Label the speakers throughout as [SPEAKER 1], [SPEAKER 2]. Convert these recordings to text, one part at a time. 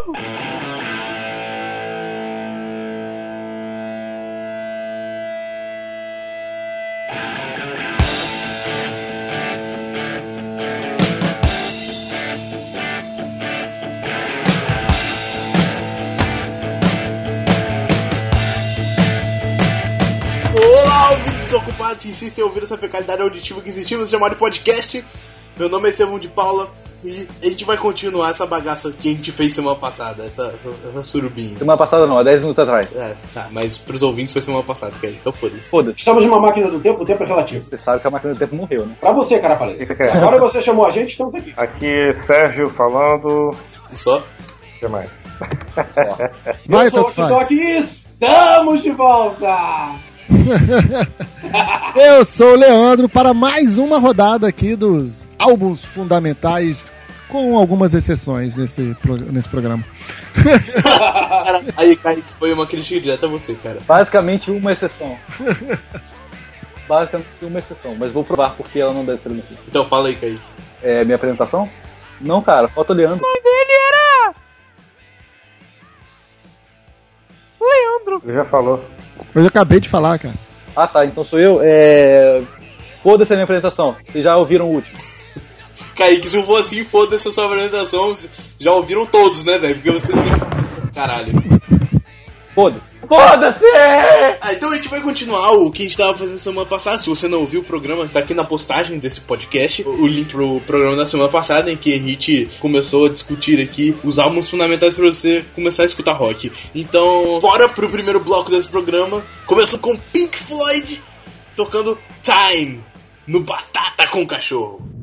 [SPEAKER 1] Olá, ouvintes desocupados que insistem em ouvir essa fecalidade auditiva que existimos chamado de podcast. Meu nome é Estevão de Paula e a gente vai continuar essa bagaça que a gente fez semana passada, essa, essa, essa surubinha.
[SPEAKER 2] Semana passada não, há 10 minutos atrás.
[SPEAKER 1] É, tá, mas pros ouvintes foi semana passada, cara. Então foda-se.
[SPEAKER 2] Foda-se.
[SPEAKER 3] Estamos numa máquina do tempo, o tempo é relativo.
[SPEAKER 2] Você sabe que a máquina do tempo morreu, né?
[SPEAKER 3] Pra você, cara, falei. Agora você chamou a gente, estamos aqui.
[SPEAKER 4] Aqui Sérgio falando.
[SPEAKER 1] E só?
[SPEAKER 4] O que mais?
[SPEAKER 5] Vai,
[SPEAKER 3] Eu sou o
[SPEAKER 5] faz.
[SPEAKER 3] e estamos de volta!
[SPEAKER 5] Eu sou o Leandro para mais uma rodada aqui dos álbuns fundamentais, com algumas exceções nesse, pro- nesse programa.
[SPEAKER 1] Cara, aí, Kaique, foi uma crítica direta a você, cara.
[SPEAKER 2] Basicamente uma exceção. Basicamente uma exceção, mas vou provar porque ela não deve ser uma exceção.
[SPEAKER 1] Então fala aí, Kaique.
[SPEAKER 2] É minha apresentação? Não, cara, falta o Leandro.
[SPEAKER 4] Ele já falou.
[SPEAKER 5] Eu já acabei de falar, cara.
[SPEAKER 2] Ah tá, então sou eu. É. Foda-se a minha apresentação. Vocês já ouviram o último.
[SPEAKER 1] Kaique, se eu for assim, foda-se a sua apresentação. vocês Já ouviram todos, né, velho? Porque você sempre. Caralho.
[SPEAKER 2] Foda-se. Foda-se!
[SPEAKER 1] Ah, então a gente vai continuar o que a gente tava fazendo semana passada. Se você não ouviu o programa, tá aqui na postagem desse podcast. O link pro programa da semana passada, em que a gente começou a discutir aqui os álbuns fundamentais pra você começar a escutar rock. Então, bora pro primeiro bloco desse programa. Começando com Pink Floyd tocando Time no Batata com Cachorro.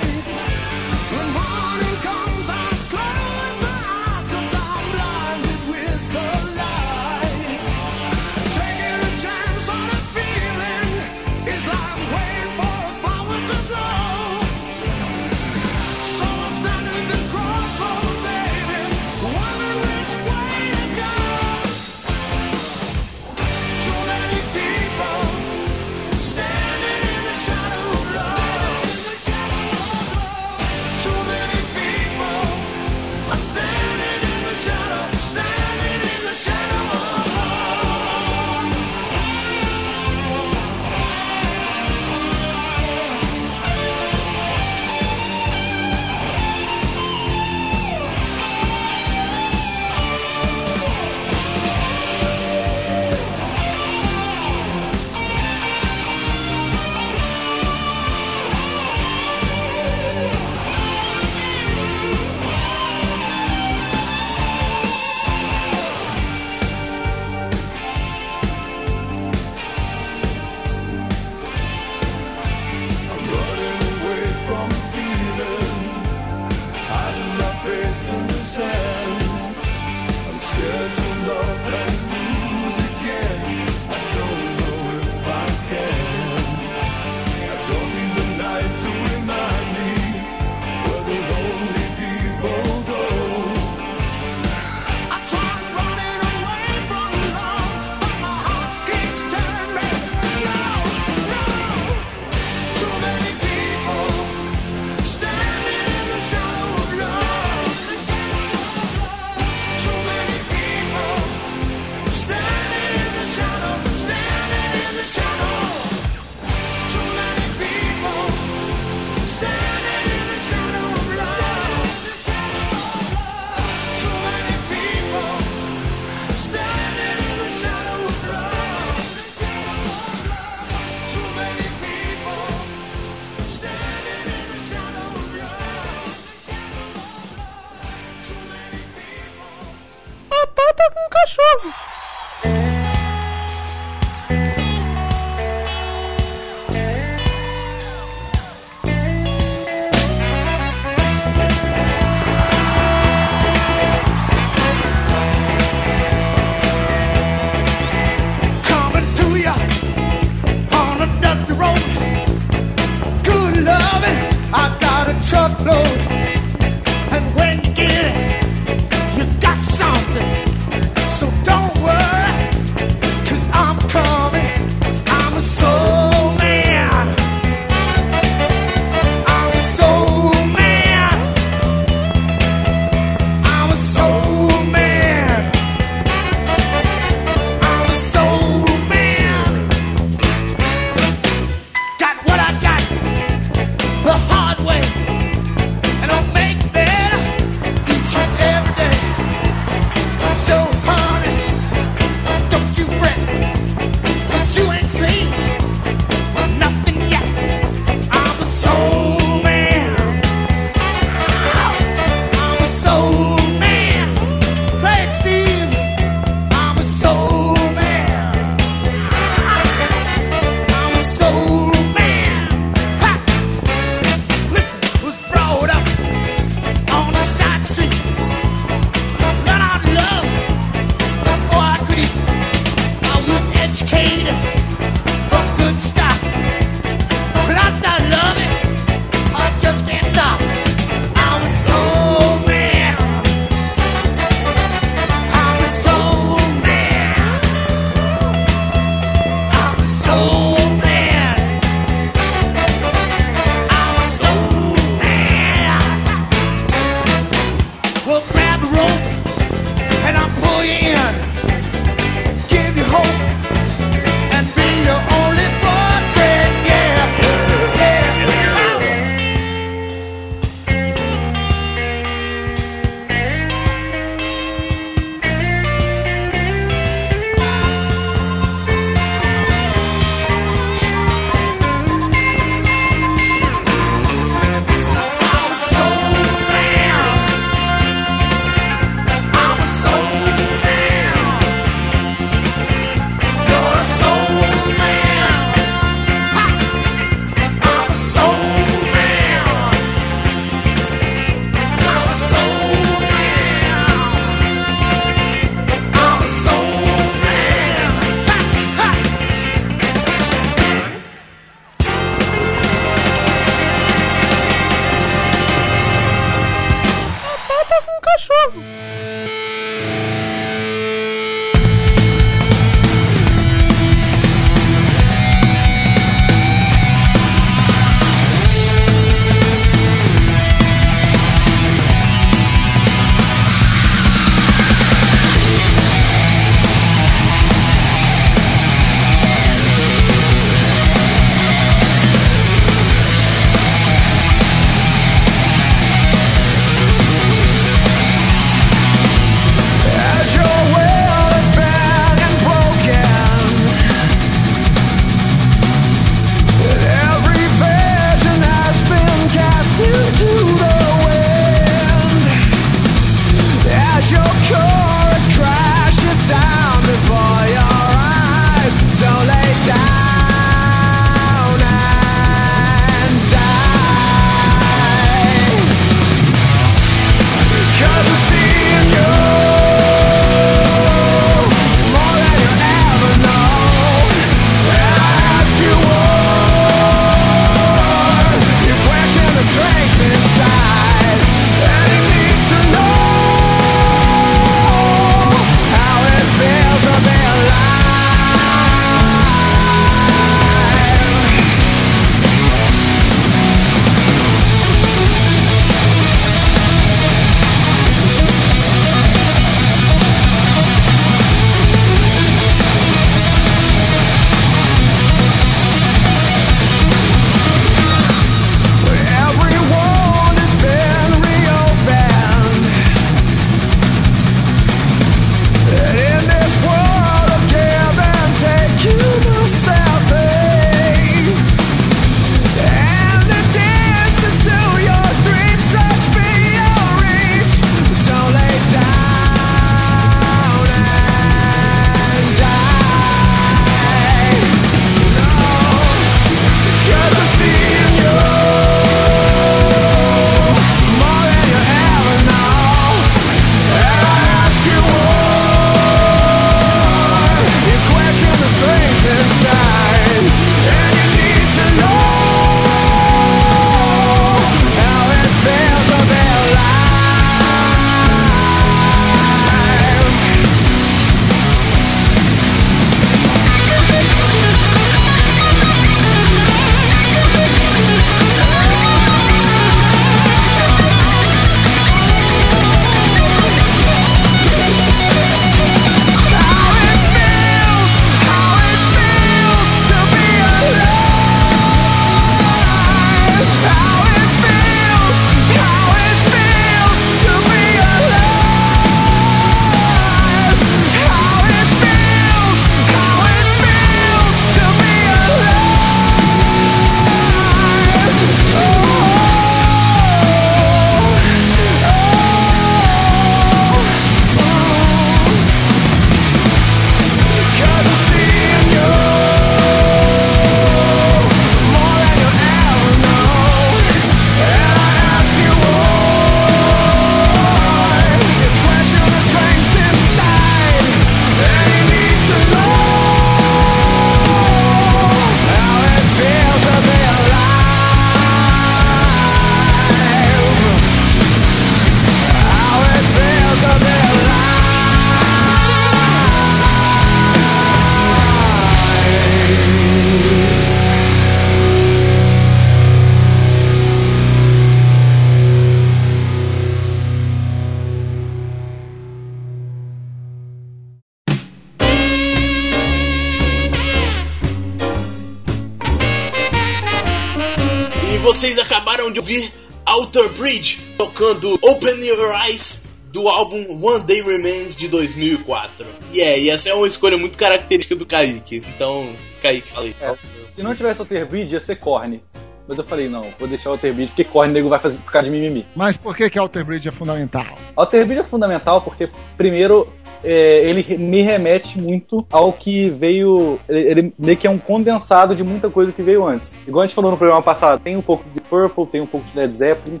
[SPEAKER 1] Outer Bridge tocando Open Your Eyes do álbum One Day Remains de 2004. E é, e essa é uma escolha muito característica do Kaique. Então, Kaique, falei.
[SPEAKER 2] É, se não tivesse Alter Bridge, ia ser Korn. Mas eu falei, não, vou deixar o Alter Bridge, porque Korn nego vai fazer, ficar de mimimi.
[SPEAKER 5] Mas por que que Alter Bridge é fundamental?
[SPEAKER 2] Alter Bridge é fundamental porque, primeiro, é, ele me remete muito ao que veio. Ele, ele meio que é um condensado de muita coisa que veio antes. Igual a gente falou no programa passado, tem um pouco de Purple, tem um pouco de Led Zeppelin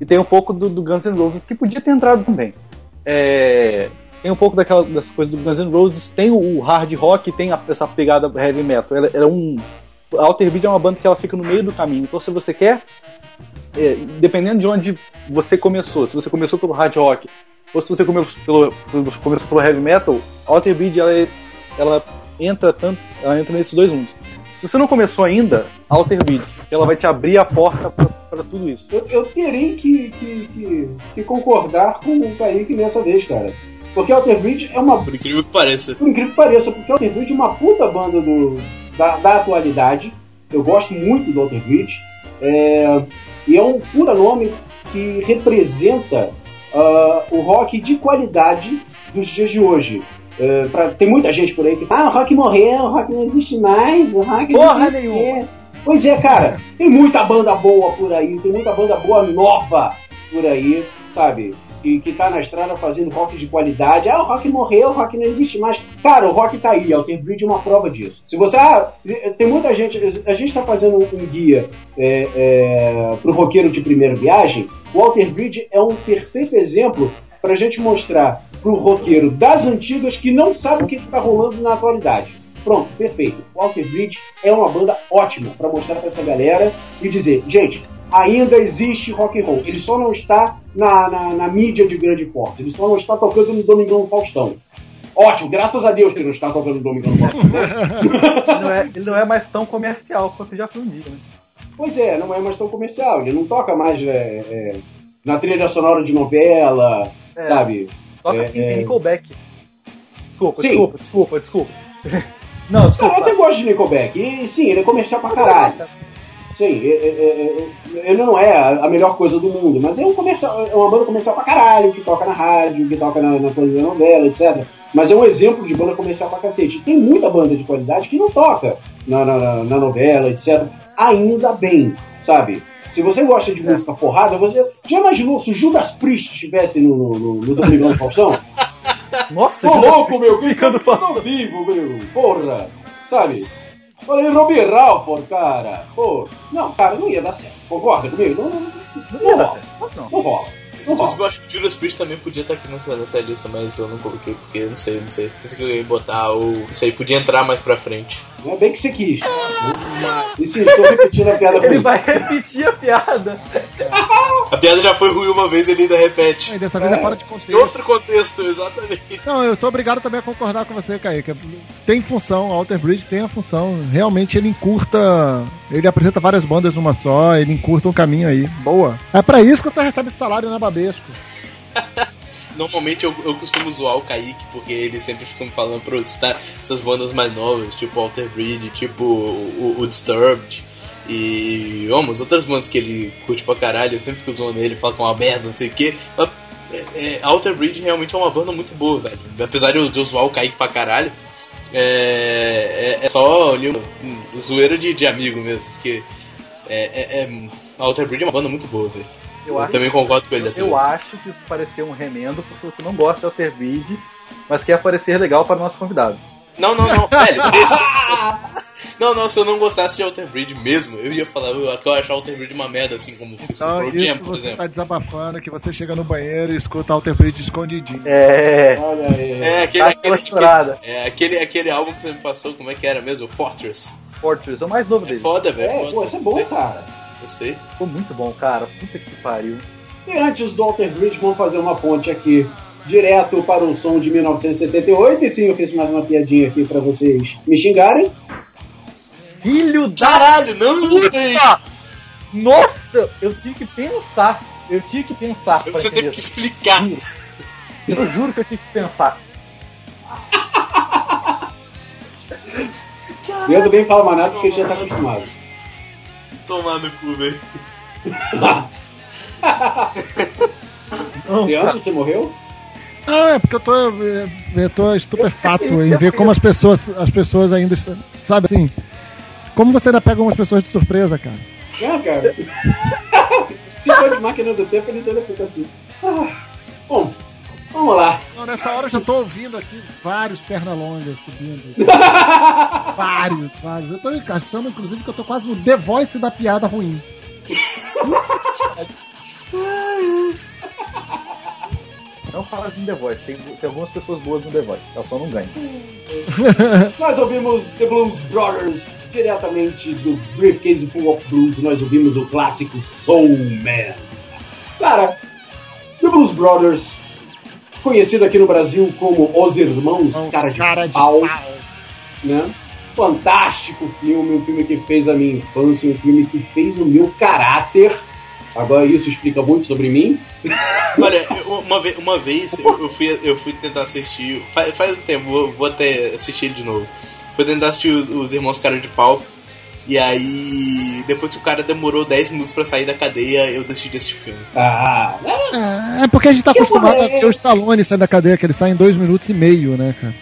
[SPEAKER 2] e tem um pouco do, do Guns N' Roses que podia ter entrado também. É, tem um pouco daquela, dessas coisas do Guns N' Roses, tem o, hard rock, tem a- essa pegada heavy metal. Ela, ela é um. É uma banda que ela fica no meio do caminho. Então, se você quer, é, dependendo de onde você começou, se você começou pelo hard rock ou se você começou pelo, começou pelo heavy metal, a Alter Bridge ela, é- ela entra tanto, ela entra nesses dois mundos. Se você não começou ainda, a Alter Bridge, ela vai te abrir a porta para tudo isso.
[SPEAKER 3] Eu, eu terei que, que, que, que concordar com o Kaique nessa vez, cara. Porque Alter Bridge é uma
[SPEAKER 1] Por incrível que pareça.
[SPEAKER 3] por incrível que pareça, porque Alter Bridge é uma puta banda do, da, da atualidade. Eu gosto muito do Alter Bridge. É, e é um puta nome que representa ah, o rock de qualidade dos dias de hoje. É, pra- tem muita gente por aí que ah, o rock morreu, o rock não existe mais, o rock não
[SPEAKER 2] Porra nenhuma.
[SPEAKER 3] mais." Pois é, cara, tem muita banda boa por aí, tem muita banda boa nova por aí, sabe? Que, que tá na estrada fazendo rock de qualidade. Ah, o rock morreu, o rock não existe mais. Cara, o rock tá aí, Alter Bridge é uma prova disso. Se você. Ah, tem muita gente. A gente tá fazendo um guia é, é, pro roqueiro de primeira viagem. O Alter Bridge é um perfeito exemplo pra gente mostrar pro roqueiro das antigas que não sabe o que, que tá rolando na atualidade. Pronto, perfeito. O Alter Bridge é uma banda ótima pra mostrar pra essa galera e dizer, gente, ainda existe rock and roll. Ele só não está na, na, na mídia de grande porte. Ele só não está tocando no Domingão do Faustão. Ótimo, graças a Deus que ele não está tocando no Domingão do Faustão.
[SPEAKER 2] Ele não, é, ele não é mais tão comercial quanto já foi um dia, né?
[SPEAKER 3] pois é, não é mais tão comercial. Ele não toca mais é, é, na trilha sonora de novela,
[SPEAKER 2] É.
[SPEAKER 3] sabe?
[SPEAKER 2] Toca
[SPEAKER 3] É,
[SPEAKER 2] assim,
[SPEAKER 3] é.
[SPEAKER 2] Nickelback. Desculpa,
[SPEAKER 3] Sim.
[SPEAKER 2] desculpa, desculpa, desculpa. Não,
[SPEAKER 3] Cara, eu
[SPEAKER 2] desculpa.
[SPEAKER 3] até gosto de Nickelback. E sim, ele é comercial pra caralho. Sim, é- é- é- é- ele não é a melhor coisa do mundo, mas é um comercial, é uma banda comercial pra caralho, que toca na rádio, que toca na, na da novela, etc. Mas é um exemplo de banda comercial pra cacete. Tem muita banda de qualidade que não toca na, na, na- novela, etc. Ainda bem, sabe? Se você gosta de música porrada, você já imaginou se o Judas Priest estivesse no, no, no, no Domingão do Faustão?
[SPEAKER 2] Nossa,
[SPEAKER 3] Tô louco, meu,
[SPEAKER 2] ficando
[SPEAKER 3] ao vivo, meu, porra, sabe? Falei, Robbie Ralford, cara, pô, não, cara, não ia dar certo, concorda comigo? Não, não, não,
[SPEAKER 2] Não ia dar certo. Não.
[SPEAKER 3] não rola, não
[SPEAKER 1] Inclusive, eu acho que o Judas Priest também podia estar aqui nessa, nessa lista, mas eu não coloquei porque não sei, não sei. Pensei que eu ia botar o. Isso aí podia entrar mais pra frente.
[SPEAKER 3] Não é bem que você quis. E sim, estou repetindo a piada
[SPEAKER 2] Ele vai repetir a piada.
[SPEAKER 1] A piada já foi ruim uma vez, ele ainda repete.
[SPEAKER 5] E dessa vez é fora de
[SPEAKER 1] Em
[SPEAKER 5] contexto.
[SPEAKER 1] outro contexto, exatamente.
[SPEAKER 5] Não, eu sou obrigado também a concordar com você, Kaique. Tem função, Alter Bridge tem a função. Realmente ele encurta. Ele apresenta várias bandas numa só, ele encurta um caminho aí. Boa. É pra isso que você recebe salário na Babesco.
[SPEAKER 1] Normalmente eu, eu costumo zoar o Kaique, porque ele sempre fica me falando pra eu citar essas bandas mais novas, tipo Alter Bridge, tipo o, o- Disturbed. E vamos, outras bandas que ele curte pra caralho, eu sempre fico zoando ele, falo que é uma merda, não sei o que. Alter Bridge realmente é uma banda muito boa, velho. Apesar de eu, de eu zoar o Kaique pra caralho, é, é, é só ali um zoeira de, de amigo mesmo, porque é, é, é, Alter Bridge é uma banda muito boa, velho.
[SPEAKER 2] Eu,
[SPEAKER 1] Eu
[SPEAKER 2] acho,
[SPEAKER 1] também concordo com ele dessa
[SPEAKER 2] eu
[SPEAKER 1] vez.
[SPEAKER 2] acho que isso pareceu um remendo porque você não gosta de Alter Bridge, mas quer parecer legal para nossos convidados.
[SPEAKER 1] Não, não, não, velho. não, não, se eu não gostasse de Alter Bridge mesmo, eu ia falar eu- que eu acho Alter Bridge uma merda, assim como fiz com o
[SPEAKER 5] Então,
[SPEAKER 1] Pearl
[SPEAKER 5] isso
[SPEAKER 1] Jam, por
[SPEAKER 5] você
[SPEAKER 1] exemplo.
[SPEAKER 5] tá desabafando, que você chega no banheiro e escuta Alter Bridge escondidinho.
[SPEAKER 2] É.
[SPEAKER 3] Olha aí.
[SPEAKER 1] É, aquele,
[SPEAKER 2] Tá
[SPEAKER 1] aquele, aquele, é, aquele, aquele álbum que você me passou, como é que era mesmo? O Fortress.
[SPEAKER 2] Fortress, é o mais novo
[SPEAKER 1] É
[SPEAKER 2] dele.
[SPEAKER 1] foda, velho.
[SPEAKER 3] É,
[SPEAKER 1] foda.
[SPEAKER 3] pô, isso é bom, cara.
[SPEAKER 1] Eu sei.
[SPEAKER 2] Ficou muito bom, cara. Puta que pariu.
[SPEAKER 3] E antes do Alter Bridge, vamos fazer uma ponte aqui direto para o som de 1978. E sim, eu fiz mais uma piadinha aqui para vocês me xingarem.
[SPEAKER 2] Filho da
[SPEAKER 1] Caralho, não,
[SPEAKER 2] puta! Nossa, eu tive que pensar. Eu tive que pensar.
[SPEAKER 1] Você
[SPEAKER 2] entender
[SPEAKER 1] teve que explicar.
[SPEAKER 2] Eu juro que eu tive que pensar.
[SPEAKER 3] Bem fala mais nada porque ele já tá acostumado.
[SPEAKER 1] Tomar no cu, velho.
[SPEAKER 3] Leandro, você morreu?
[SPEAKER 5] Ah, é porque eu tô, é, eu tô estupefato em ver como as pessoas, as pessoas ainda estão. Sabe assim? Como você ainda pega umas pessoas de surpresa, cara?
[SPEAKER 3] É, cara. Se for de máquina do tempo, eles ainda ficam assim. Ah, bom, vamos lá.
[SPEAKER 5] Não, nessa hora eu já tô ouvindo aqui vários pernalongas subindo. vários, vários. Eu tô achando, inclusive, que eu tô quase no The Voice da piada ruim.
[SPEAKER 2] Não fala de The Voice. Tem, tem algumas pessoas boas no The Voice. Elas só não ganham.
[SPEAKER 3] Nós ouvimos The Blues Brothers diretamente do Briefcase Full of Blues. Nós ouvimos o clássico Soul Man. Cara, The Blues Brothers, conhecido aqui no Brasil como Os Irmãos
[SPEAKER 5] Os
[SPEAKER 3] Cara de,
[SPEAKER 5] cara de
[SPEAKER 3] Pau,
[SPEAKER 5] pau.
[SPEAKER 3] né? Fantástico filme, um filme que fez a minha infância, um filme que fez o meu caráter. Agora isso explica muito sobre mim.
[SPEAKER 1] Olha, eu- uma, ve uma vez eu, eu fui, eu fui tentar assistir. Faz, faz um tempo, vou, vou até assistir ele de novo. Fui tentar assistir os, os Irmãos Cara de Pau. E aí, depois que o cara demorou 10 minutos pra sair da cadeia, eu decidi assistir o filme.
[SPEAKER 3] Ah,
[SPEAKER 5] É, é porque a gente tá acostumado a ver o Stallone sair da cadeia, que ele sai em dois minutos e meio, né, cara?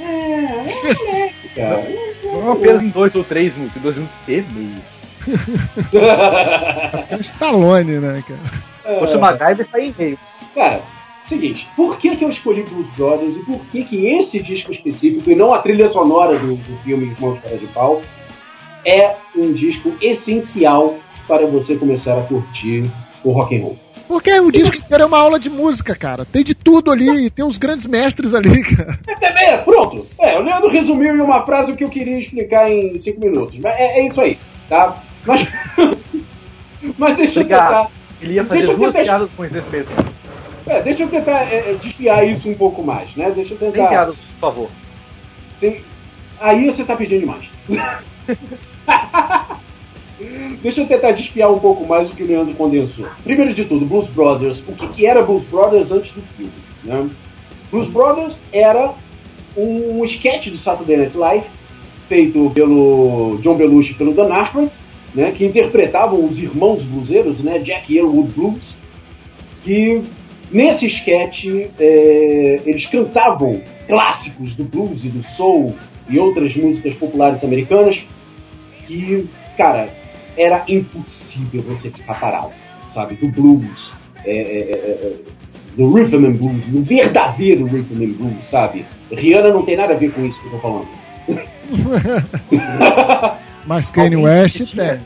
[SPEAKER 3] cara.
[SPEAKER 2] Não apenas em dois ou três minutos, em dois minutos e meio.
[SPEAKER 5] É o Stallone, né, cara?
[SPEAKER 2] O outro MacGyver sai em meio.
[SPEAKER 3] Cara, seguinte, por que, que eu escolhi Blues Brothers e por que, que esse disco específico, e não a trilha sonora do, do filme Irmãos Cara de Pau, é um disco essencial para você começar a curtir o rock and roll?
[SPEAKER 5] Porque o disco inteiro é uma aula de música, cara. Tem de tudo ali, e tem uns grandes mestres ali, cara.
[SPEAKER 3] É, é, pronto. É, o Leandro resumiu em uma frase o que eu queria explicar em cinco minutos. Mas é, é isso aí, tá? Mas, mas deixa eu
[SPEAKER 2] Obrigado.
[SPEAKER 3] tentar,
[SPEAKER 2] Ele ia
[SPEAKER 3] Deixa
[SPEAKER 2] fazer
[SPEAKER 3] eu
[SPEAKER 2] duas
[SPEAKER 3] tentar-
[SPEAKER 2] piadas nesse meio tempo.
[SPEAKER 3] é, deixa eu tentar é, é, desfiar isso um pouco mais, né? Deixa eu tentar.
[SPEAKER 2] piadas, por favor.
[SPEAKER 3] Sim. Aí você tá pedindo demais. Deixa eu tentar desfiar um pouco mais o que o Leandro condensou. Primeiro de tudo, Blues Brothers. O que, que era Blues Brothers antes do filme? Né? Blues Brothers era um sketch do Saturday Night Live feito pelo John Belushi e pelo Dan Aykroyd, né, que interpretavam os irmãos bluseiros, né, Jack e Elwood Blues, que nesse sketch é, eles cantavam clássicos do blues e do soul e outras músicas populares americanas que, cara, era impossível você ficar parado, sabe? Do blues, é, é, é, é, do rhythm and blues, do verdadeiro rhythm and blues, sabe? Rihanna não tem nada a ver com isso que eu tô falando.
[SPEAKER 5] Mas Kanye West tem.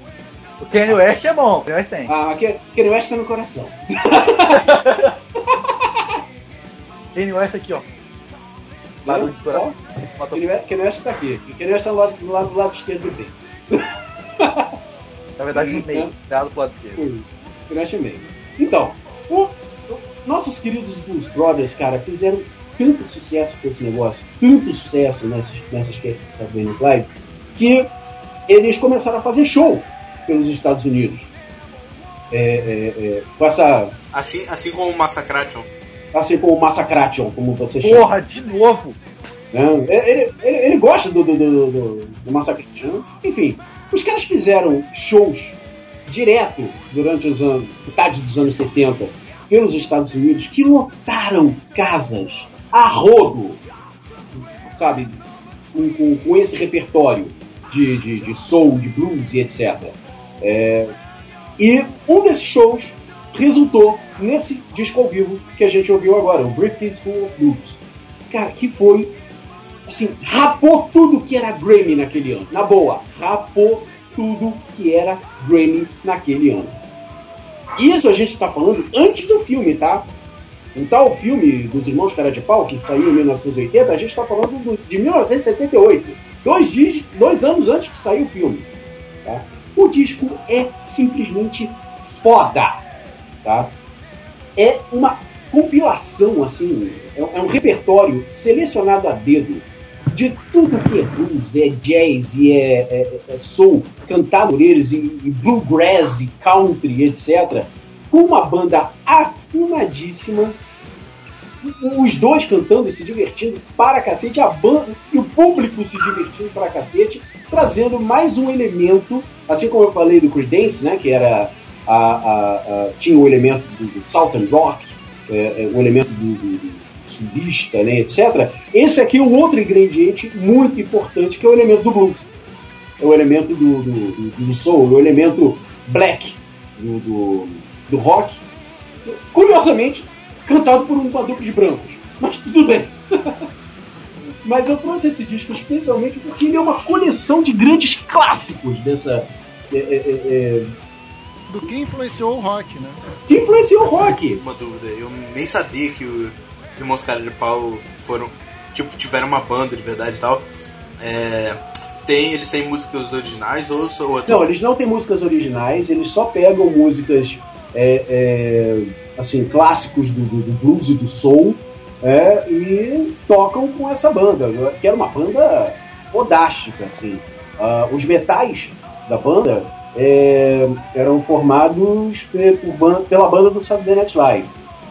[SPEAKER 2] O Kanye West é bom, o Kanye West tem.
[SPEAKER 3] Ah, Kanye West tá no coração.
[SPEAKER 2] Kanye West aqui, ó. Barulho de coração.
[SPEAKER 3] Kanye West, tá aqui. Kanye West tá do lado, do lado, do lado esquerdo do peito.
[SPEAKER 2] Na verdade, no meio, lado esquerdo.
[SPEAKER 3] Kanye West é meio. Então, o- o- nossos queridos Blues Brothers, cara, fizeram tanto sucesso com esse negócio, tanto sucesso nessas, nessas que tá vendo live, que eles começaram a fazer show pelos Estados Unidos. É, é, é, com essa,
[SPEAKER 1] Assim, assim como o Massacration.
[SPEAKER 3] assim como o Massacration, como você chama.
[SPEAKER 2] Porra, de novo!
[SPEAKER 3] Né? Ele, ele, ele- gosta do, do, do, do, do Massacre. Enfim, os caras fizeram shows direto durante os anos, metade dos anos 70 pelos Estados Unidos que lotaram casas a rodo, sabe, com, com, com esse repertório de, de, de soul, de blues e etc. É, e um desses shows resultou nesse disco ao vivo que a gente ouviu agora, o Briefcase Full of Blues. Cara, que foi assim, rapou tudo que era Grammy naquele ano. Na boa, rapou tudo que era Grammy naquele ano. Isso a gente tá falando antes do filme, tá? O tal filme dos Irmãos Cara de Pau, que saiu em 1980, a gente tá falando do- de 1978. Dois, dias, dois anos antes que saiu o filme. Tá? O disco é simplesmente foda. Tá? É uma compilação, assim, é um repertório selecionado a dedo de tudo que é blues, é jazz e é, é- é soul, cantado por eles, e, e bluegrass, e country, etc. Com uma banda afinadíssima os dois cantando e se divertindo para cacete, a banda e o público se divertindo para cacete, trazendo mais um elemento, assim como eu falei do Creedence, né, que era a, a- a- tinha o elemento do, do Southern Rock, é, é, o elemento do, do, do sulista, né, etc. Esse aqui é um outro ingrediente muito importante, que é o elemento do blues. É o elemento do, do, do, do soul, o elemento black do, do, do rock. Curiosamente, cantado por um dupla de brancos. Mas tudo bem. Mas eu trouxe esse disco especialmente porque ele é uma coleção de grandes clássicos dessa. é, é, é, é,
[SPEAKER 5] Do que influenciou o rock, né?
[SPEAKER 3] que influenciou o rock.
[SPEAKER 1] Uma dúvida, eu nem sabia que o- irmãos Cara de Pau foram. Tipo, tiveram uma banda de verdade e tal. É, tem, eles têm músicas originais ou outra?
[SPEAKER 3] Não, eles não têm músicas originais, eles só pegam músicas é, é, assim clássicos do, do- blues e do soul é, e tocam com essa banda, que era uma banda fodástica, assim. Ah, os metais da banda é, eram formados pe- por pela banda do Saturday Night Live,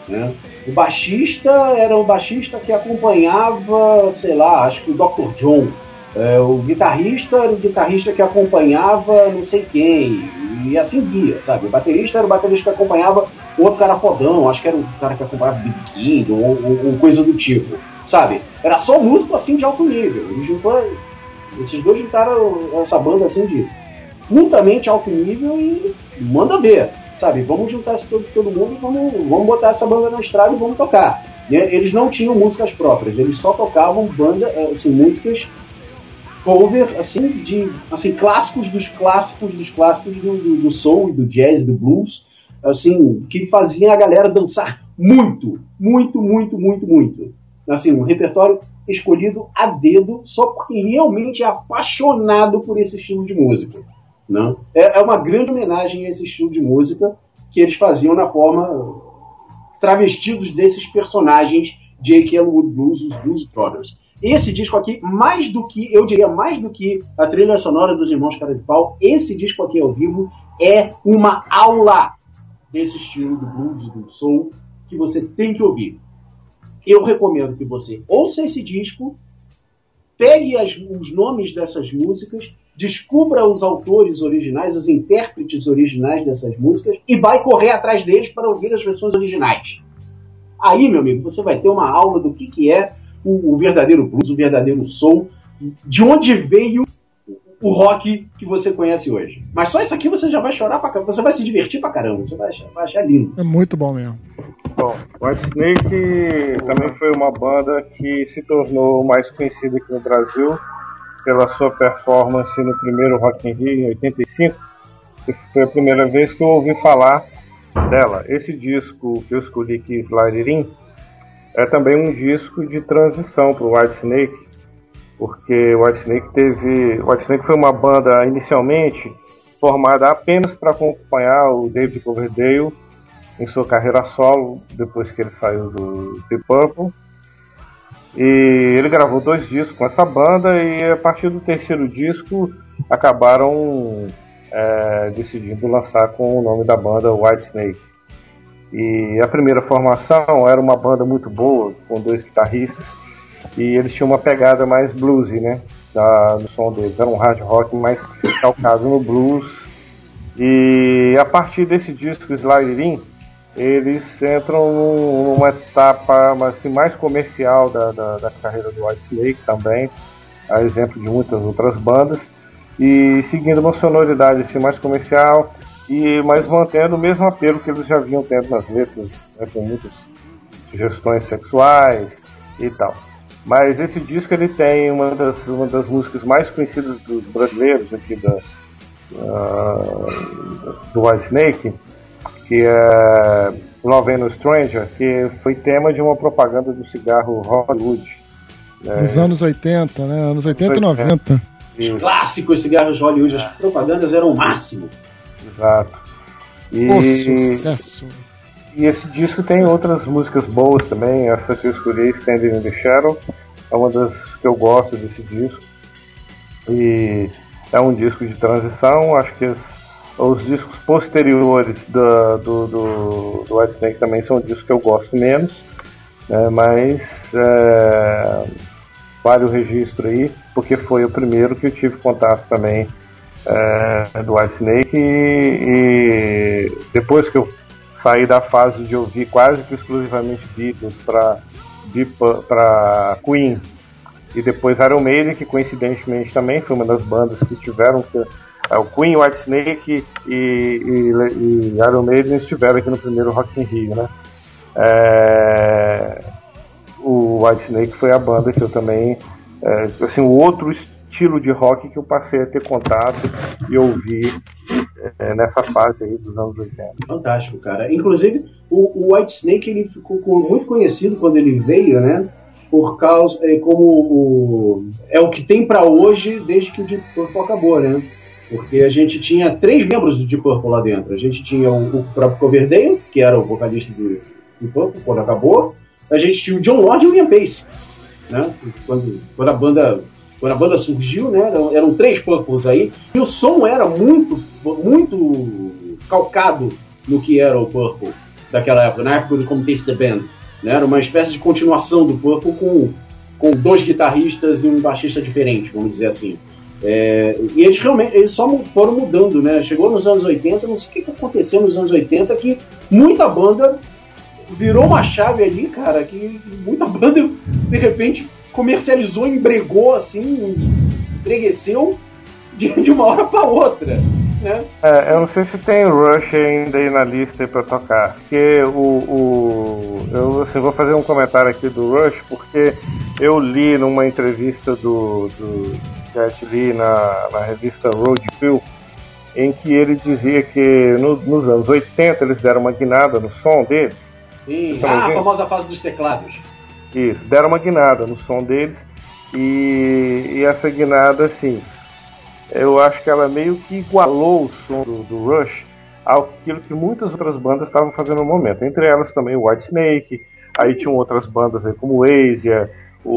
[SPEAKER 3] né? O baixista era um baixista que acompanhava, sei lá, acho que o Dr. John. É, o guitarrista era o guitarrista que acompanhava não sei quem, e assim guia, sabe? O baterista era o baterista que acompanhava outro cara fodão, acho que era o cara que acompanhava Big King ou, ou- ou coisa do tipo, sabe? Era só músico assim de alto nível. Juntou, esses dois juntaram essa banda assim de muitamente alto nível e manda ver, sabe? Vamos juntar esse todo, todo mundo e vamos, vamos botar essa banda na estrada e vamos tocar. Né? Eles não tinham músicas próprias, eles só tocavam banda, eh, assim, músicas cover assim de assim clássicos dos clássicos dos clássicos do, do, do soul e do jazz e do blues assim que faziam a galera dançar muito muito muito muito muito assim um repertório escolhido a dedo só porque realmente é apaixonado por esse estilo de música é, é uma grande homenagem a esse estilo de música que eles faziam na forma travestidos desses personagens Jake Elwood Blues, os Blues Brothers. Esse disco aqui, mais do que, eu diria, mais do que a trilha sonora dos Irmãos Cara de Pau, esse disco aqui ao vivo é uma aula desse estilo do blues do soul que você tem que ouvir. Eu recomendo que você ouça esse disco, pegue as- os nomes dessas músicas, descubra os autores originais, os intérpretes originais dessas músicas e vai correr atrás deles para ouvir as versões originais. Aí, meu amigo, você vai ter uma aula do que, que é o, o verdadeiro blues, o verdadeiro soul, de onde veio o rock que você conhece hoje. Mas só isso aqui você já vai chorar pra caramba, você vai se divertir pra caramba, você vai achar, vai achar lindo.
[SPEAKER 5] É muito bom mesmo.
[SPEAKER 4] Bom, White Snake também foi uma banda que se tornou mais conhecida aqui no Brasil pela sua performance no primeiro Rock in Rio em 85. que Foi a primeira vez que eu ouvi falar dela. Esse disco que eu escolhi aqui, Slide é também um disco de transição para o White Snake, porque o White Snake teve, o White Snake foi uma banda inicialmente formada apenas para acompanhar o David Coverdale em sua carreira solo, depois que ele saiu do The Purple. E ele gravou dois discos com essa banda e a partir do terceiro disco acabaram é, decidindo lançar com o nome da banda White Snake. E a primeira formação era uma banda muito boa, com dois guitarristas, e eles tinham uma pegada mais bluesy, né? Da, do som deles. Era um hard rock mais calcado no blues. E a partir desse disco Slide In, eles entram num- numa etapa assim, mais comercial da, da, da carreira do White Snake também, a exemplo de muitas outras bandas, e seguindo uma sonoridade assim, mais comercial, e mas mantendo o mesmo apelo que eles já vinham tendo nas letras, né, com muitas sugestões sexuais e tal. Mas esse disco ele tem uma das, uma das músicas mais conhecidas dos brasileiros aqui da, ah, do White Snake, que é Love and Stranger, que foi tema de uma propaganda do cigarro Hollywood.
[SPEAKER 5] Dos anos 80, né? Anos 80 e 90.
[SPEAKER 4] E-
[SPEAKER 3] Clássico esse cigarros Hollywood, as propagandas eram o máximo.
[SPEAKER 4] Exato. E,
[SPEAKER 5] Pô, sucesso.
[SPEAKER 4] e esse disco tem outras músicas boas também. Essa que eu escolhi, Standing in the Shadow, é uma das que eu gosto desse disco. E é um disco de transição. Acho que as- os discos posteriores da- do, do, do White Snake também são discos que eu gosto menos. né, mas é, vale o registro aí, porque foi o primeiro que eu tive contato também é, do White Snake e, e depois que eu saí da fase de ouvir quase que exclusivamente Beatles para Queen e depois Iron Maiden, que coincidentemente também foi uma das bandas que estiveram é, o Queen, White Snake e, e, e Iron Maiden estiveram aqui no primeiro Rock in Rio, né? É, o White Snake foi a banda que eu também é, assim, o outro estilo de rock que eu passei a ter contato e ouvir é, nessa fase aí dos anos 80.
[SPEAKER 3] Fantástico, cara. Inclusive, o, o White Snake ele ficou com- muito conhecido quando ele veio, né? Por causa. É, como o. É o que tem pra hoje desde que o Deep Purple acabou, né? Porque a gente tinha três membros do Deep Purple lá dentro. A gente tinha o, o próprio Coverdale, que era o vocalista do Deep Purple quando acabou. A gente tinha o John Lord e o Ian Pace, né? Quando, quando a banda quando a banda surgiu, né? Eram, eram três Purples aí. E o som era muito, muito calcado no que era o Purple daquela época, na época do Como Taste the Band. Né? Era uma espécie de continuação do Purple com, com dois guitarristas e um baixista diferente, vamos dizer assim. É, e eles realmente eles só foram mudando, né? Chegou nos anos 80, não sei o que aconteceu nos anos 80, que muita banda virou uma chave ali, cara, que muita banda de repente comercializou, embregou assim, embregueceu de, de uma hora pra outra, né?
[SPEAKER 4] É, eu não sei se tem Rush ainda aí na lista pra tocar. Porque o. o eu assim, vou fazer um comentário aqui do Rush, porque eu li numa entrevista do, do Jet Li na, na revista Roadkill, em que ele dizia que no- nos anos 80 eles deram uma guinada no som deles.
[SPEAKER 3] Sim.
[SPEAKER 4] Tá
[SPEAKER 3] Ah, a
[SPEAKER 4] vendo?
[SPEAKER 3] famosa fase dos teclados.
[SPEAKER 4] Isso, deram uma guinada no som deles e, e essa guinada, assim, eu acho que ela meio que igualou o som do, do Rush àquilo que muitas outras bandas estavam fazendo no momento. Entre elas também o White Snake, aí tinham outras bandas aí como o Asia, o.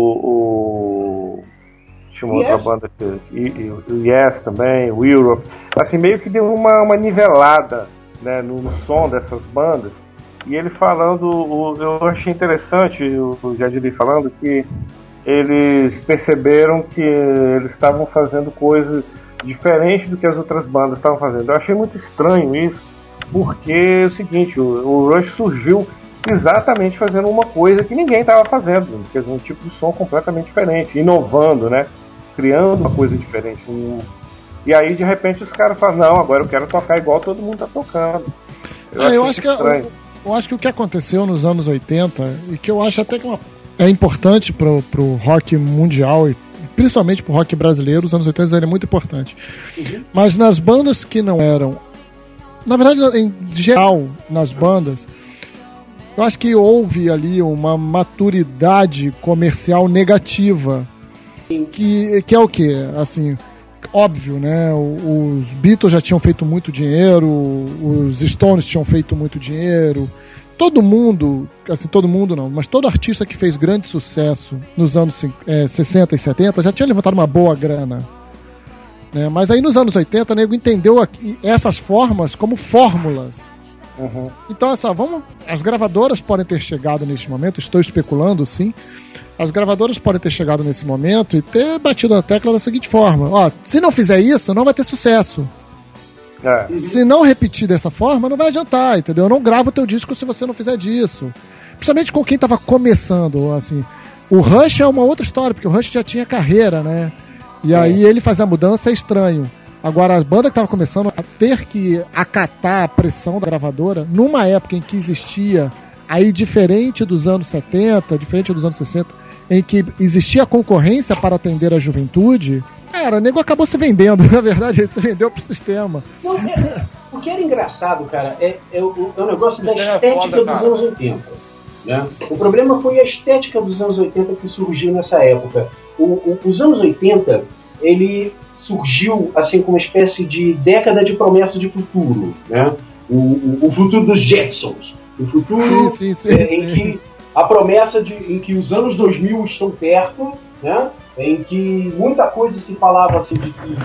[SPEAKER 4] o tinha uma
[SPEAKER 3] Yes.
[SPEAKER 4] outra banda que. O Yes também, o Europe. Assim, meio que deu uma, uma nivelada né, no, som dessas bandas. E ele falando, o- eu achei interessante o, o Jadili falando que eles perceberam que eles estavam fazendo coisas diferentes do que as outras bandas estavam fazendo. Eu achei muito estranho isso, porque é o seguinte, o, o Rush surgiu exatamente fazendo uma coisa que ninguém estava fazendo, quer dizer, um tipo de som completamente diferente, inovando, né? Criando uma coisa diferente. E aí, de repente, os caras falam, não, agora eu quero tocar igual todo mundo tá tocando.
[SPEAKER 5] É, eu acho que
[SPEAKER 4] estranho.
[SPEAKER 5] eu, eu acho que o que aconteceu nos anos 80 e que eu acho até que é uma- é importante pro, pro rock mundial e principalmente pro rock brasileiro, os anos 80 ele é muito importante. Mas nas bandas que não eram, na verdade, em geral, nas bandas, eu acho que houve ali uma maturidade comercial negativa. Que, que é o que? Assim, óbvio, né? Os Beatles já tinham feito muito dinheiro, os Stones tinham feito muito dinheiro. Todo mundo, assim, todo mundo não, mas todo artista que fez grande sucesso nos anos eh, 60 e 70 já tinha levantado uma boa grana. né? Mas aí nos anos 80, o nego entendeu aqui- essas formas como fórmulas.
[SPEAKER 4] Uhum.
[SPEAKER 5] Então, assim, ó, vamos, as gravadoras podem ter chegado neste momento, estou especulando, sim. As gravadoras podem ter chegado nesse momento e ter batido a tecla da seguinte forma: ó, se não fizer isso, não vai ter sucesso.
[SPEAKER 4] É.
[SPEAKER 5] Se não repetir dessa forma, não vai adiantar, entendeu? Eu não gravo o teu disco se você não fizer disso. Principalmente com quem tava começando, assim. O Rush é uma outra história, porque o Rush já tinha carreira, né? E aí ele fazer a mudança é estranho. Agora, a banda que tava começando a ter que acatar a pressão da gravadora, numa época em que existia, aí diferente dos anos 70, diferente dos anos 60, em que existia concorrência para atender a juventude, cara, o nego acabou se vendendo. Na verdade, ele se vendeu pro sistema.
[SPEAKER 3] Não, é- o que era engraçado, cara, é, é o, é o negócio da
[SPEAKER 2] Isso é
[SPEAKER 3] estética
[SPEAKER 2] foda,
[SPEAKER 3] dos
[SPEAKER 2] cara.
[SPEAKER 3] anos 80. Né? O problema foi a estética dos anos 80 que surgiu nessa época. O- o- os anos 80, ele surgiu assim como uma espécie de década de promessa de futuro. Né? O, o- o futuro dos Jetsons. O futuro
[SPEAKER 5] Sim, sim, sim,
[SPEAKER 3] é, em que a promessa de em que os anos 2000 estão perto, né? Em que muita coisa se falava assim de que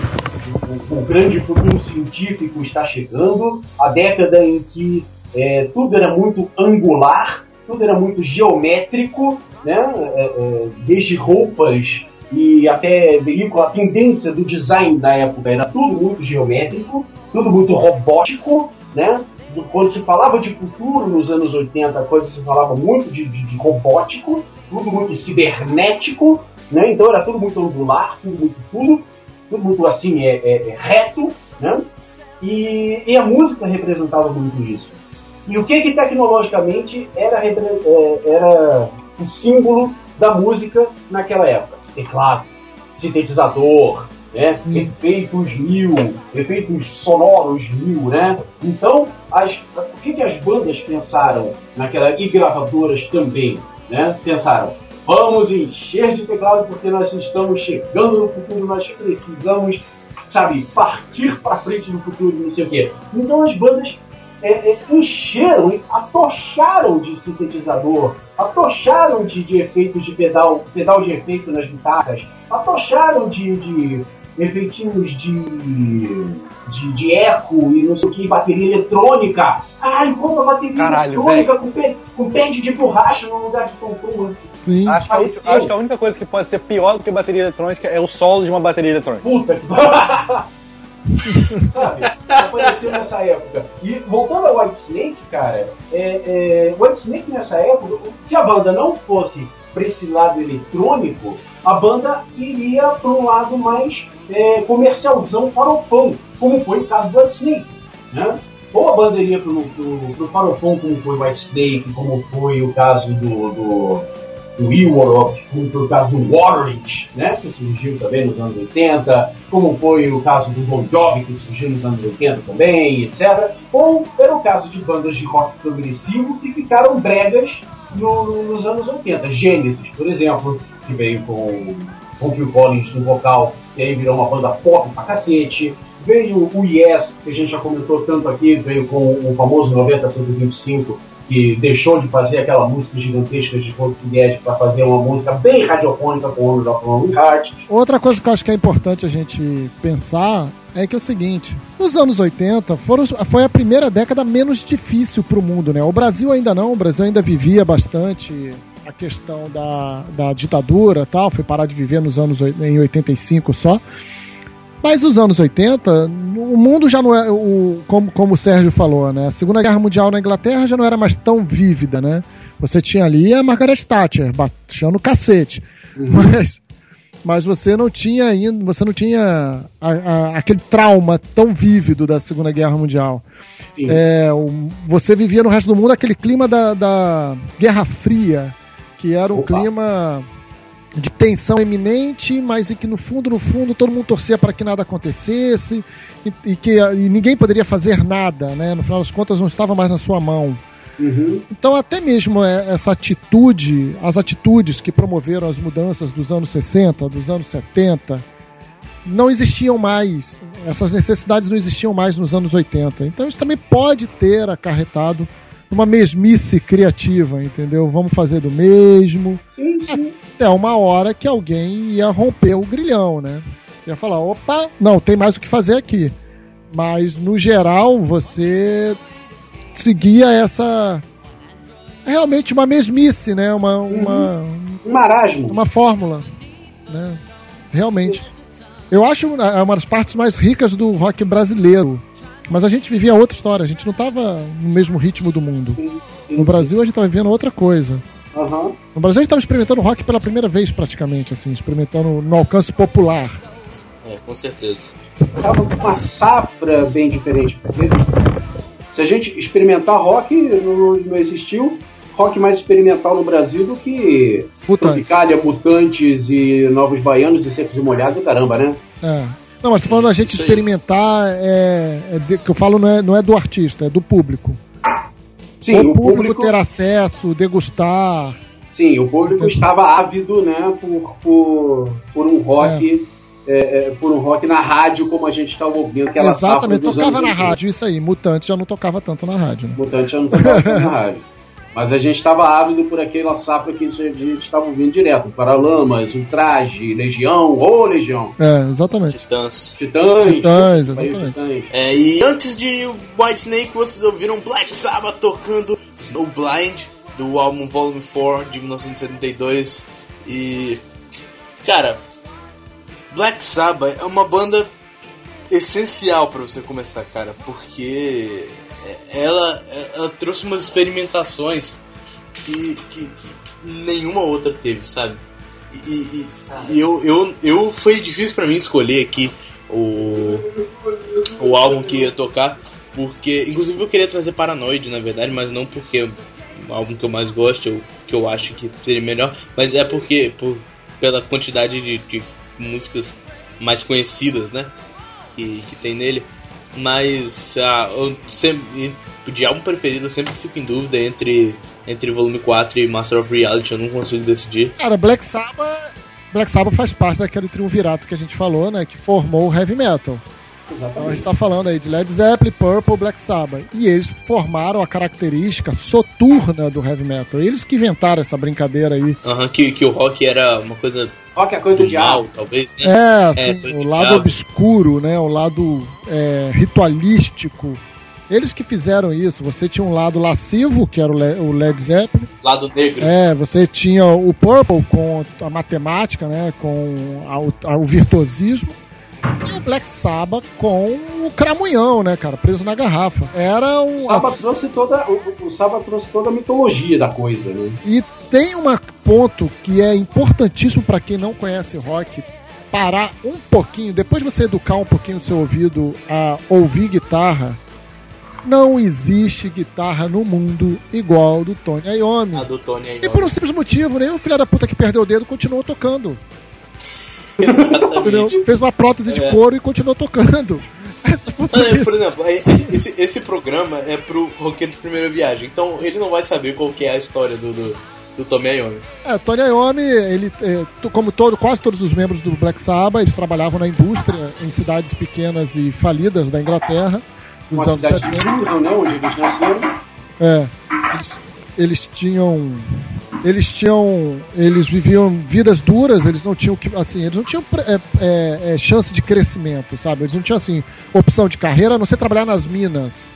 [SPEAKER 3] o, o grande futuro científico está chegando, a década em que é, tudo era muito angular, tudo era muito geométrico, né? É, é, desde roupas e até veículo, a tendência do design da época era tudo muito geométrico, tudo muito robótico, né? Quando se falava de futuro nos anos 80, a coisa se falava muito de, de, de robótico, tudo muito cibernético, né? Então era tudo muito angular, tudo muito puro, tudo muito assim, é, é- é reto, né? E, e a música representava muito isso. E o que que tecnologicamente era, é, era o símbolo da música naquela época? Teclado, sintetizador, né? efeitos mil, efeitos sonoros mil, né? Então, as, o que, que as bandas pensaram naquela e gravadoras também, né? Pensaram, vamos encher de teclado porque nós estamos chegando no futuro, nós precisamos, sabe, partir para frente no futuro, não sei o quê. Então as bandas é, é, encheram, atocharam de sintetizador, atocharam de, de efeitos de pedal, pedal de efeito nas guitarras, atocharam de, de efeitinhos de, de, de eco e não sei o que, bateria eletrônica. Caralho, compra bateria
[SPEAKER 2] Caralho,
[SPEAKER 3] eletrônica com, pé, com pad de borracha no lugar de tom
[SPEAKER 5] Sim.
[SPEAKER 2] Acho que, a, única- acho que a única coisa que pode ser pior do que bateria eletrônica é o solo de uma bateria eletrônica.
[SPEAKER 3] Puta que Sabe? Apareceu nessa época. E voltando ao White Snake, cara, é, é, White Snake nessa época, se a banda não fosse para esse lado eletrônico, a banda iria para um lado mais é, comercialzão farofão, como foi o caso do White Snake. Né? Ou a banda iria pro, pro farofão, como foi o White Snake, como foi o caso do, do, do Europe, como foi o caso do Warrant, né, que surgiu também nos anos 80, como foi o caso do Bon Jovi, que surgiu nos anos 80 também, etc. Ou era o caso de bandas de rock progressivo que ficaram bregas no- nos anos 80. Genesis, por exemplo, que veio com, com Phil Collins no vocal, e aí virou uma banda pop pra cacete. Veio o Yes, que a gente já comentou tanto aqui, veio com o famoso 90-125, que deixou de fazer aquela música gigantesca de Cold Dead para fazer uma música bem radiofônica com o Honor of Lonely Heart.
[SPEAKER 5] Outra coisa que eu acho que é importante a gente pensar é que é o seguinte: nos anos 80 foram, foi a primeira década menos difícil para o mundo, né? O Brasil ainda não, o Brasil ainda vivia bastante a questão da, da ditadura tal, foi parar de viver nos anos em 85 só. Mas nos anos 80, o mundo já não é, o, como, como o Sérgio falou, né? A Segunda Guerra Mundial na Inglaterra já não era mais tão vívida, né? Você tinha ali a Margaret Thatcher baixando o cacete. Mas, mas você não tinha ainda, você não tinha a- a- aquele trauma tão vívido da Segunda Guerra Mundial. É, o- você vivia no resto do mundo aquele clima da, da Guerra Fria, que era um
[SPEAKER 3] Opa.
[SPEAKER 5] clima de tensão eminente, mas em que no fundo, no fundo, todo mundo torcia para que nada acontecesse e, e que e ninguém poderia fazer nada, né? No final das contas, não estava mais na sua mão.
[SPEAKER 3] Uhum.
[SPEAKER 5] Então, até mesmo é, essa atitude, as atitudes que promoveram as mudanças dos anos 60, dos anos 70, não existiam mais. Essas necessidades não existiam mais nos anos 80. Então, isso também pode ter acarretado uma mesmice criativa, entendeu? Vamos fazer do mesmo. Até uma hora que alguém ia romper o grilhão, né? Ia falar: opa, não, tem mais o que fazer aqui. Mas, no geral, você seguia essa. Realmente uma mesmice, né? Uma, uma,
[SPEAKER 3] Um marasmo.
[SPEAKER 5] uma fórmula. Né? Realmente. Eu acho uma uma das partes mais ricas do rock brasileiro. Mas a gente vivia outra história, a gente não estava no mesmo ritmo do mundo.
[SPEAKER 3] Sim, sim.
[SPEAKER 5] No Brasil a gente estava vivendo outra coisa.
[SPEAKER 3] Aham.
[SPEAKER 5] No Brasil a gente estava experimentando rock pela primeira vez, praticamente, assim, experimentando no alcance popular.
[SPEAKER 1] É, com certeza.
[SPEAKER 3] Tava com uma safra bem diferente. porque Se a gente experimentar rock, não, não existiu rock mais experimental no Brasil do que
[SPEAKER 5] Mutantes.
[SPEAKER 3] Tropicália, Mutantes e Novos Baianos e Secos e Molhados e caramba, né?
[SPEAKER 5] É. Não, mas tô falando a gente
[SPEAKER 1] Isso
[SPEAKER 5] experimentar, é, é de- que eu falo não é, não é do artista, é do público.
[SPEAKER 3] Sim,
[SPEAKER 5] o, público, ter acesso, degustar.
[SPEAKER 3] Sim, o público estava ávido, né, por, por, por um rock, é, é, por um rock na rádio como a gente estava ouvindo aquela
[SPEAKER 5] Exatamente,
[SPEAKER 3] safra dos
[SPEAKER 5] tocava na
[SPEAKER 3] 80.
[SPEAKER 5] rádio, isso aí. Mutante já não tocava tanto na rádio, né?
[SPEAKER 3] Mutante já não tocava tanto na rádio. Mas a gente estava ávido por aquela safra que a gente estava ouvindo direto. Paralamas, Ultraje, Legião, ô Legião,
[SPEAKER 5] É, exatamente.
[SPEAKER 1] Titãs.
[SPEAKER 3] Titãs.
[SPEAKER 5] Titãs, exatamente.
[SPEAKER 3] Titãs.
[SPEAKER 1] É, e antes de White Snake, vocês ouviram Black Sabbath tocando Snowblind. do álbum Volume 4 de 1972 e cara, Black Sabbath é uma banda essencial pra você começar, cara, porque ela, ela trouxe umas experimentações que, que, que nenhuma outra teve, sabe? E, e- e eu, eu, eu foi difícil pra mim escolher aqui o, o álbum que ia tocar, porque inclusive eu queria trazer Paranoid, na verdade, mas não porque é o álbum que eu mais gosto, ou que eu acho que seria melhor, mas é porque por, pela quantidade de, de músicas mais conhecidas, né? Que, que tem nele. Mas ah, eu sempre, de álbum preferido eu sempre fico em dúvida entre, entre Volume 4 e Master of Reality, eu não consigo decidir.
[SPEAKER 5] Cara, Black Sabbath, Black Sabbath faz parte daquele triunvirato que a gente falou, né? Que formou o heavy metal. Então a gente
[SPEAKER 3] Exatamente.
[SPEAKER 5] tá falando aí de Led Zeppelin, Purple, Black Sabbath. E eles formaram a característica soturna do heavy metal. Eles que inventaram essa brincadeira aí.
[SPEAKER 1] Aham, que, que o rock era uma coisa
[SPEAKER 3] Rock é coisa do
[SPEAKER 1] do mal,
[SPEAKER 3] diabo.
[SPEAKER 1] talvez, né?
[SPEAKER 5] É, assim,
[SPEAKER 1] coisa
[SPEAKER 5] o lado
[SPEAKER 1] diabo.
[SPEAKER 5] obscuro, né? O lado é, ritualístico. Eles que fizeram isso. Você tinha um lado lascivo, que era o Le- o Led Zeppelin.
[SPEAKER 1] Lado negro.
[SPEAKER 5] É, você tinha o Purple com a matemática, né? Com a- o, a- o virtuosismo. E o Black Sabbath com o cramunhão, né, cara? Preso na garrafa. Era um.
[SPEAKER 3] O Saba trouxe toda, o, o trouxe toda a mitologia da coisa, né?
[SPEAKER 5] E tem um ponto que é importantíssimo para quem não conhece rock parar um pouquinho, depois de você educar um pouquinho o seu ouvido a ouvir guitarra. Não existe guitarra no mundo igual do Tony Iommi.
[SPEAKER 1] A do Tony aí.
[SPEAKER 5] E por um simples motivo, nenhum filho da puta que perdeu o dedo continuou tocando. Entendeu? Fez uma prótese de
[SPEAKER 1] É.
[SPEAKER 5] couro e continuou tocando. Isso.
[SPEAKER 1] Por exemplo, esse, esse programa é pro roqueiro de primeira viagem, então ele não vai saber qual que é a história do, do, do Tommy Iommi.
[SPEAKER 5] É, Tony Iommi, ele, é, como todo, quase todos os membros do Black Sabbath, eles trabalhavam na indústria em cidades pequenas e falidas da Inglaterra dos
[SPEAKER 3] Uma
[SPEAKER 5] anos
[SPEAKER 3] cidade de
[SPEAKER 5] 70.
[SPEAKER 3] Susan, né? Onde eles nasceram.
[SPEAKER 5] É, eles, eles tinham, eles tinham, eles viviam vidas duras. Eles não tinham que, assim, eles não tinham é, é, é, chance de crescimento, sabe? Eles não tinham assim opção de carreira, a não ser trabalhar nas minas.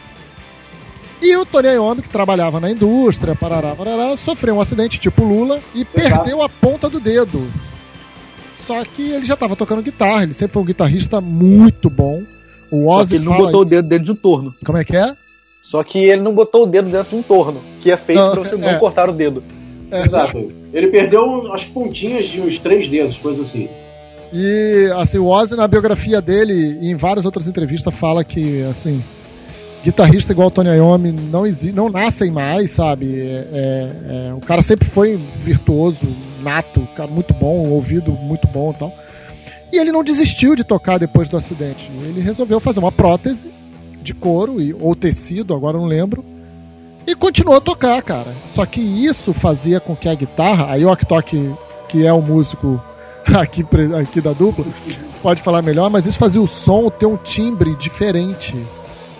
[SPEAKER 5] E o Tony Iommi, que trabalhava na indústria, parará, parará, sofreu um acidente tipo Lula e perdeu a ponta do dedo. Só que ele já estava tocando guitarra, ele sempre foi um guitarrista muito bom. O
[SPEAKER 2] Só
[SPEAKER 5] Ozzy
[SPEAKER 2] que ele não botou o
[SPEAKER 5] isso.
[SPEAKER 2] dedo dentro de um torno.
[SPEAKER 5] Como é que é?
[SPEAKER 2] Só que ele não botou o dedo dentro de um torno, que é feito
[SPEAKER 5] Não,
[SPEAKER 2] pra você
[SPEAKER 5] é.
[SPEAKER 2] não cortar o dedo.
[SPEAKER 5] É,
[SPEAKER 3] Exato. Ele perdeu as pontinhas de uns três dedos, coisa assim.
[SPEAKER 5] E assim, o Ozzy na biografia dele e em várias outras entrevistas fala que assim, guitarrista igual o Tony Iommi não existe, não nascem mais, sabe? É, é, é, o cara sempre foi virtuoso, nato, cara muito bom, ouvido muito bom, e tal. E ele não desistiu de tocar depois do acidente. Ele resolveu fazer uma prótese de couro e, ou tecido, agora não lembro. E continuou a tocar, cara. Só que isso fazia com que a guitarra, a York que é o músico aqui, aqui da dupla, pode falar melhor, mas isso fazia o som ter um timbre diferente.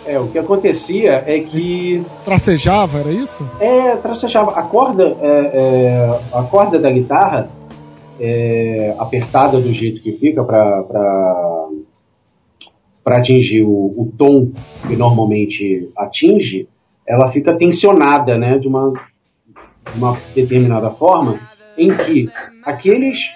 [SPEAKER 3] É, o que acontecia é que
[SPEAKER 5] Tracejava, era isso?
[SPEAKER 3] é, tracejava. A corda, é, é, a corda da guitarra é, apertada do jeito que fica para atingir o, o tom que normalmente atinge, ela fica tensionada, né, de uma, de uma determinada forma, em que aqueles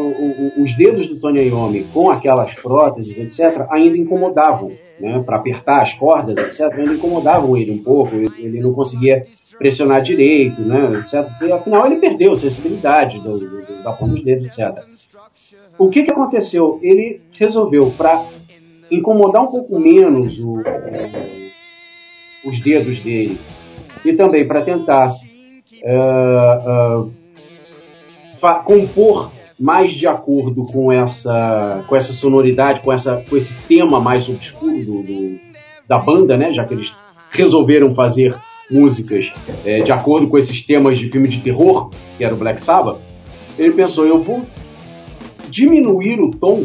[SPEAKER 3] os dedos do Tony Iommi com aquelas próteses, etc., ainda incomodavam, né, para apertar as cordas, etc., ainda incomodavam ele um pouco, ele, não conseguia pressionar direito, né, etc., porque afinal ele perdeu sensibilidade do, do, da ponta dos dedos, etc. O que, que aconteceu? Ele resolveu, para incomodar um pouco menos o- os dedos dele e também para tentar ah, fa- compor mais de acordo com essa, com essa sonoridade, com, essa, com esse tema mais obscuro do, do- da banda, né? Já que eles resolveram fazer músicas eh, de acordo com esses temas de filme de terror, que era o Black Sabbath, ele pensou, eu vou diminuir o tom,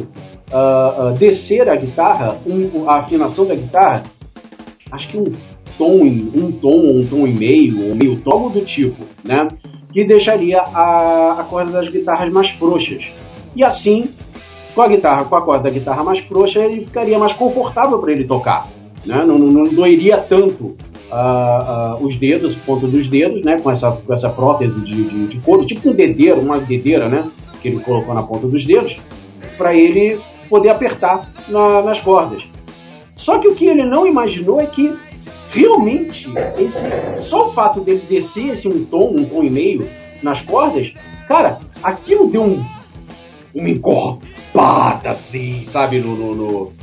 [SPEAKER 3] ah, ah, descer a guitarra, um- a afinação da guitarra, acho que um tom, um tom um tom e meio, ou meio tom do tipo, né? Que deixaria a, a corda das guitarras mais frouxas. E assim, com a guitarra, com a corda da guitarra mais frouxa, ele ficaria mais confortável para ele tocar, né? Não, não, não doeria tanto ah, ah, os dedos, ponta dos dedos, né? Com essa, com essa prótese de, de, de couro, tipo um dedeiro, uma dedeira, né? Que ele colocou na ponta dos dedos, para ele poder apertar na- nas cordas. Só que o que ele não imaginou é que realmente esse, só o fato dele descer esse um tom, um tom e meio nas cordas, cara, aquilo deu um, uma encorpada assim, sabe, no, no- no-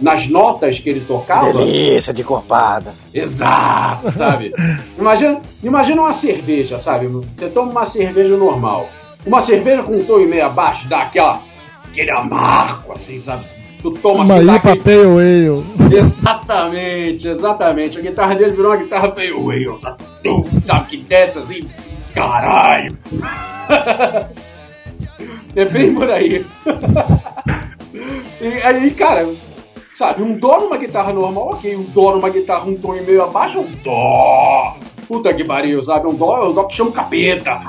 [SPEAKER 3] nas notas que ele tocava.
[SPEAKER 2] Delícia de corpada.
[SPEAKER 3] Exato, sabe? Imagina, imagina uma cerveja, sabe? Você toma uma cerveja normal. Uma cerveja com um tom e meio abaixo dá aquela, aquele amargo, assim, sabe? Assim, dá
[SPEAKER 5] IPA
[SPEAKER 3] aquele-
[SPEAKER 5] Pale Ale.
[SPEAKER 3] Exatamente, exatamente. A guitarra dele virou uma guitarra whale, sabe? Tum, sabe? Que desce assim, caralho. é bem por aí. e aí, cara, sabe, um dó numa guitarra normal, ok. Um dó numa guitarra um tom e meio abaixo é um dó. Puta que pariu, sabe? Um dó é um dó que chama o capeta.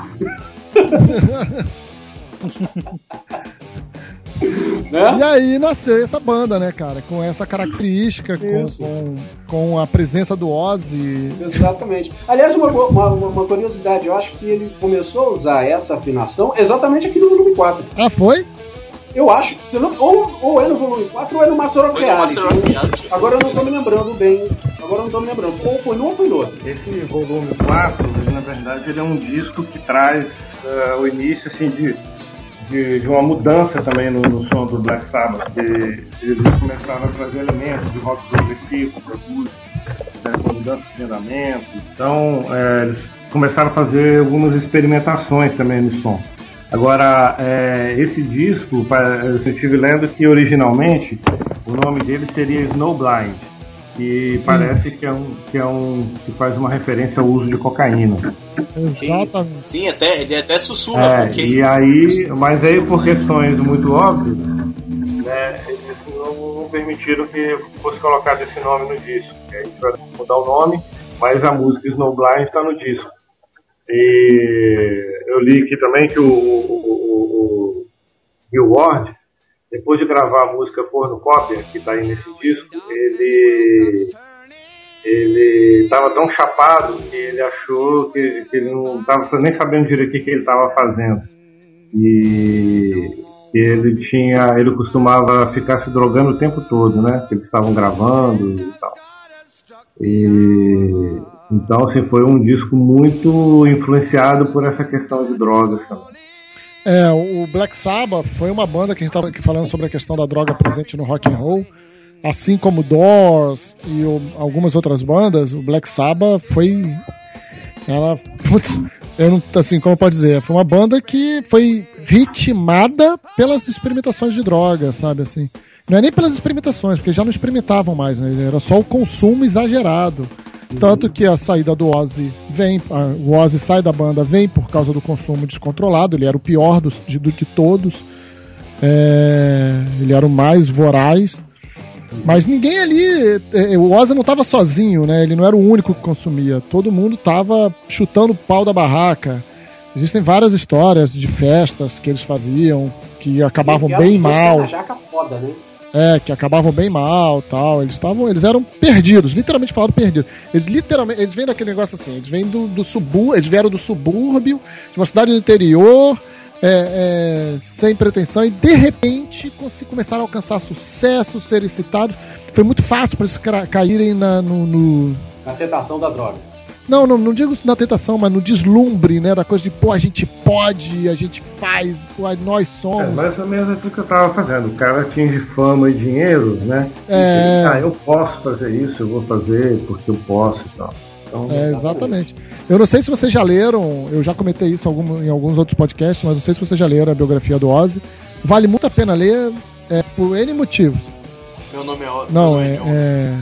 [SPEAKER 3] né?
[SPEAKER 5] E aí nasceu essa banda, né, cara? Com essa característica, com, com, com a presença do Ozzy.
[SPEAKER 3] Exatamente. Aliás, uma, uma, uma curiosidade, eu acho que ele começou a usar essa afinação exatamente aqui no volume 4.
[SPEAKER 5] Ah, foi?
[SPEAKER 3] Eu acho que se não, ou, ou é no volume 4 ou é no Master of Reality. Agora eu não tô me lembrando bem. Agora eu não tô me lembrando. Ou foi num ou foi no outro.
[SPEAKER 4] Esse volume 4, ele, na verdade, ele é um disco que traz eh, o início assim, de, de, de uma mudança também no, no som do Black Sabbath. Que eles começaram a trazer elementos de rock progressivo para né, com mudança de andamento. Então, eh, eles começaram a fazer algumas experimentações também no som. Agora, eh, esse disco, eu estive lendo que originalmente o nome dele seria Snowblind. Que
[SPEAKER 5] Sim.
[SPEAKER 4] parece que é, um, que é um. que faz uma referência ao uso de cocaína.
[SPEAKER 5] Exatamente.
[SPEAKER 1] Sim, até, ele até sussurra,
[SPEAKER 4] É,
[SPEAKER 1] porque
[SPEAKER 4] e aí, mas aí por questões muito óbvias, né, eles não, não permitiram que fosse colocado esse nome no disco. E aí vai mudar o nome, mas a música Snowblind está no disco. E eu li aqui também que o, o, o, o Bill Ward, depois de gravar a música Cornucópia, que está aí nesse disco, ele ele estava tão chapado que ele achou que, que ele não estava nem sabendo direito o que, ele estava fazendo. E ele tinha, ele costumava ficar se drogando o tempo todo, né? Que eles estavam gravando e tal. E então assim foi um disco muito influenciado por essa questão de drogas também.
[SPEAKER 5] É, o Black Sabbath foi uma banda que a gente estava falando sobre a questão da droga presente no rock and roll. Assim como Doors e o- algumas outras bandas, o Black Sabbath foi. Ela. Putz, eu não. Assim, como pode dizer? Foi uma banda que foi ritmada pelas experimentações de droga, sabe? Assim. Não é nem pelas experimentações, porque já não experimentavam mais, né? Era só o consumo exagerado. Tanto que a saída do Ozzy vem, a- o Ozzy sai da banda, vem por causa do consumo descontrolado, ele era o pior dos, de, de todos, É, ele era o mais voraz, mas ninguém ali, é, o Ozzy não estava sozinho, né? Ele não era o único que consumia, todo mundo estava chutando o pau da barraca. Existem várias histórias de festas que eles faziam, que acabavam bem mal.
[SPEAKER 3] jaca foda, né?
[SPEAKER 5] É, que acabavam bem mal tal. Eles estavam. Eles eram perdidos, literalmente falando perdidos. Eles literalmente. Eles vêm daquele negócio assim, eles vêm do, do subúrbio. Eles vieram do subúrbio, de uma cidade do interior, é, é, sem pretensão, e de repente começaram a alcançar sucesso, serem citados. Foi muito fácil para eles caírem na- no- no,
[SPEAKER 3] Na tentação da droga.
[SPEAKER 5] Não, não, não digo na tentação, mas no deslumbre, né? Da coisa de, pô, a gente pode, a gente faz, pô, nós
[SPEAKER 4] É,
[SPEAKER 5] somos.
[SPEAKER 4] mais ou menos aquilo que eu estava fazendo. O cara atinge fama e dinheiro, né?
[SPEAKER 5] É.
[SPEAKER 4] E, ah, eu posso fazer isso, eu vou fazer porque eu posso e tal. Então,
[SPEAKER 5] É, exatamente. Eu não sei se vocês já leram, eu já comentei isso em, algum- em alguns outros podcasts, mas não sei se vocês já leram a biografia do Ozzy. Vale muito a pena ler é, por N motivos.
[SPEAKER 1] meu nome é Ozzy.
[SPEAKER 5] Não, é.
[SPEAKER 1] John.
[SPEAKER 5] é,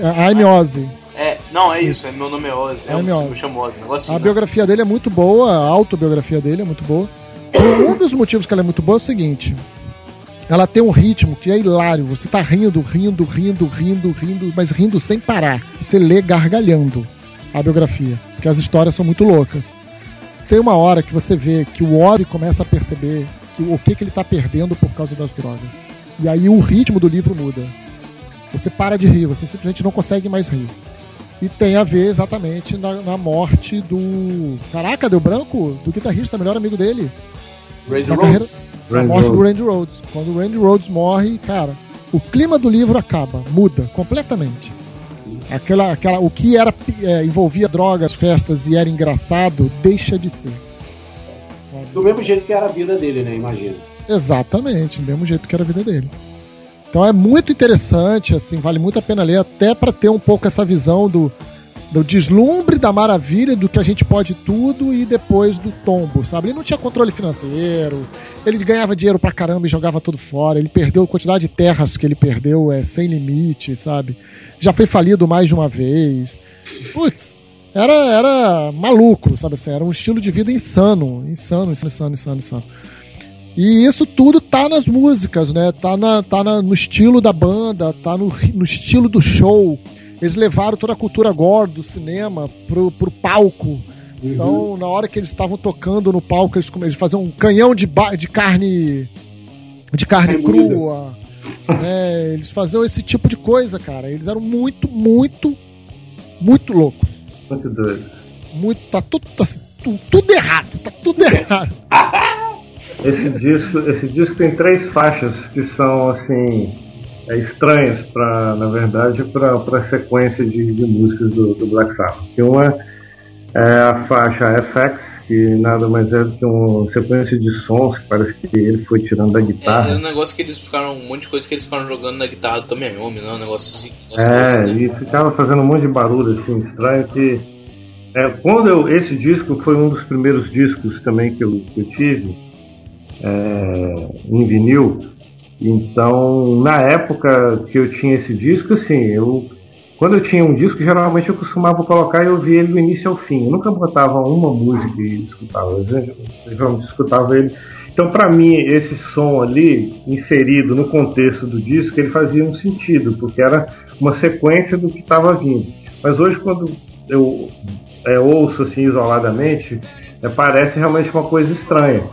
[SPEAKER 5] é I'm Ozzy.
[SPEAKER 1] É, não, é isso, é meu nome é Ozzy. É,
[SPEAKER 5] I'm
[SPEAKER 1] um,
[SPEAKER 5] Ozzy.
[SPEAKER 1] eu chamo negócio assim.
[SPEAKER 5] A
[SPEAKER 1] né?
[SPEAKER 5] biografia dele é muito boa, a autobiografia dele é muito boa. Um dos motivos que ela é muito boa é o seguinte: ela tem um ritmo que é hilário. Você tá rindo, rindo, rindo, rindo, rindo, mas rindo sem parar. Você lê gargalhando a biografia, porque as histórias são muito loucas. Tem uma hora que você vê que o Ozzy começa a perceber que o que, que ele tá perdendo por causa das drogas. E aí o ritmo do livro muda. Você para de rir, você simplesmente não consegue mais rir. E tem a ver exatamente na, na morte do. Caraca, deu branco? Do guitarrista, melhor amigo dele.
[SPEAKER 3] Randy
[SPEAKER 5] Na
[SPEAKER 3] Rhoads.
[SPEAKER 5] carreira, morte do. Randy Rhodes. Quando o Randy Rhodes morre, cara, o clima do livro acaba, muda completamente. Aquela, aquela, o que era é, envolvia drogas, festas e era engraçado, deixa de ser.
[SPEAKER 3] Do mesmo jeito que era a vida dele, né? Imagina.
[SPEAKER 5] Exatamente, do mesmo jeito que era a vida dele. Então é muito interessante, assim, vale muito a pena ler, até para ter um pouco essa visão do, do deslumbre da maravilha do que a gente pode tudo e depois do tombo, sabe? Ele não tinha controle financeiro, ele ganhava dinheiro pra caramba e jogava tudo fora, ele perdeu a quantidade de terras que ele perdeu é sem limite, sabe? Já foi falido mais de uma vez. Putz, era, era maluco, sabe assim? Era um estilo de vida insano, insano, insano, insano, insano. E isso tudo tá nas músicas, né? Tá, na, tá na- no estilo da banda, tá no, no estilo do show. Eles levaram toda a cultura gore do cinema pro, pro palco. Então, na hora que eles estavam tocando no palco, eles, eles faziam um canhão de, de carne. de carne
[SPEAKER 3] moída.
[SPEAKER 5] crua. né? Eles faziam esse tipo de coisa, cara. Eles eram muito, muito, muito loucos.
[SPEAKER 4] Muito doido.
[SPEAKER 5] Muito. Tá tudo, tá, tu- tudo errado. Tá tudo errado.
[SPEAKER 4] Esse disco, esse disco tem três faixas que são assim é, estranhas para, na verdade, para a sequência de, de músicas do, do Black Sabbath. Que uma é a faixa FX, que nada mais é do que uma sequência de sons que parece que ele foi tirando da
[SPEAKER 1] É, é
[SPEAKER 4] guitarra.
[SPEAKER 1] um negócio que eles ficaram. Um monte de coisa que eles ficaram jogando na guitarra do Tommy Iommi, né? Um negócio assim.
[SPEAKER 4] É,
[SPEAKER 1] desse, né?
[SPEAKER 4] e ficava fazendo um monte de barulho assim estranho que é, quando eu esse disco foi um dos primeiros discos também que eu, que eu tive é, em vinil. Então, na época que eu tinha esse disco, assim, eu quando eu tinha um disco, geralmente eu costumava colocar e ouvir ele do início ao fim. Eu nunca botava uma música e escutava. Eu geralmente escutava ele. Então, para mim, esse som ali, inserido no contexto do disco, ele fazia um sentido, porque era uma sequência do que estava vindo. Mas hoje, quando eu é, ouço assim isoladamente, é, parece realmente uma coisa estranha.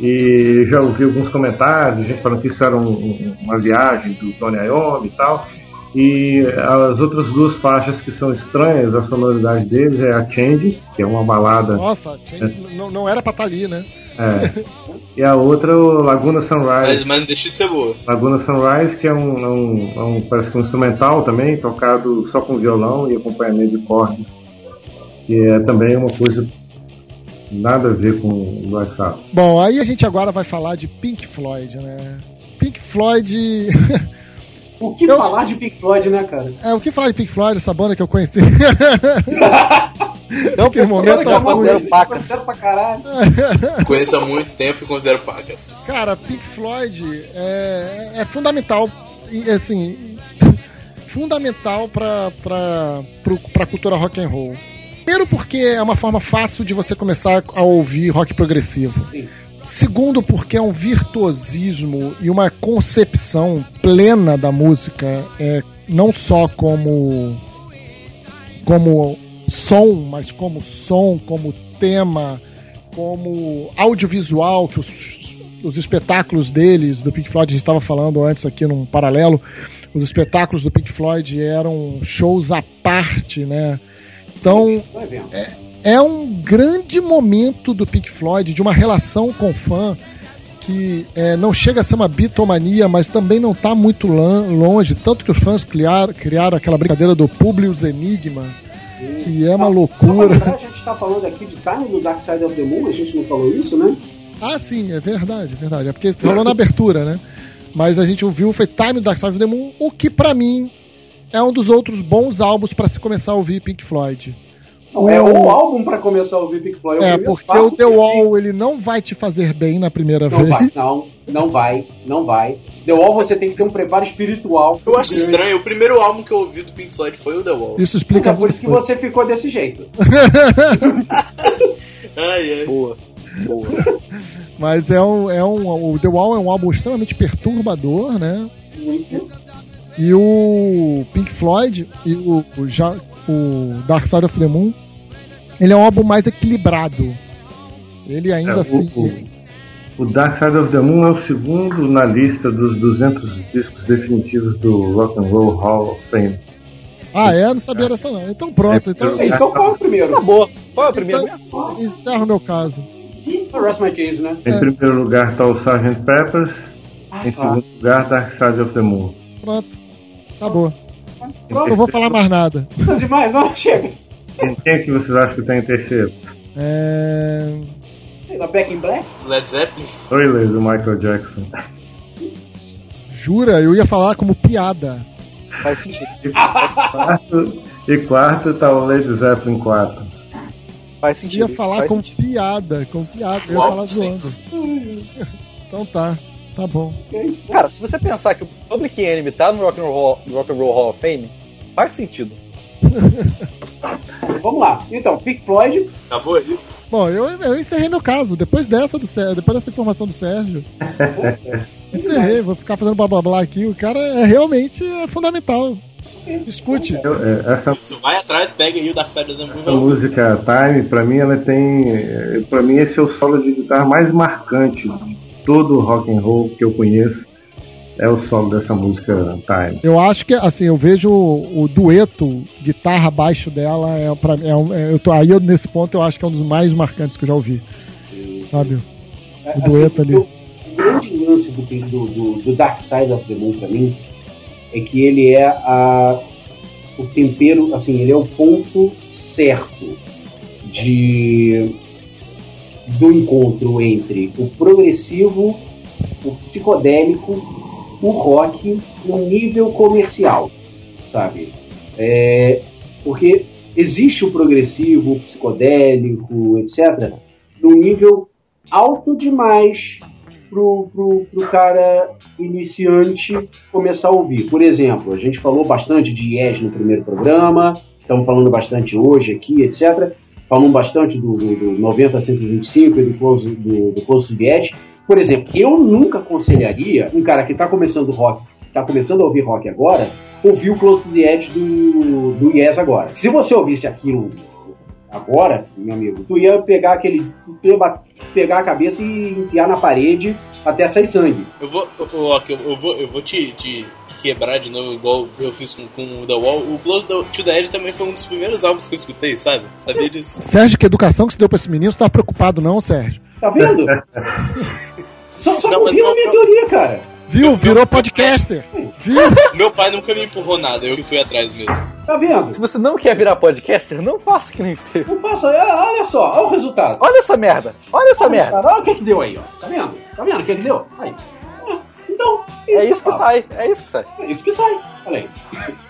[SPEAKER 4] E já ouvi alguns comentários, gente falando que isso era um- um- uma viagem do Tony Iommi e tal. E as outras duas faixas que são estranhas, a sonoridade deles é a Change, que é uma balada,
[SPEAKER 5] Nossa, James não, não era pra estar ali, né?
[SPEAKER 4] é, e a outra o Laguna Sunrise.
[SPEAKER 1] Mas, mas não deixa de ser boa.
[SPEAKER 4] Laguna Sunrise, que é um, é um, é um- parece que um instrumental também, tocado só com violão e acompanhamento de cordas. Que é também uma coisa nada a ver com o Black Sabbath.
[SPEAKER 5] Bom, aí a gente agora vai falar de Pink Floyd, né? Pink Floyd.
[SPEAKER 3] O que
[SPEAKER 5] Eu-
[SPEAKER 3] falar de Pink Floyd, né, cara?
[SPEAKER 5] É, o que falar de Pink Floyd, essa banda que eu conheci?
[SPEAKER 2] Não,
[SPEAKER 5] Naquele momento
[SPEAKER 2] eu
[SPEAKER 5] ruim.
[SPEAKER 2] considero pacas.
[SPEAKER 1] Conheço há muito tempo e considero pacas.
[SPEAKER 5] Cara, Pink Floyd é, é fundamental, assim, fundamental pra, pra, pro, pra cultura rock and roll. Primeiro porque é uma forma fácil de você começar a ouvir rock progressivo.
[SPEAKER 3] Sim.
[SPEAKER 5] Segundo porque é um virtuosismo e uma concepção plena da música, é, não só como como som, mas como som, como tema, como audiovisual, que os, os espetáculos deles, do Pink Floyd, a gente estava falando antes aqui num paralelo, os espetáculos do Pink Floyd eram shows à parte, né? Então,
[SPEAKER 3] vendo.
[SPEAKER 5] é um grande momento do Pink Floyd, de uma relação com o fã que é, não chega a ser uma bitomania, mas também não está muito longe. Tanto que os fãs criaram, criaram aquela brincadeira do Publius Enigma, que é uma
[SPEAKER 3] Na
[SPEAKER 5] loucura.
[SPEAKER 3] verdade, a gente tá falando aqui de Time do Dark Side of the Moon, a gente não falou isso, né?
[SPEAKER 5] Ah, sim, é verdade, é verdade. É porque falou na abertura, né? Mas a gente ouviu, foi Time Dark Side of the Moon, o que pra mim é um dos outros bons álbuns pra se começar a ouvir Pink Floyd.
[SPEAKER 3] Não, é o álbum pra começar a ouvir Pink Floyd.
[SPEAKER 5] É,
[SPEAKER 3] o primeiro
[SPEAKER 5] porque o The Wall ele não vai te fazer bem na primeira
[SPEAKER 3] Não vai,
[SPEAKER 5] vez.
[SPEAKER 3] não, não vai, não vai. The Wall você tem que ter um preparo espiritual.
[SPEAKER 1] Eu acho estranho, o primeiro álbum que eu ouvi do Pink Floyd foi o The Wall.
[SPEAKER 5] Isso explica
[SPEAKER 3] é por isso que você ficou desse jeito.
[SPEAKER 1] Ai, ai.
[SPEAKER 2] Boa. Boa.
[SPEAKER 5] Mas é um, é um. O The Wall é um álbum extremamente perturbador, né?
[SPEAKER 3] Muito.
[SPEAKER 5] E o Pink Floyd e o, o, já, o Dark Side of the Moon, ele é um álbum mais equilibrado. Ele ainda
[SPEAKER 4] É,
[SPEAKER 5] assim.
[SPEAKER 4] o- O Dark Side of the Moon é o segundo na lista dos 200 discos definitivos do Rock and Roll Hall of Fame.
[SPEAKER 5] Ah, é? Não sabia dessa não. Então pronto. Então,
[SPEAKER 3] É, Então qual é o primeiro?
[SPEAKER 2] Acabou. Qual é o primeiro?
[SPEAKER 5] então encerra o meu caso.
[SPEAKER 3] Rest My Case, né?
[SPEAKER 4] Em primeiro lugar tá o Sgt. Peppers.
[SPEAKER 3] Ah,
[SPEAKER 4] Em
[SPEAKER 3] tá.
[SPEAKER 4] segundo lugar, Dark Side of the Moon.
[SPEAKER 5] Pronto. Acabou.
[SPEAKER 3] Pronto.
[SPEAKER 5] Não vou falar mais nada.
[SPEAKER 3] Não demais, não, chega.
[SPEAKER 4] Quem, quem que vocês acham que tá em terceiro?
[SPEAKER 5] É...
[SPEAKER 3] Sei lá, Back in Black?
[SPEAKER 1] Led Zeppelin?
[SPEAKER 4] Thriller, do Michael Jackson.
[SPEAKER 5] Jura? Eu ia falar como piada.
[SPEAKER 2] Faz sentido.
[SPEAKER 4] E quarto, e quarto tá o Led Zeppelin 4.
[SPEAKER 2] Faz
[SPEAKER 5] Eu
[SPEAKER 2] sentido.
[SPEAKER 5] ia falar
[SPEAKER 2] faz
[SPEAKER 5] como
[SPEAKER 2] sentido.
[SPEAKER 5] piada. Com piada. Eu ia falar zoando. Então tá. Tá bom.
[SPEAKER 2] Cara, se você pensar que o Public Enemy tá no Rock and Roll, Rock and Roll Hall of Fame, faz sentido.
[SPEAKER 3] Vamos lá. Então, Pink Floyd,
[SPEAKER 1] Acabou é isso?
[SPEAKER 5] Bom, eu, eu encerrei meu caso. Depois dessa do Sérgio, depois dessa informação do Sérgio. encerrei, vou ficar fazendo blá blá blá aqui. O cara é realmente é fundamental. Escute.
[SPEAKER 4] Eu- é, essa
[SPEAKER 1] Isso, vai atrás, pega aí o Dark Side of the Moon.
[SPEAKER 4] essa música Time, pra mim, ela tem. é, Pra mim, esse é o solo de guitarra mais marcante todo rock and roll que eu conheço. É o solo dessa música Time.
[SPEAKER 5] Eu acho que, assim, eu vejo o, o dueto guitarra baixo dela. É, pra, mim, é, um- é, eu tô, aí, eu, nesse ponto, eu acho que é um dos mais marcantes que eu já ouvi. Sabe?
[SPEAKER 3] é,
[SPEAKER 5] O dueto ali.
[SPEAKER 3] O, o grande lance do, do, do, do Dark Side of the Moon pra mim é que ele é a, o tempero, assim, ele é o ponto certo de do encontro entre o progressivo, o psicodélico, o rock no nível comercial, sabe? É, porque existe o progressivo, o psicodélico, etc., no nível alto demais pro, pro, pro cara iniciante começar a ouvir. Por exemplo, a gente falou bastante de Yes no primeiro programa, estamos falando bastante hoje aqui, etc. Falamos bastante do, do, do 90 a 125 e do Close, do, do Close to the Edge. Por exemplo, eu nunca aconselharia um cara que está começando rock, está começando a ouvir rock agora, ouvir o Close to the Edge do, do Yes agora. Se você ouvisse aquilo agora, meu amigo, tu ia pegar aquele. Tu ia pegar a cabeça e enfiar na parede até sair sangue.
[SPEAKER 1] Eu vou, que eu, eu vou, eu vou te, te quebrar de novo, igual eu fiz com, com o The Wall. O Close to the Edge também foi um dos primeiros álbuns que eu escutei, sabe? Sabia disso?
[SPEAKER 5] Sérgio, que educação que você deu pra esse menino, você tá preocupado não, Sérgio?
[SPEAKER 3] Tá vendo? só só
[SPEAKER 1] Não,
[SPEAKER 3] confia na minha
[SPEAKER 1] não-
[SPEAKER 3] teoria, cara.
[SPEAKER 5] Viu? Virou podcaster. Viu?
[SPEAKER 1] Meu pai nunca me empurrou nada, eu que fui atrás mesmo.
[SPEAKER 3] Tá vendo?
[SPEAKER 2] Se você não quer virar podcaster, não faça que nem você.
[SPEAKER 3] Não faça. ah, Olha só, olha o resultado.
[SPEAKER 2] Olha essa merda. Olha essa
[SPEAKER 3] Olha
[SPEAKER 2] merda.
[SPEAKER 3] Olha o que que deu aí, ó. Tá vendo? Tá vendo o que que deu? Aí. Então,
[SPEAKER 2] É isso que
[SPEAKER 3] eu falo.
[SPEAKER 2] sai. É isso que sai.
[SPEAKER 3] É isso que sai. Olha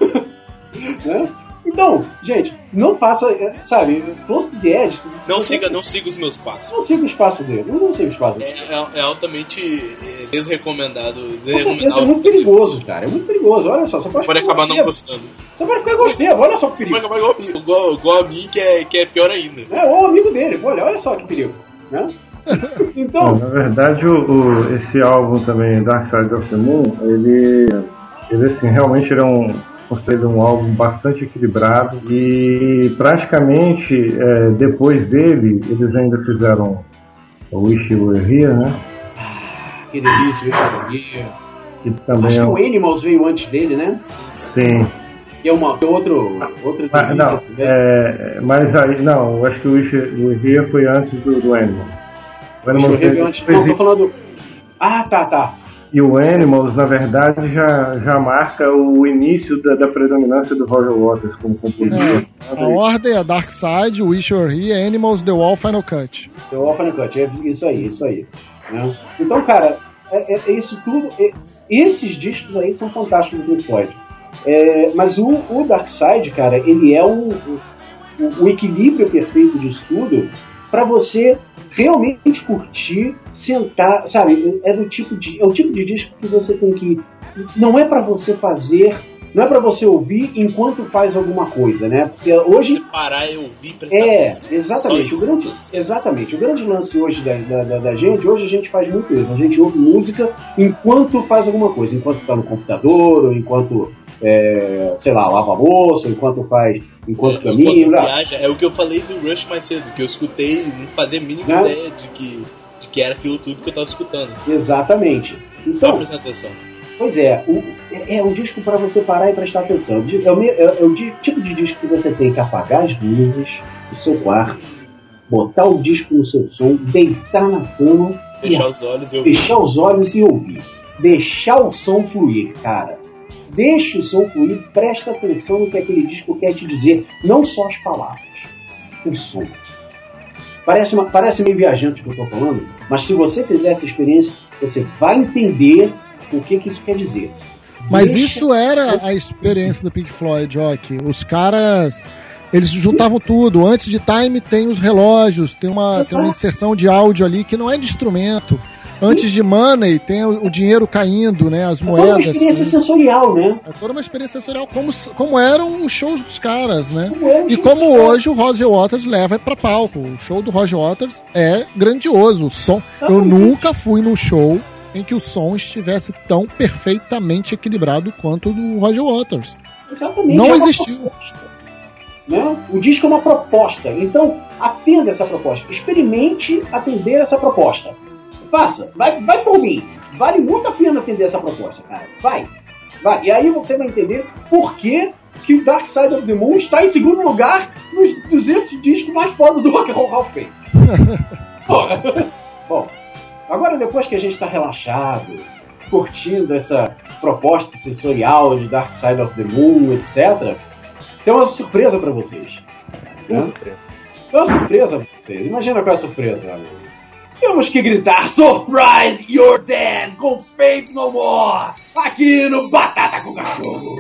[SPEAKER 3] aí. Né? Então, gente, não faça, é, sabe, close to the edge.
[SPEAKER 1] Não
[SPEAKER 3] você-
[SPEAKER 1] siga, não siga os meus passos.
[SPEAKER 3] Não siga o espaço dele. Não, não siga o espaço dele.
[SPEAKER 1] É, é- é altamente é, desrecomendado. Desrecomendado.
[SPEAKER 3] é muito perigoso, cara. É muito perigoso. Olha só, você pode,
[SPEAKER 1] Você pode
[SPEAKER 3] ficar
[SPEAKER 1] acabar não gostando.
[SPEAKER 3] Você pode ficar gosteiro. Olha só que
[SPEAKER 1] Você
[SPEAKER 3] perigo.
[SPEAKER 1] pode acabar igual, a mim, igual, igual a mim, que é, que é pior ainda.
[SPEAKER 3] É, ou amigo dele. Olha, olha só que perigo. Né? Então,
[SPEAKER 4] Na verdade, o, o- esse álbum também, Dark Side of the Moon, ele, ele assim, realmente ele é um, considerado um álbum bastante equilibrado e praticamente é, depois dele eles ainda fizeram o Wish You Were Here, né?
[SPEAKER 3] que delícia, Richard Gere.
[SPEAKER 4] Que também
[SPEAKER 3] Acho
[SPEAKER 4] é
[SPEAKER 3] que o Animals veio antes dele, né?
[SPEAKER 4] sim.
[SPEAKER 3] Que é uma, que é outro, outra
[SPEAKER 4] Mas,
[SPEAKER 3] delícia
[SPEAKER 4] não, é, mas aí, não, eu acho que o Wish You Were Here foi antes do, do Animal. O Animal
[SPEAKER 3] o veio antes.
[SPEAKER 4] depois
[SPEAKER 3] Não, tô falando. Ah, tá, tá.
[SPEAKER 4] E o Animals, na verdade, já, já marca o início da, da predominância do Roger Waters como compositor.
[SPEAKER 5] A ordem é Dark Side, Wish You Were Here, Animals, The Wall, Final Cut.
[SPEAKER 3] The Orphan Cut, é isso aí, isso aí. né? Então, cara, é, é- é isso tudo. é- esses discos aí são fantásticos do Pink Floyd. É, mas o, o Dark Side, cara, ele é um, o, o equilíbrio perfeito disso tudo para você realmente curtir, sentar, sabe? É do tipo de é o tipo de disco que você tem que não é para você fazer, não é para você ouvir enquanto faz alguma coisa, né? Porque hoje
[SPEAKER 1] Você parar e ouvir, prestar
[SPEAKER 3] é,
[SPEAKER 1] atenção.
[SPEAKER 3] exatamente. O grande, exatamente. O grande lance hoje da, da, da- da gente, hoje a gente faz muito isso. A gente ouve música enquanto faz alguma coisa, enquanto está no computador, ou enquanto, é, sei lá, lava a louça, ou enquanto faz, enquanto
[SPEAKER 1] É,
[SPEAKER 3] caminha.
[SPEAKER 1] enquanto viaja, é o que eu falei do Rush mais cedo, que eu escutei e não fazia a mínima
[SPEAKER 3] Né?
[SPEAKER 1] ideia de que, de que era aquilo tudo que eu tava escutando.
[SPEAKER 3] Exatamente. Então,
[SPEAKER 1] prestar atenção.
[SPEAKER 3] Pois é, o- é, é um disco para você parar e prestar atenção. É o, é- é o tipo de disco que você tem que apagar as luzes do seu quarto, botar o disco no seu som, deitar na cama
[SPEAKER 1] Fechar
[SPEAKER 3] e
[SPEAKER 1] os olhos e ouvir.
[SPEAKER 3] fechar os olhos e ouvir. Deixar o som fluir, cara. Deixa o som fluir, presta atenção no que aquele disco quer te dizer, não só as palavras, o som. Parece, uma- parece meio viajante o que eu estou falando, mas se você fizer essa experiência, você vai entender o que, que isso quer dizer.
[SPEAKER 5] Mas
[SPEAKER 3] Deixa-
[SPEAKER 5] isso era a experiência do Pink Floyd, Jock. Os caras. Eles juntavam tudo. Antes de Time tem os relógios, tem uma, tem uma inserção de áudio ali que não é de instrumento. Antes de Money tem o, o dinheiro caindo, né? As
[SPEAKER 3] É toda uma
[SPEAKER 5] moedas.
[SPEAKER 3] experiência sensorial, né?
[SPEAKER 5] É toda uma experiência sensorial, como, como eram os shows dos caras, né?
[SPEAKER 3] Como é
[SPEAKER 5] E como hoje o Roger Waters leva pra palco. O show do Roger Waters é grandioso. O som. Eu
[SPEAKER 3] Exatamente.
[SPEAKER 5] nunca fui num show em que o som estivesse tão perfeitamente equilibrado quanto o do Roger Waters.
[SPEAKER 3] Exatamente.
[SPEAKER 5] Não
[SPEAKER 3] é
[SPEAKER 5] existiu.
[SPEAKER 3] né? O disco é uma proposta. Então, atenda essa proposta. Experimente atender essa proposta. Faça. Vai, vai por mim. Vale muito a pena atender essa proposta, cara. Vai. Vai. E aí você vai entender por que, que o Dark Side of the Moon está em segundo lugar nos 200 discos mais fodas do Rock and Roll Hall of Fame. Bom, agora depois que a gente está relaxado, curtindo essa proposta sensorial de Dark Side of the Moon, etc., tem uma surpresa para vocês. Né?
[SPEAKER 1] surpresa.
[SPEAKER 3] Tem uma surpresa pra vocês. Imagina qual é a surpresa, amigo. Temos que gritar Surprise, you're dead! Com Faith No More! Aqui no Batata com Cachorro!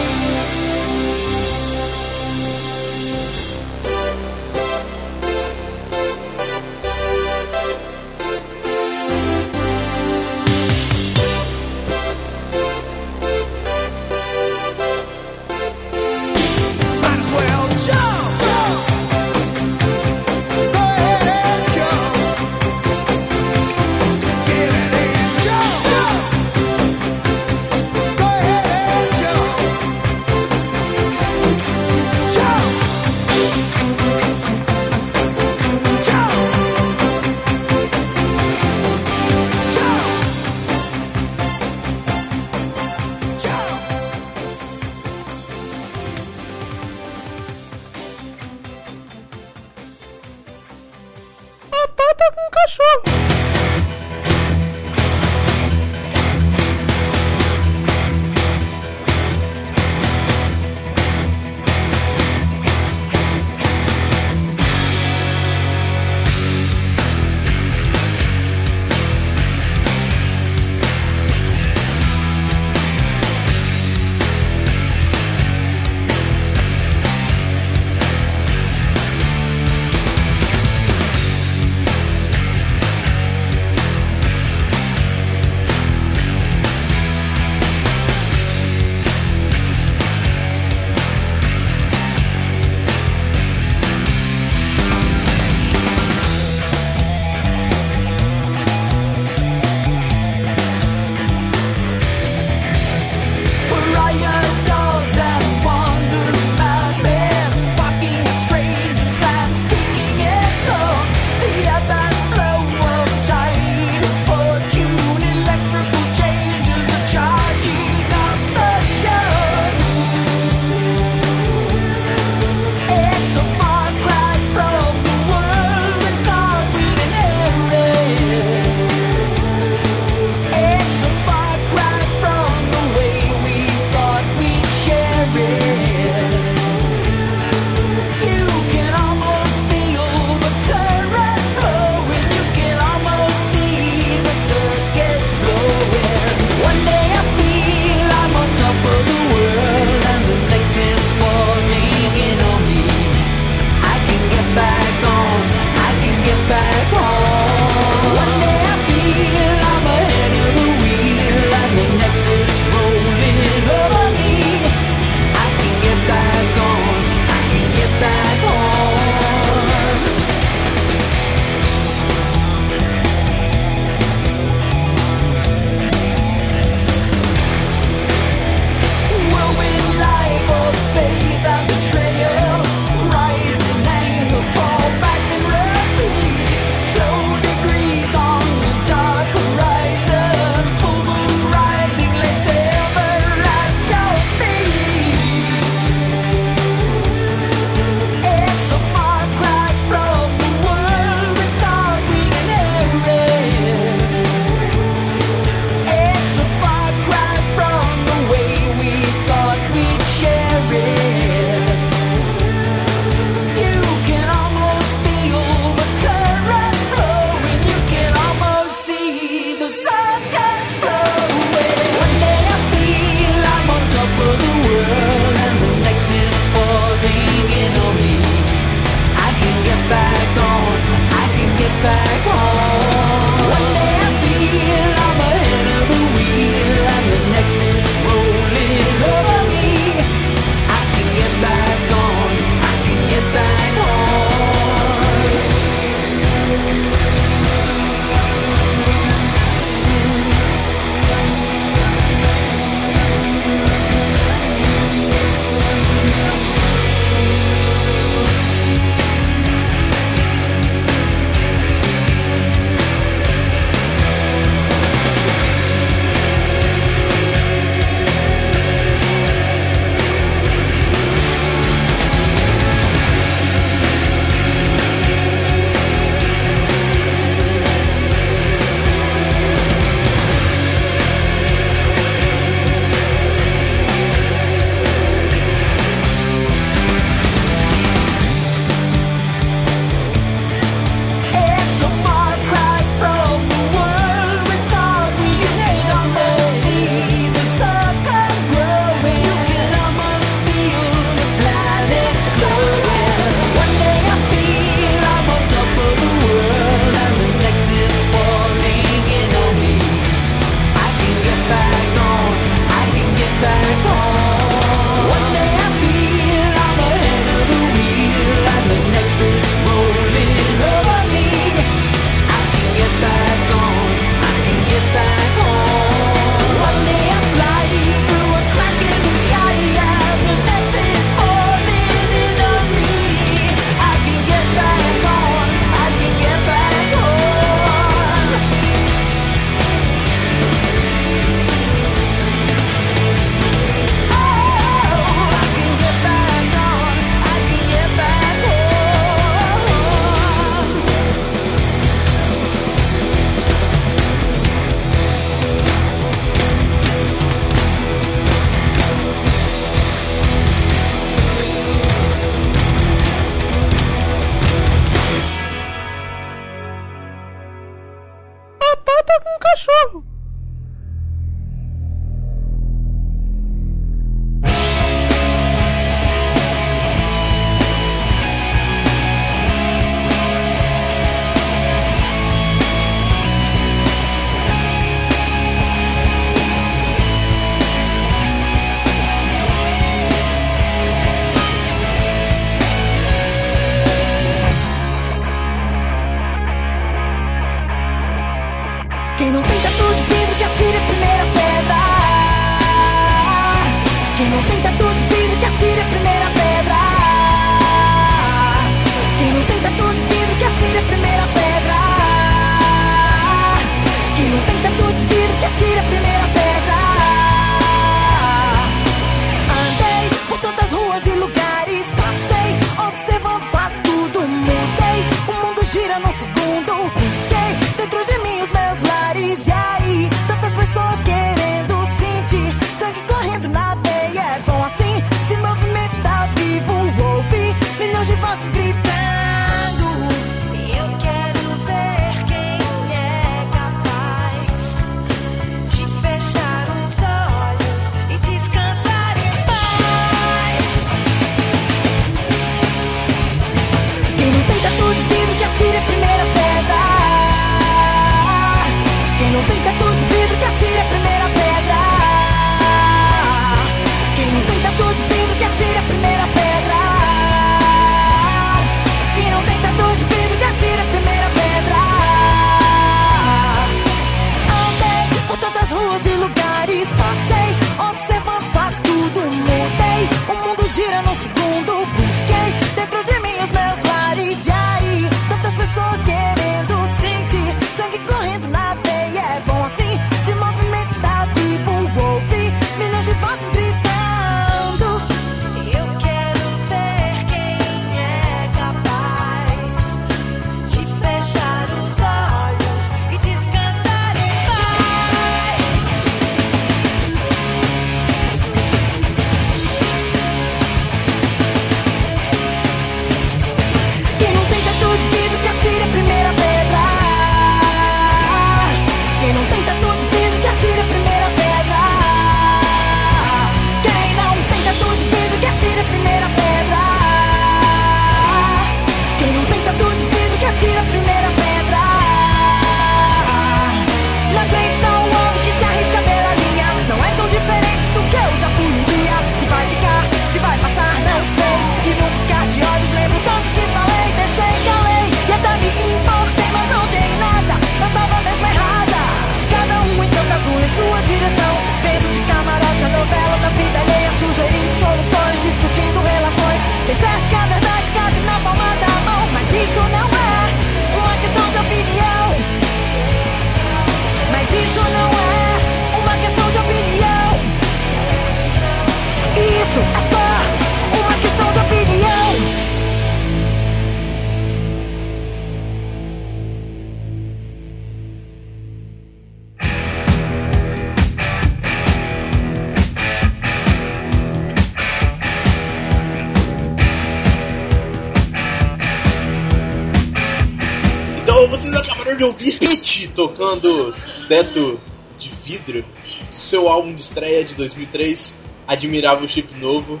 [SPEAKER 1] Álbum de estreia de 2003, Admirável Chip Novo.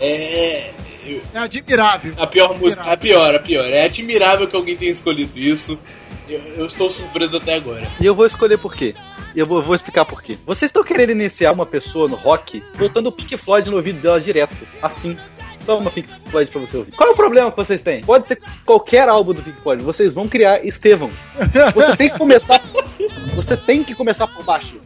[SPEAKER 1] É. eu-
[SPEAKER 5] É admirável.
[SPEAKER 1] A pior música, a pior, a pior. É admirável que alguém tenha escolhido isso. Eu, eu estou surpreso até agora.
[SPEAKER 2] E eu vou escolher por quê? E eu vou, vou explicar por quê. Vocês estão querendo iniciar uma pessoa no rock botando o Pink Floyd no ouvido dela direto, assim. Toma Pink Floyd pra você ouvir. Qual é o problema que vocês têm? Pode ser qualquer álbum do Pink Floyd. Vocês vão criar Estevãos. Você tem que começar. Você tem que começar por baixo.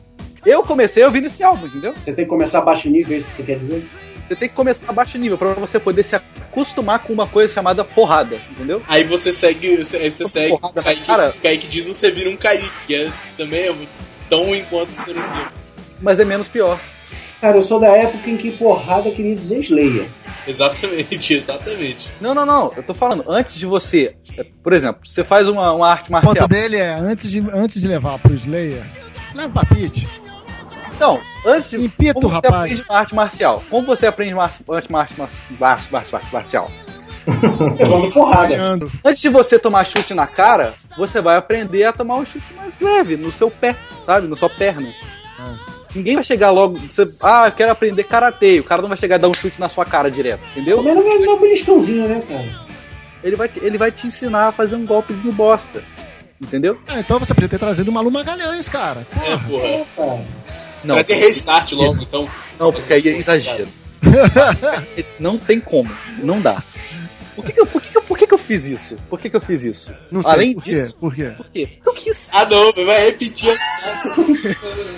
[SPEAKER 2] Eu comecei ouvindo esse álbum, entendeu?
[SPEAKER 3] Você tem que começar baixo nível, é isso que você quer dizer?
[SPEAKER 2] Você tem que começar a baixo nível pra você poder se acostumar com uma coisa chamada porrada, entendeu?
[SPEAKER 1] Aí você segue, você, aí você segue
[SPEAKER 2] Porrada,
[SPEAKER 1] Kaique,
[SPEAKER 2] cara.
[SPEAKER 1] Kaique diz você vira um Kaique, que é, também é tão ruim quanto ser um.
[SPEAKER 2] Mas é menos pior.
[SPEAKER 3] Cara, eu sou da época em que porrada queria dizer Slayer.
[SPEAKER 1] Exatamente, exatamente.
[SPEAKER 2] Não, não, não. Eu tô falando, antes de você. é, Por exemplo, você faz uma, uma arte
[SPEAKER 5] O ponto
[SPEAKER 2] marcial.
[SPEAKER 5] dele é, antes de, antes de levar pro Slayer, leva pra Pete.
[SPEAKER 2] Não, antes de.
[SPEAKER 5] Impito,
[SPEAKER 2] como você
[SPEAKER 5] rapaz.
[SPEAKER 2] aprende uma arte marcial? Como você aprende uma arte, arte, arte, arte, arte, arte marcial?
[SPEAKER 3] Levando porrada.
[SPEAKER 5] Ganhando.
[SPEAKER 2] Antes de você tomar chute na cara, você vai aprender a tomar um chute mais leve, no seu pé, sabe? Na sua perna. Ninguém vai chegar logo. Você, ah, eu quero aprender karatê. O cara não vai chegar a dar um chute na sua cara direto, entendeu?
[SPEAKER 3] Também não vai dar um beliscãozinho, né, cara?
[SPEAKER 2] Ele vai, te- ele vai te ensinar a fazer um golpezinho bosta. Entendeu?
[SPEAKER 5] Ah, então você podia ter trazido o Malu Magalhães, cara.
[SPEAKER 1] É, porra.
[SPEAKER 3] Cara,
[SPEAKER 2] Não,
[SPEAKER 1] Trazer restart logo, então.
[SPEAKER 2] não porque aí é exagero. Não tem como. Não dá. Por que, que, eu, por, que, que, eu- por que, que eu fiz isso? Por que, que eu fiz isso?
[SPEAKER 5] Não sei
[SPEAKER 2] Além
[SPEAKER 5] por quê.
[SPEAKER 2] disso.
[SPEAKER 5] Por quê?
[SPEAKER 2] Por quê? Porque eu quis.
[SPEAKER 1] Ah não, vai repetir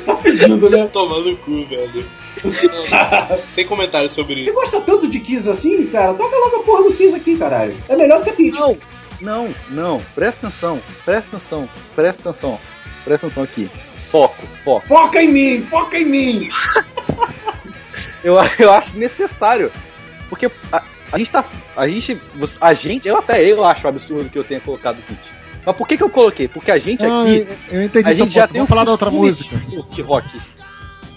[SPEAKER 3] tá pedindo, né?
[SPEAKER 1] tomando o cu, velho. Não, Sem comentários sobre
[SPEAKER 3] Você
[SPEAKER 1] isso.
[SPEAKER 3] gosta tanto de Kiss assim, cara? Toca logo a porra do Kiss aqui, caralho. É melhor que a Peach.
[SPEAKER 2] Não, não, não. Presta atenção. Presta atenção. Presta atenção. Presta atenção aqui. Foco, foco.
[SPEAKER 3] Foca em mim, foca em mim.
[SPEAKER 2] Eu, eu acho necessário. Porque a, a gente tá. A gente. você- A gente. Eu até eu acho absurdo que eu tenha colocado o Hit. Mas por que, que eu coloquei? Porque a gente
[SPEAKER 5] Ah,
[SPEAKER 2] aqui.
[SPEAKER 5] eu, eu entendi
[SPEAKER 2] A gente já
[SPEAKER 5] ponto.
[SPEAKER 2] tem
[SPEAKER 5] Vamos
[SPEAKER 2] o
[SPEAKER 5] falar da outra música.
[SPEAKER 2] de rock.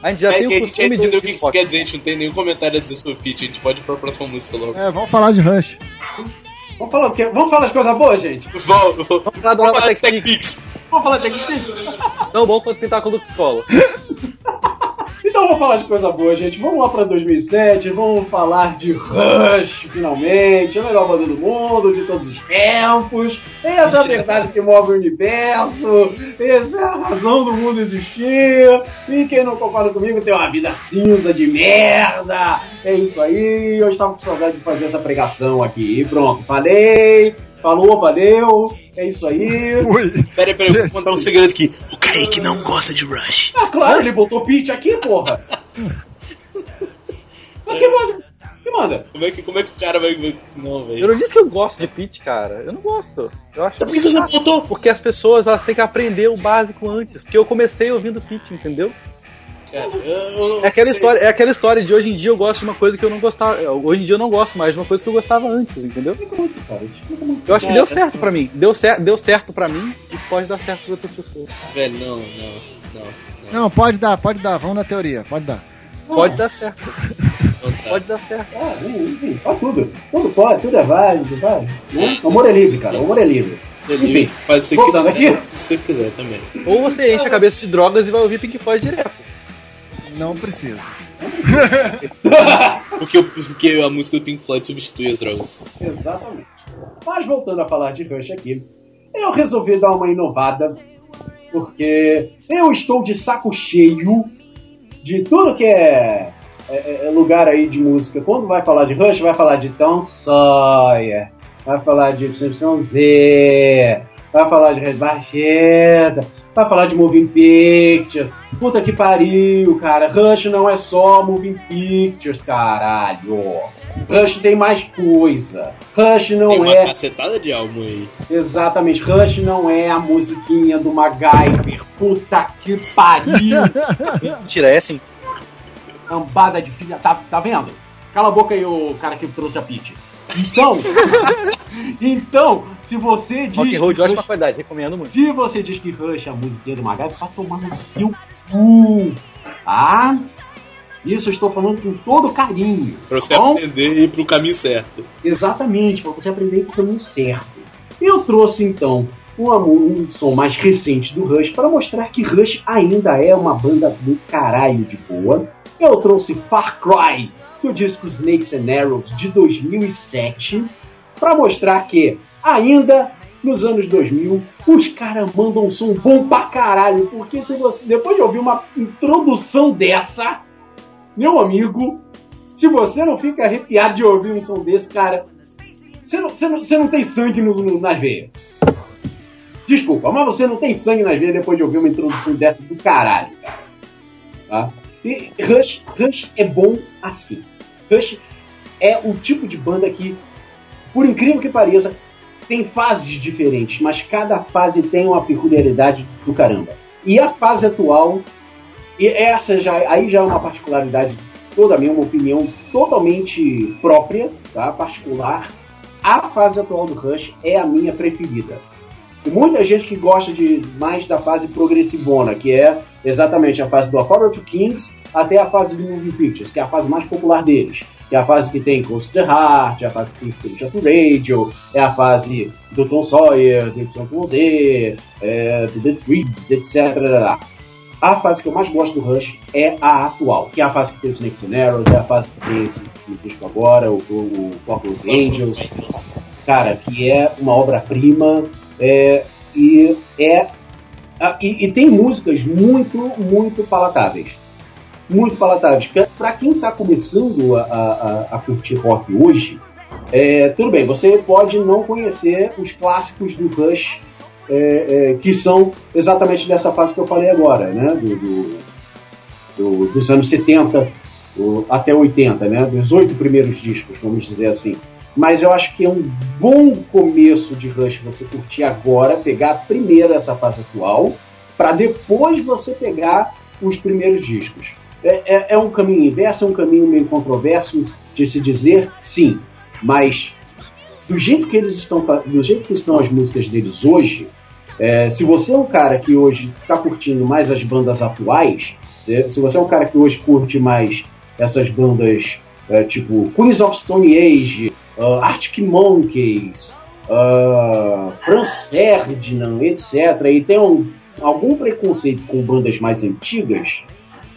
[SPEAKER 2] A gente já
[SPEAKER 1] É
[SPEAKER 2] tem o
[SPEAKER 1] a gente já
[SPEAKER 2] costume de
[SPEAKER 1] entendeu o que isso
[SPEAKER 2] rock.
[SPEAKER 1] quer dizer, a gente não tem nenhum comentário a dizer sobre o Pitch, a gente pode ir pra próxima música logo.
[SPEAKER 5] É, vamos falar de Rush.
[SPEAKER 3] Vamos falar o quê? Vamos falar as coisas boas, gente?
[SPEAKER 1] Vamos, vamos
[SPEAKER 2] falar da nova
[SPEAKER 1] falar de
[SPEAKER 2] Tech
[SPEAKER 1] Pix.
[SPEAKER 3] Vamos falar de Tech
[SPEAKER 2] Tão bom quanto pintar com o Lux Colo.
[SPEAKER 3] Então vamos falar de coisa boa, gente. Vamos lá pra 2007, vamos falar de Rush, finalmente. A melhor banda do mundo, de todos os tempos. Essa é a verdade que move o universo. Essa é a razão do mundo existir. E quem não concorda comigo tem uma vida cinza de merda. É isso aí. Eu estava com saudade de fazer essa pregação aqui. E pronto, falei. Falou, valeu. É isso aí.
[SPEAKER 5] Ui.
[SPEAKER 1] Peraí, peraí, eu vou contar um segredo aqui. O Kaique não gosta de Rush.
[SPEAKER 3] Ah, claro, ele botou pitch aqui, porra. Mas que manda? Que manda?
[SPEAKER 1] Como é que, como é que o cara vai. Não,
[SPEAKER 2] Eu
[SPEAKER 1] velho.
[SPEAKER 2] não disse que eu gosto de pitch, cara. Eu não gosto. Eu acho
[SPEAKER 1] Então por que que você não botou?
[SPEAKER 2] Porque as pessoas elas têm que aprender o básico antes. Porque eu comecei ouvindo pitch, entendeu?
[SPEAKER 1] Cara,
[SPEAKER 2] É aquela,
[SPEAKER 1] sei.
[SPEAKER 2] história, é aquela história de hoje em dia eu gosto de uma coisa que eu não gostava. Hoje em dia eu não gosto mais de uma coisa que eu gostava antes, entendeu? Eu acho que
[SPEAKER 1] É,
[SPEAKER 2] deu
[SPEAKER 1] é.
[SPEAKER 2] certo pra mim. Deu, cer deu certo pra mim e pode dar certo pra outras pessoas.
[SPEAKER 1] Velho, não, não, não. Não,
[SPEAKER 5] Não, pode dar, pode dar. Vamos na teoria, pode dar.
[SPEAKER 2] Pode dar certo.
[SPEAKER 1] não tá.
[SPEAKER 2] Pode dar certo.
[SPEAKER 3] Ah, enfim, faz tudo. Tudo pode, tudo é válido, vai. O amor é livre, cara. O amor é livre. Enfim,
[SPEAKER 1] faz o que você quiser.
[SPEAKER 3] aqui.
[SPEAKER 1] Se você quiser também.
[SPEAKER 2] Ou você enche a cabeça de drogas e vai ouvir Pink Floyd direto.
[SPEAKER 5] Não precisa.
[SPEAKER 1] Porque, porque a música do Pink Floyd substitui as drogas.
[SPEAKER 3] Exatamente. Mas voltando a falar de Rush aqui, eu resolvi dar uma inovada, porque eu estou de saco cheio de tudo que é, é- é lugar aí de música. Quando vai falar de Rush, vai falar de Tom Sawyer, vai falar de Simpson Z, vai falar de Red Barcheta, vai falar de Moving Pictures. Puta que pariu, cara. Rush não é só Moving Pictures, caralho. Rush tem mais coisa. Rush não
[SPEAKER 1] Tem uma
[SPEAKER 3] é.
[SPEAKER 1] cacetada de álbum aí.
[SPEAKER 3] Exatamente, Rush não é a musiquinha do MacGyver. Puta que pariu.
[SPEAKER 2] Mentira, é assim.
[SPEAKER 3] Cambada de filha. Tá, tá vendo? Cala a boca aí, o cara que trouxe a Peach. Então, então, se você diz.
[SPEAKER 2] Rock and roll
[SPEAKER 3] que
[SPEAKER 2] de ótima
[SPEAKER 3] Rush-
[SPEAKER 2] qualidade, recomendo muito.
[SPEAKER 3] se você diz que Rush é a musiquinha do MacGyver, pra tomar no seu cu, tá? Isso eu estou falando com todo carinho.
[SPEAKER 1] Pra você
[SPEAKER 3] Bom?
[SPEAKER 1] aprender e ir pro caminho certo.
[SPEAKER 3] Exatamente, para você aprender o caminho certo. Eu trouxe então um, um som mais recente do Rush para mostrar que Rush ainda é uma banda do caralho de boa. Eu trouxe Far Cry do disco Snakes and Arrows de 2007 para mostrar que ainda nos anos 2000, os caras mandam um som bom pra caralho, porque se você, depois de ouvir uma introdução dessa, meu amigo, se você não fica arrepiado de ouvir um som desse, cara, você não, você não, você não tem sangue no, no, nas veias. Desculpa, mas você não tem sangue nas veias depois de ouvir uma introdução dessa do caralho, cara. Tá? E Rush, Rush é bom assim. Rush é o tipo de banda que, por incrível que pareça, tem fases diferentes, mas cada fase tem uma peculiaridade do caramba. E a fase atual, e essa já aí já é uma particularidade toda minha, uma opinião totalmente própria, tá? particular. A fase atual do Rush é a minha preferida. Tem muita gente que gosta de mais da fase progressivona, que é exatamente a fase do A Power to Kings até a fase do Movie Pictures, que é a fase mais popular deles. Que é a fase que tem Close to the Heart, é a fase que tem Finish to Radio, é a fase do Tom Sawyer, do Y é, do The Trees, etc. A fase que eu mais gosto do Rush é a atual, que é a fase que tem o Snakes and Arrows, é a fase que tem esse último disco agora, o, o, o Angels, cara, que é uma obra-prima é, e é e, e tem músicas muito, muito palatáveis. Muito palatáveis. Para quem está começando a, a, a, curtir rock hoje, é, tudo bem, você pode não conhecer os clássicos do Rush, é, é, que são exatamente dessa fase que eu falei agora, né? Do, do, do, dos anos 70 o, até 80, né? Dos oito primeiros discos, vamos dizer assim. Mas eu acho que é um bom começo de Rush você curtir agora, pegar primeiro essa fase atual, para depois você pegar os primeiros discos. É, é, é, um caminho inverso, é um caminho meio controverso de se dizer, sim, mas do jeito que eles estão, do jeito que estão as músicas deles hoje, é, se você é um cara que hoje está curtindo mais as bandas atuais, se você é um cara que hoje curte mais essas bandas é, tipo Queens of Stone Age, uh, Arctic Monkeys, uh, Franz Ferdinand, etc., e tem um, algum preconceito com bandas mais antigas,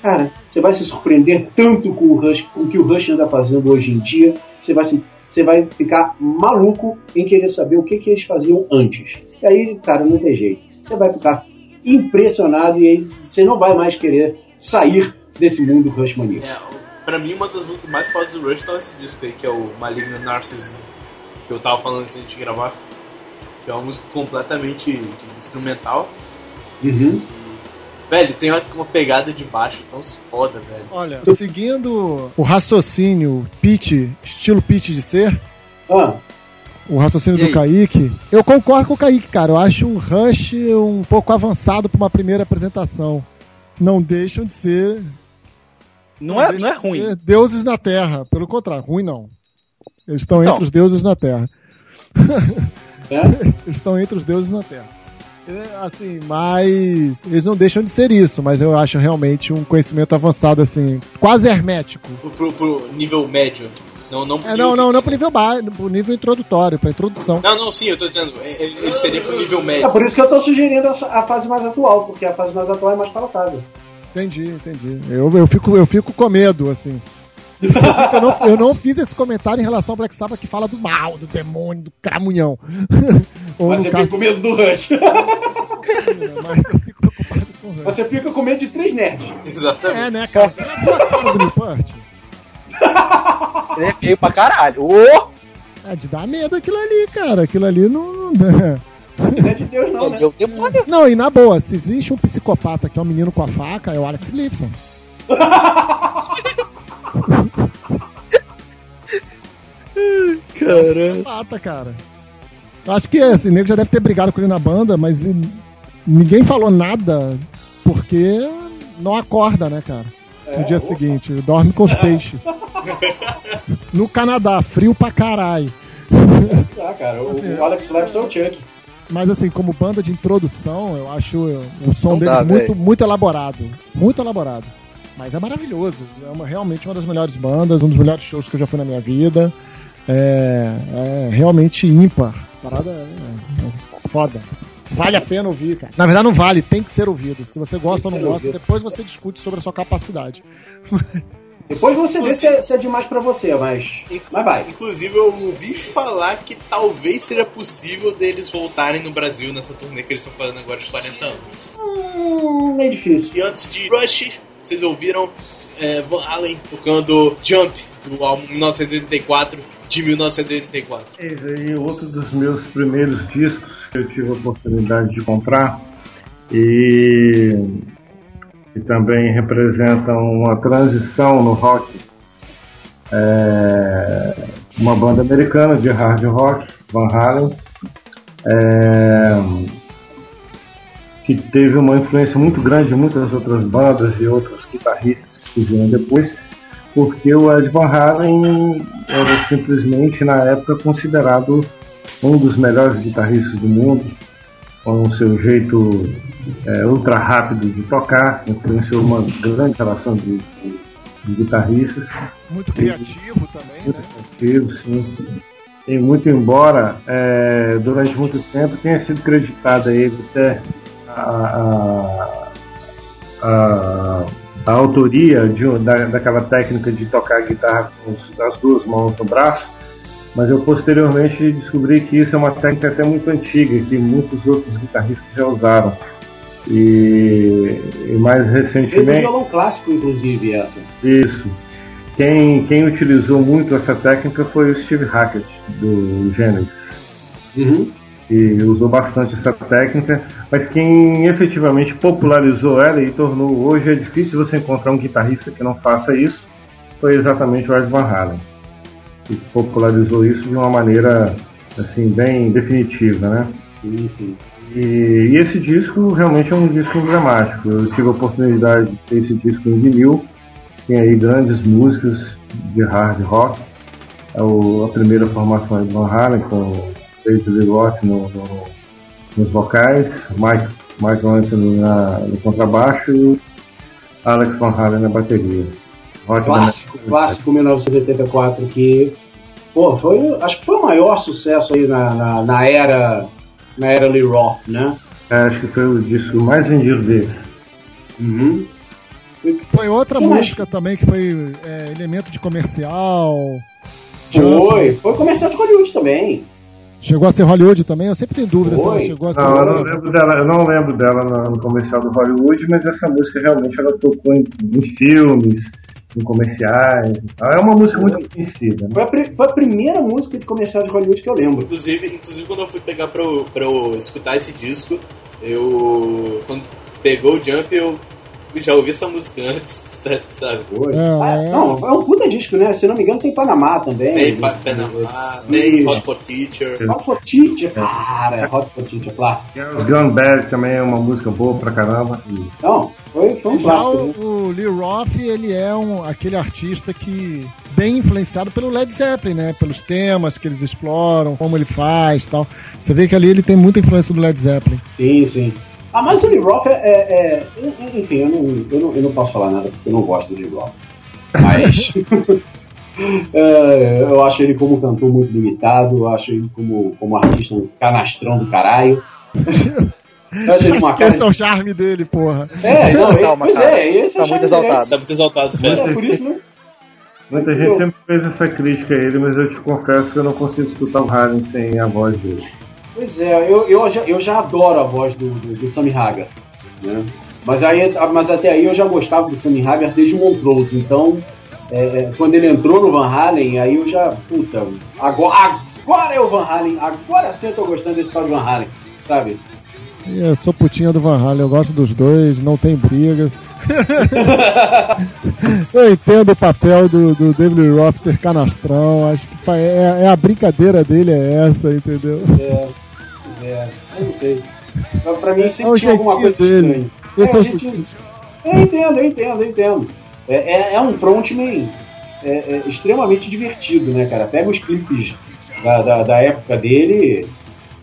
[SPEAKER 3] cara, você vai se surpreender tanto com o Rush, com o que o Rush anda fazendo hoje em dia, você vai se você vai ficar maluco em querer saber o que, que eles faziam antes. E aí, cara, não tem jeito. Você vai ficar impressionado e aí você não vai mais querer sair desse mundo Rush maníaco.
[SPEAKER 1] É, pra mim, uma das músicas mais fodas do Rush tá nesse disco aí, que é o Maligno Narcissus, que eu tava falando antes de gravar. Que é uma música completamente instrumental.
[SPEAKER 3] Uhum.
[SPEAKER 1] Velho, tem uma, pegada de baixo tão foda, velho.
[SPEAKER 5] Olha, seguindo o raciocínio pitch, estilo pitch de ser,
[SPEAKER 3] Ah,
[SPEAKER 5] o raciocínio
[SPEAKER 1] E
[SPEAKER 5] do
[SPEAKER 1] aí?
[SPEAKER 5] Kaique, eu concordo com o Kaique, cara. Eu acho o Rush um pouco avançado pra uma primeira apresentação. Não deixam de ser.
[SPEAKER 2] Não é,
[SPEAKER 5] deixam
[SPEAKER 2] não é
[SPEAKER 5] de
[SPEAKER 2] ruim.
[SPEAKER 5] ser deuses na Terra. Pelo contrário, ruim não. Eles estão
[SPEAKER 2] Não.
[SPEAKER 5] entre os deuses na Terra.
[SPEAKER 3] é?
[SPEAKER 5] Eles estão entre os deuses na Terra. É, Assim, mas eles não deixam de ser isso, mas eu acho realmente um conhecimento avançado, assim, quase hermético.
[SPEAKER 1] Pro, pro, pro nível médio. Não, não pro
[SPEAKER 5] É,
[SPEAKER 1] nível
[SPEAKER 5] não, não, não pro nível baixo, pro nível introdutório, pra introdução.
[SPEAKER 1] Não, não, sim, eu tô dizendo, é- ele, ele seria pro nível
[SPEAKER 3] É
[SPEAKER 1] médio.
[SPEAKER 3] por isso que eu tô sugerindo a, a fase mais atual, porque a fase mais atual é mais palatável.
[SPEAKER 5] Entendi, entendi. Eu, eu, fico, eu fico com medo, assim. Eu não, eu não fiz esse comentário em relação ao Black Sabbath que fala do mal, do demônio, do cramunhão. Ou
[SPEAKER 3] Mas
[SPEAKER 5] no
[SPEAKER 3] você
[SPEAKER 5] caso,
[SPEAKER 3] fica com medo do Rush.
[SPEAKER 5] mas eu fico preocupado com o Rush.
[SPEAKER 3] Você fica com medo de três nerds.
[SPEAKER 1] Exatamente.
[SPEAKER 5] É, né, cara? Gravou a cara do Newport.
[SPEAKER 2] Ele é feio pra caralho. Ô!
[SPEAKER 5] É de dar medo aquilo ali, cara. Aquilo ali não. não-
[SPEAKER 3] é de Deus, não, né?
[SPEAKER 2] Demônio.
[SPEAKER 5] Não, e na boa, se existe um psicopata que é um menino com a faca, é o Alex Lifson.
[SPEAKER 2] Caramba.
[SPEAKER 5] Psicopata, cara. Acho que o nego já deve ter brigado com ele na banda, mas ninguém falou nada porque não acorda, né, cara? No dia seguinte, dorme com os peixes. No Canadá, frio pra caralho.
[SPEAKER 3] Ah, cara, o,
[SPEAKER 5] Assim,
[SPEAKER 3] o Alex Lifeson é o Chuck.
[SPEAKER 5] Mas assim, como banda de introdução, eu acho o som
[SPEAKER 2] Não
[SPEAKER 5] deles
[SPEAKER 2] dá,
[SPEAKER 5] muito, muito elaborado. Muito elaborado. Mas é maravilhoso. É uma- realmente uma das melhores bandas, um dos melhores shows que eu já fui na minha vida. É, é realmente ímpar. A Parada é, é foda. Vale a pena ouvir, cara. Na verdade, não vale, tem que ser ouvido. Se você gosta ou não gosta,
[SPEAKER 3] ouvido.
[SPEAKER 5] depois você discute sobre a sua capacidade.
[SPEAKER 3] Depois você vê se é, se é demais pra você, mas. Mas vai.
[SPEAKER 1] Inclusive, eu ouvi falar que talvez seja possível deles voltarem no Brasil nessa turnê que eles estão fazendo agora de 40 anos.
[SPEAKER 3] Hum, é difícil.
[SPEAKER 1] E antes de Rush, vocês ouviram é, Van Halen tocando Jump, do álbum 1984, de 1984.
[SPEAKER 4] Esse aí, outro dos meus primeiros discos que eu tive a oportunidade de comprar e, e também representa uma transição no rock. É, uma banda americana de hard rock, Van Halen, é, que teve uma influência muito grande de muitas outras bandas e outros guitarristas que surgiram depois, porque o Ed Van Halen era simplesmente na época considerado um dos melhores guitarristas do mundo, com o seu jeito é, ultra rápido de tocar, influenciou uma grande relação de, de- de guitarristas,
[SPEAKER 5] Muito criativo também,
[SPEAKER 4] muito
[SPEAKER 5] né?
[SPEAKER 4] criativo, sim. E muito embora é, durante muito tempo tenha sido creditado a ele até a, a, a- a autoria de, um- da, daquela técnica de tocar guitarra com as duas mãos no braço, mas eu posteriormente descobri que isso é uma técnica até muito antiga, que muitos outros guitarristas já usaram. E, e mais
[SPEAKER 3] Veio do
[SPEAKER 4] recentemente.
[SPEAKER 3] violão clássico, inclusive, essa.
[SPEAKER 4] Isso. Quem, quem utilizou muito essa técnica foi o Steve Hackett, do Genesis.
[SPEAKER 3] Uhum.
[SPEAKER 4] E usou bastante essa técnica, mas quem efetivamente popularizou ela e tornou hoje é difícil você encontrar um guitarrista que não faça isso, foi exatamente o Ed Van Halen, que popularizou isso de uma maneira assim bem definitiva, né?
[SPEAKER 3] Sim, sim.
[SPEAKER 4] E, e esse disco realmente é um disco emblemático. Eu tive a oportunidade de ter esse disco em vinil. Tem aí grandes músicas de hard rock. É a primeira formação é Van Halen, com David Lee Roth no, no- nos vocais, Mike, Mike Anthony na, no contrabaixo e Alex Van Halen na bateria. Rock
[SPEAKER 3] Clássico,
[SPEAKER 4] da-
[SPEAKER 3] clássico 1984, que. Pô, foi. Acho que foi o maior sucesso aí na, na, na era. Na era Lee Roth, né?
[SPEAKER 4] É, acho que foi o disco mais vendido deles.
[SPEAKER 3] Uhum.
[SPEAKER 5] Foi outra
[SPEAKER 3] mais?
[SPEAKER 5] música também que foi é, elemento de comercial. Jump.
[SPEAKER 3] Foi, foi comercial de Hollywood também.
[SPEAKER 5] Chegou a ser Hollywood também? Eu sempre tenho dúvida se ela chegou a ser
[SPEAKER 4] Não, eu não lembro dela, eu não lembro dela no, no comercial do Hollywood, mas essa música realmente ela tocou em, em filmes, em comerciais. É uma música muito conhecida. Né?
[SPEAKER 3] Foi a, pri- foi a primeira música de comercial de Hollywood que eu lembro.
[SPEAKER 1] Inclusive, inclusive quando eu fui pegar pra, eu- pra eu escutar esse disco, eu. Quando pegou o Jump, eu já ouvi essa música antes, sabe?
[SPEAKER 5] É,
[SPEAKER 3] Ah,
[SPEAKER 5] é.
[SPEAKER 3] Não, é um puta disco, né? Se não me engano, tem Panamá também.
[SPEAKER 1] Tem Pa- Panamá, tem Hot for Teacher.
[SPEAKER 3] Hot for Teacher, cara. Hot for Teacher, clássico.
[SPEAKER 4] Gone Bad também é uma música boa pra caramba. E
[SPEAKER 3] Não, foi, foi um
[SPEAKER 5] Já
[SPEAKER 3] clássico. né?
[SPEAKER 5] o, o Lee Roth, ele é um, aquele artista que bem influenciado pelo Led Zeppelin, né? Pelos temas que eles exploram, como ele faz, tal. Você vê que ali ele tem muita influência do Led Zeppelin.
[SPEAKER 3] Sim, sim. Ah, mas o Lee Roth é. é- é- enfim, eu não, eu, não, eu não posso falar nada porque eu não gosto do Lee Roth. Mas. é, eu acho ele como cantor muito limitado, eu acho ele como, como artista um canastrão do caralho. Eu acho ele uma
[SPEAKER 5] esse é o charme dele, porra.
[SPEAKER 3] É, não, ele-
[SPEAKER 6] Calma,
[SPEAKER 3] pois
[SPEAKER 6] cara.
[SPEAKER 3] é, esse é
[SPEAKER 6] Tá
[SPEAKER 3] o
[SPEAKER 6] muito exaltado.
[SPEAKER 1] Tá muito exaltado, fera.
[SPEAKER 3] É, por isso, né?
[SPEAKER 4] muita gente sempre fez essa crítica a ele, mas eu te confesso que eu não consigo escutar o Halen sem a voz dele.
[SPEAKER 3] Pois é, eu, eu, já, eu já adoro a voz do, do, do Sammy Hagar. Né? Mas, aí, mas até aí eu já gostava do Sammy Hagar desde o Montrose. Então, é, é, quando ele entrou no Van Halen, aí eu já. Puta, agora, agora é o Van Halen. Agora sim eu tô gostando desse tal de Van Halen. Sabe?
[SPEAKER 5] Eu sou putinha do Van Halen, eu gosto dos dois, não tem brigas. eu entendo o papel do, do David Lee Roth ser canastrão, acho que é, é a brincadeira dele é essa, entendeu?
[SPEAKER 3] É, é, eu não sei. Mas pra mim
[SPEAKER 5] É
[SPEAKER 3] sempre
[SPEAKER 5] o
[SPEAKER 3] tinha alguma coisa
[SPEAKER 5] dele.
[SPEAKER 3] estranha.
[SPEAKER 5] Esse é o
[SPEAKER 3] a gente-. Eu entendo, eu entendo, eu entendo. É, é, é um frontman é, é extremamente divertido, né, cara? Pega os clipes da, da, da época dele,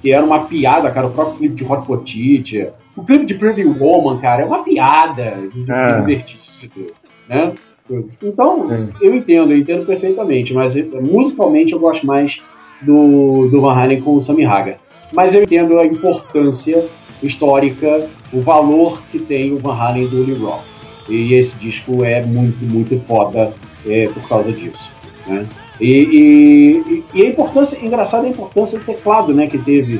[SPEAKER 3] que era uma piada, cara. O próprio clipe de Hot Potite, o clipe de Pretty Woman, cara, é uma piada
[SPEAKER 4] É.
[SPEAKER 3] divertido, né? Então,
[SPEAKER 4] Sim.
[SPEAKER 3] eu entendo, eu entendo perfeitamente, mas musicalmente eu gosto mais do, do Van Halen com o Sammy Hagar. Mas eu entendo a importância histórica, o valor que tem o Van Halen do Lee Roth. E esse disco é muito, muito foda é, por causa disso. Né? E, e, e a importância, engraçado a importância do teclado né, que teve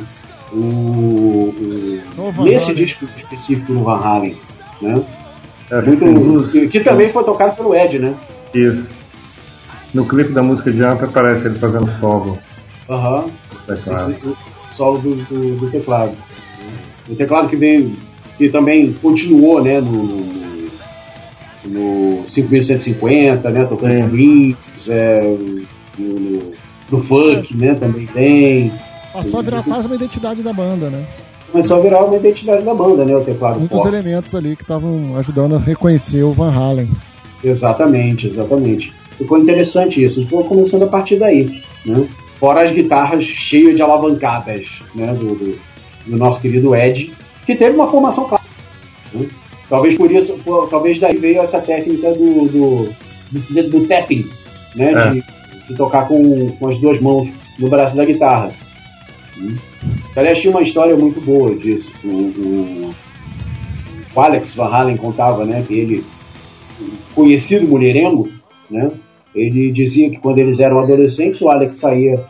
[SPEAKER 3] o, o- nesse
[SPEAKER 5] Halen.
[SPEAKER 3] disco específico no Van Halen. Né?
[SPEAKER 4] É,
[SPEAKER 3] Muito, que, que também foi tocado pelo Ed, né?
[SPEAKER 4] isso. No clipe da música Jump aparece ele fazendo solo.
[SPEAKER 3] Aham. Esse- o solo do, do- do teclado. O teclado que veio, que também continuou, né, no, no, no 5150, né, tocando
[SPEAKER 4] Sim.
[SPEAKER 3] Greens, é, no, no- no funk, né, também tem.
[SPEAKER 5] Passou a virar quase uma identidade da banda, né?
[SPEAKER 3] Começou a virar uma identidade da banda, né, o teclado
[SPEAKER 5] Muitos
[SPEAKER 3] forte.
[SPEAKER 5] elementos ali que estavam ajudando a reconhecer o Van Halen.
[SPEAKER 3] Exatamente, exatamente. Ficou interessante isso. Ficou começando a partir daí, né? Fora as guitarras cheias de alavancadas, né? Do, do, do nosso querido Ed, que teve uma formação clássica. né? Talvez por isso, por- talvez daí veio essa técnica do, do, do, do tapping, né?
[SPEAKER 4] É.
[SPEAKER 3] De, de tocar com, com as duas mãos no braço da guitarra. Né? Aliás, tinha uma história muito boa disso. O, o, o Alex Van Halen contava, né? Que ele conhecido mulherengo, né? Ele dizia que quando eles eram adolescentes, o Alex saía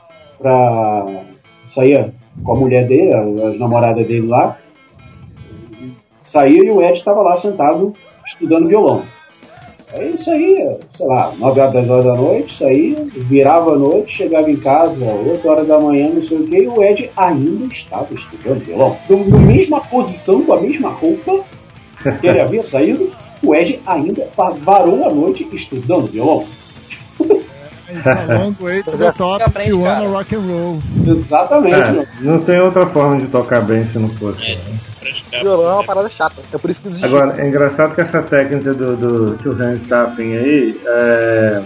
[SPEAKER 3] para saía com a mulher dele, a, namorada dele lá, saía e o Ed estava lá sentado estudando violão. É aí, sei lá, 9 horas, 10 horas da noite, saía, virava a noite, chegava em casa, 8 horas da manhã, não sei o que, e o Ed ainda estava estudando violão. No, na mesma posição, com a mesma roupa que ele havia saído, o Ed ainda va- varou a noite estudando violão.
[SPEAKER 5] Falando Eight
[SPEAKER 2] Mas
[SPEAKER 5] the
[SPEAKER 2] assim
[SPEAKER 5] top
[SPEAKER 2] aprende,
[SPEAKER 5] rock and roll.
[SPEAKER 3] Exatamente.
[SPEAKER 4] É, não tem outra forma de tocar bem se não fosse. né?
[SPEAKER 2] Violão é uma parada chata. É por isso que existe.
[SPEAKER 4] Agora, é engraçado que essa técnica do, do two hand tapping aí é,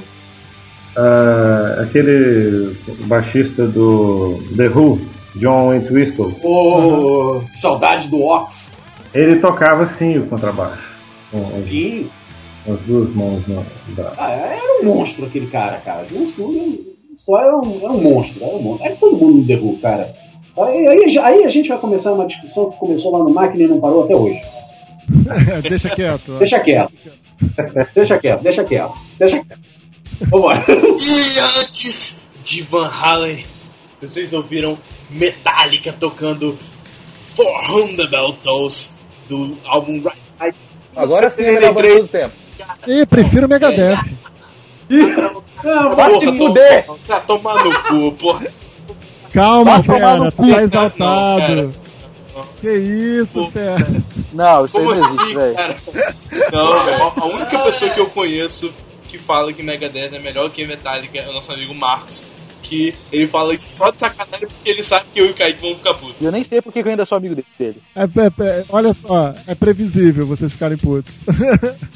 [SPEAKER 4] é, aquele baixista do The Who, John Entwistle,
[SPEAKER 3] Ô, saudade do Ox.
[SPEAKER 4] ele tocava assim o contrabaixo.
[SPEAKER 3] Sim.
[SPEAKER 4] As duas mãos no, da,
[SPEAKER 3] Ah, era um monstro aquele cara, cara. Monstro, só era um, era um monstro, era um monstro. Era todo mundo no The Who, cara. Aí, aí, aí a gente vai começar uma discussão que começou lá no Máquina e não parou até hoje.
[SPEAKER 5] Deixa quieto.
[SPEAKER 3] Deixa quieto. Deixa quieto, deixa quieto, deixa quieto. Vambora.
[SPEAKER 1] E antes de Van Halen, vocês ouviram Metallica tocando 400 Beltos do álbum Right.
[SPEAKER 2] Agora sim é a melhor banda do tempo.
[SPEAKER 5] E prefiro Megadeth.
[SPEAKER 3] Ah,
[SPEAKER 2] Vai se fuder!
[SPEAKER 1] Tá tomar no cu, porra.
[SPEAKER 5] Calma, fera, tu tá exaltado.
[SPEAKER 1] Não,
[SPEAKER 5] que isso, fera.
[SPEAKER 2] Não, isso aí não existe,
[SPEAKER 1] assim,
[SPEAKER 2] velho.
[SPEAKER 1] cara? Não, velho. A única pessoa que eu conheço que fala que Megadeth é melhor que Metallica é o nosso amigo Marcos. Que ele fala isso só de sacanagem porque ele sabe que eu e o Kaique vão ficar putos.
[SPEAKER 2] Eu nem sei porque que eu ainda sou amigo dele.
[SPEAKER 5] É, é, é, olha só, é previsível vocês ficarem putos.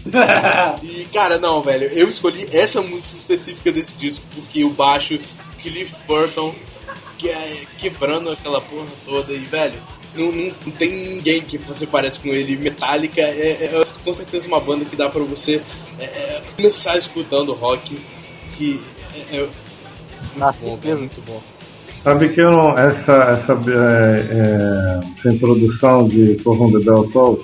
[SPEAKER 1] E, cara, não, velho, eu escolhi essa música específica desse disco porque o baixo Cliff Burton que é quebrando aquela porra toda e, velho, não, não, não tem ninguém que você parece com ele. Metallica é, é com certeza uma banda que dá pra você é, é, começar escutando rock que é, bom,
[SPEAKER 2] certeza.
[SPEAKER 1] velho, muito bom.
[SPEAKER 4] Sabe que eu não, essa, essa, é, é, essa introdução de Forrão de Bell Toll,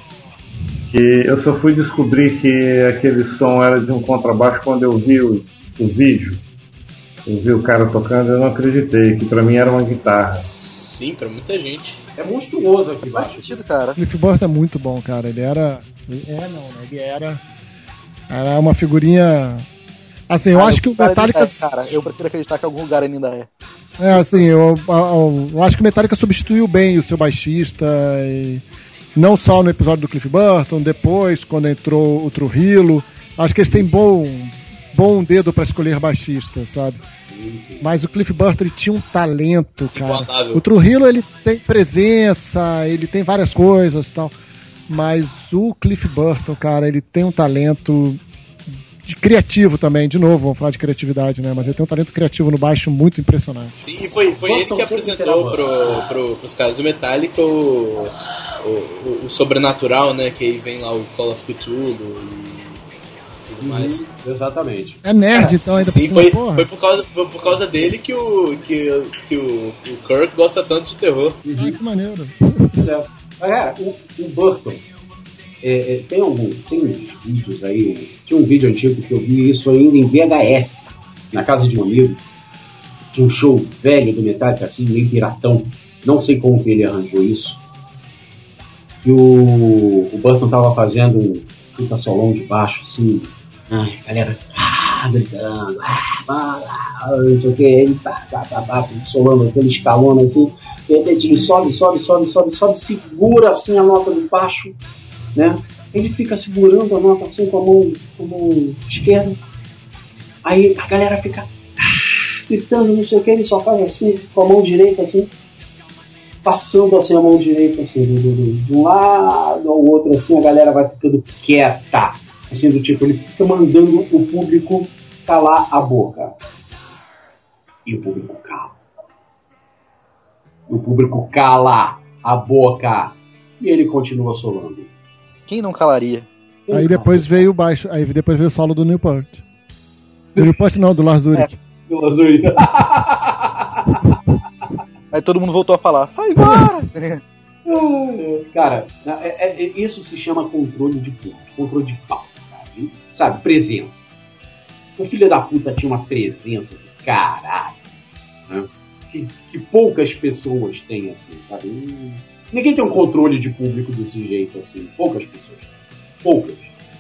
[SPEAKER 4] que eu só fui descobrir que aquele som era de um contrabaixo quando eu vi o, o vídeo. Eu vi o cara tocando eu não acreditei, que pra mim era uma guitarra.
[SPEAKER 1] Sim, pra muita gente.
[SPEAKER 3] É monstruoso aqui.
[SPEAKER 2] Isso faz sentido, cara.
[SPEAKER 5] Cliff Burton é muito bom, cara. Ele era. ele É, não, né? Ele era. Era uma figurinha. Assim, eu
[SPEAKER 2] Ah,
[SPEAKER 5] acho que o Metallica.
[SPEAKER 2] é, Cara, eu prefiro acreditar que algum lugar ele ainda é.
[SPEAKER 5] É, assim, eu, eu, eu acho que o Metallica substituiu bem o seu baixista. E não só no episódio do Cliff Burton, depois, quando entrou o Trujillo. Acho que eles têm bom, bom dedo pra escolher baixista, sabe? Mas o Cliff Burton ele tinha um talento, cara.
[SPEAKER 1] Igualável.
[SPEAKER 5] O Trujillo ele tem presença, ele tem várias coisas e tal. Mas o Cliff Burton, cara, ele tem um talento de criativo também, de novo, vamos falar de criatividade, né? Mas ele tem um talento criativo no baixo muito impressionante.
[SPEAKER 1] Sim, e foi, foi ele que apresentou pro, pro, pros caras do Metallica o, o, o- o sobrenatural, né? Que aí vem lá o Call of Cthulhu e tudo mais.
[SPEAKER 3] Exatamente.
[SPEAKER 5] É nerd, então, ainda
[SPEAKER 1] Sim,
[SPEAKER 5] por
[SPEAKER 1] foi,
[SPEAKER 5] porra.
[SPEAKER 1] foi por, causa, foi por causa dele que o, que, que o, o Kirk gosta tanto de terror.
[SPEAKER 5] Ah, que maneiro.
[SPEAKER 3] É, o, o Burton é, é, tem algum, tem uns vídeos aí, Tinha um vídeo antigo que eu vi isso ainda em VHS, na casa de um amigo. Tinha um show velho do Metallica, assim, meio piratão. Não sei como que ele arranjou isso. Que o, o Burton tava fazendo um puta solão de baixo, assim. Ai, a galera ah, gritando, ah, ah, não sei o que, ele tá, tá, tá, tá, solando aquele escalão assim. De repente ele sobe, sobe, sobe, sobe, sobe, segura assim a nota do baixo, né? Ele fica segurando a nota assim com a mão, com a mão esquerda. Aí a galera fica ah, gritando, não sei o que, ele só faz assim, com a mão direita assim, passando assim a mão direita assim, de um lado ao outro assim, a galera vai ficando quieta. Assim, do tipo, ele fica mandando o público calar a boca. E o público cala. O público cala a boca. E ele continua solando.
[SPEAKER 2] Quem não calaria?
[SPEAKER 5] Aí depois veio o baixo, aí depois veio o solo do Newport. Do Newport não, do Lars Ulrich.
[SPEAKER 3] Pelo azul.
[SPEAKER 2] Aí todo mundo voltou a falar, vai embora!
[SPEAKER 3] Cara, é- é- é- isso se chama controle de público, controle de pau, sabe? Sabe, presença. O filho da puta tinha uma presença do caralho, né? Que, que poucas pessoas têm assim, sabe? Hum, Ninguém tem um controle de público desse jeito assim, poucas pessoas. Poucas,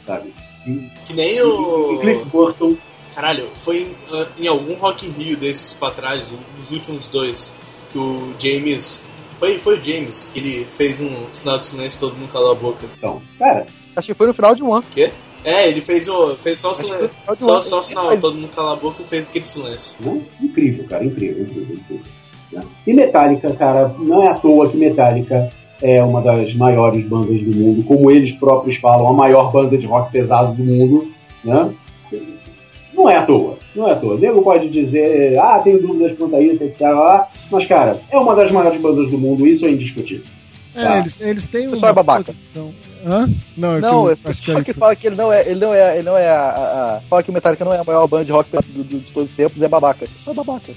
[SPEAKER 3] sabe? E,
[SPEAKER 1] Que nem
[SPEAKER 3] e- e Cliff
[SPEAKER 1] o.
[SPEAKER 3] Burton,
[SPEAKER 1] Caralho, foi em, ah, em algum Rock in Rio desses pra trás, dos últimos dois, que o James. Foi, foi o James, que ele fez um sinal de silêncio e todo mundo calou a boca.
[SPEAKER 3] então, cara,
[SPEAKER 2] Acho que foi no final de um ano.
[SPEAKER 1] Quê? É, ele fez o. fez só o silêncio. Só, só o sinal, todo mundo calou a boca e fez aquele silêncio.
[SPEAKER 3] Né? Incrível, cara, incrível, incrível, incrível. Né? E Metallica, cara, não é à toa que Metallica é uma das maiores bandas do mundo, como eles próprios falam, a maior banda de rock pesado do mundo, né? Não é à toa, não é à toa. O nego pode dizer, ah, tenho dúvidas quanto a isso, etc. Mas, cara, é uma das maiores bandas do mundo, isso é indiscutível.
[SPEAKER 5] É,
[SPEAKER 3] Tá.
[SPEAKER 5] eles, eles têm
[SPEAKER 2] pessoal é babaca.
[SPEAKER 5] posição. Hã? Não, é
[SPEAKER 2] Não,
[SPEAKER 5] que, que
[SPEAKER 2] pessoal
[SPEAKER 5] é
[SPEAKER 2] que fala que ele não é, ele não é, ele não é a, a- a- fala que o Metallica não é a maior banda de rock do- do- de todos os tempos, é babaca. Pessoal é babaca.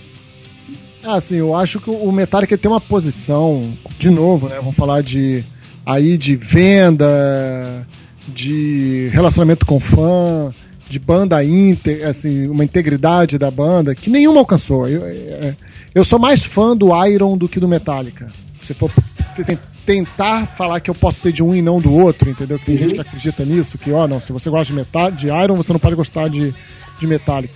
[SPEAKER 5] Ah, sim, eu acho que o Metallica tem uma posição, de novo, né? Vamos falar de aí de venda, de relacionamento com fã, de banda íntegra, assim, uma integridade da banda que nenhuma alcançou. Eu, é- eu sou mais fã do Iron do que do Metallica. Se for te- te- tentar falar que eu posso ser de um e não do outro, entendeu? Que tem gente que acredita nisso, que, ó, não, se você gosta de metal, de Iron, você não pode gostar de, de Metallica.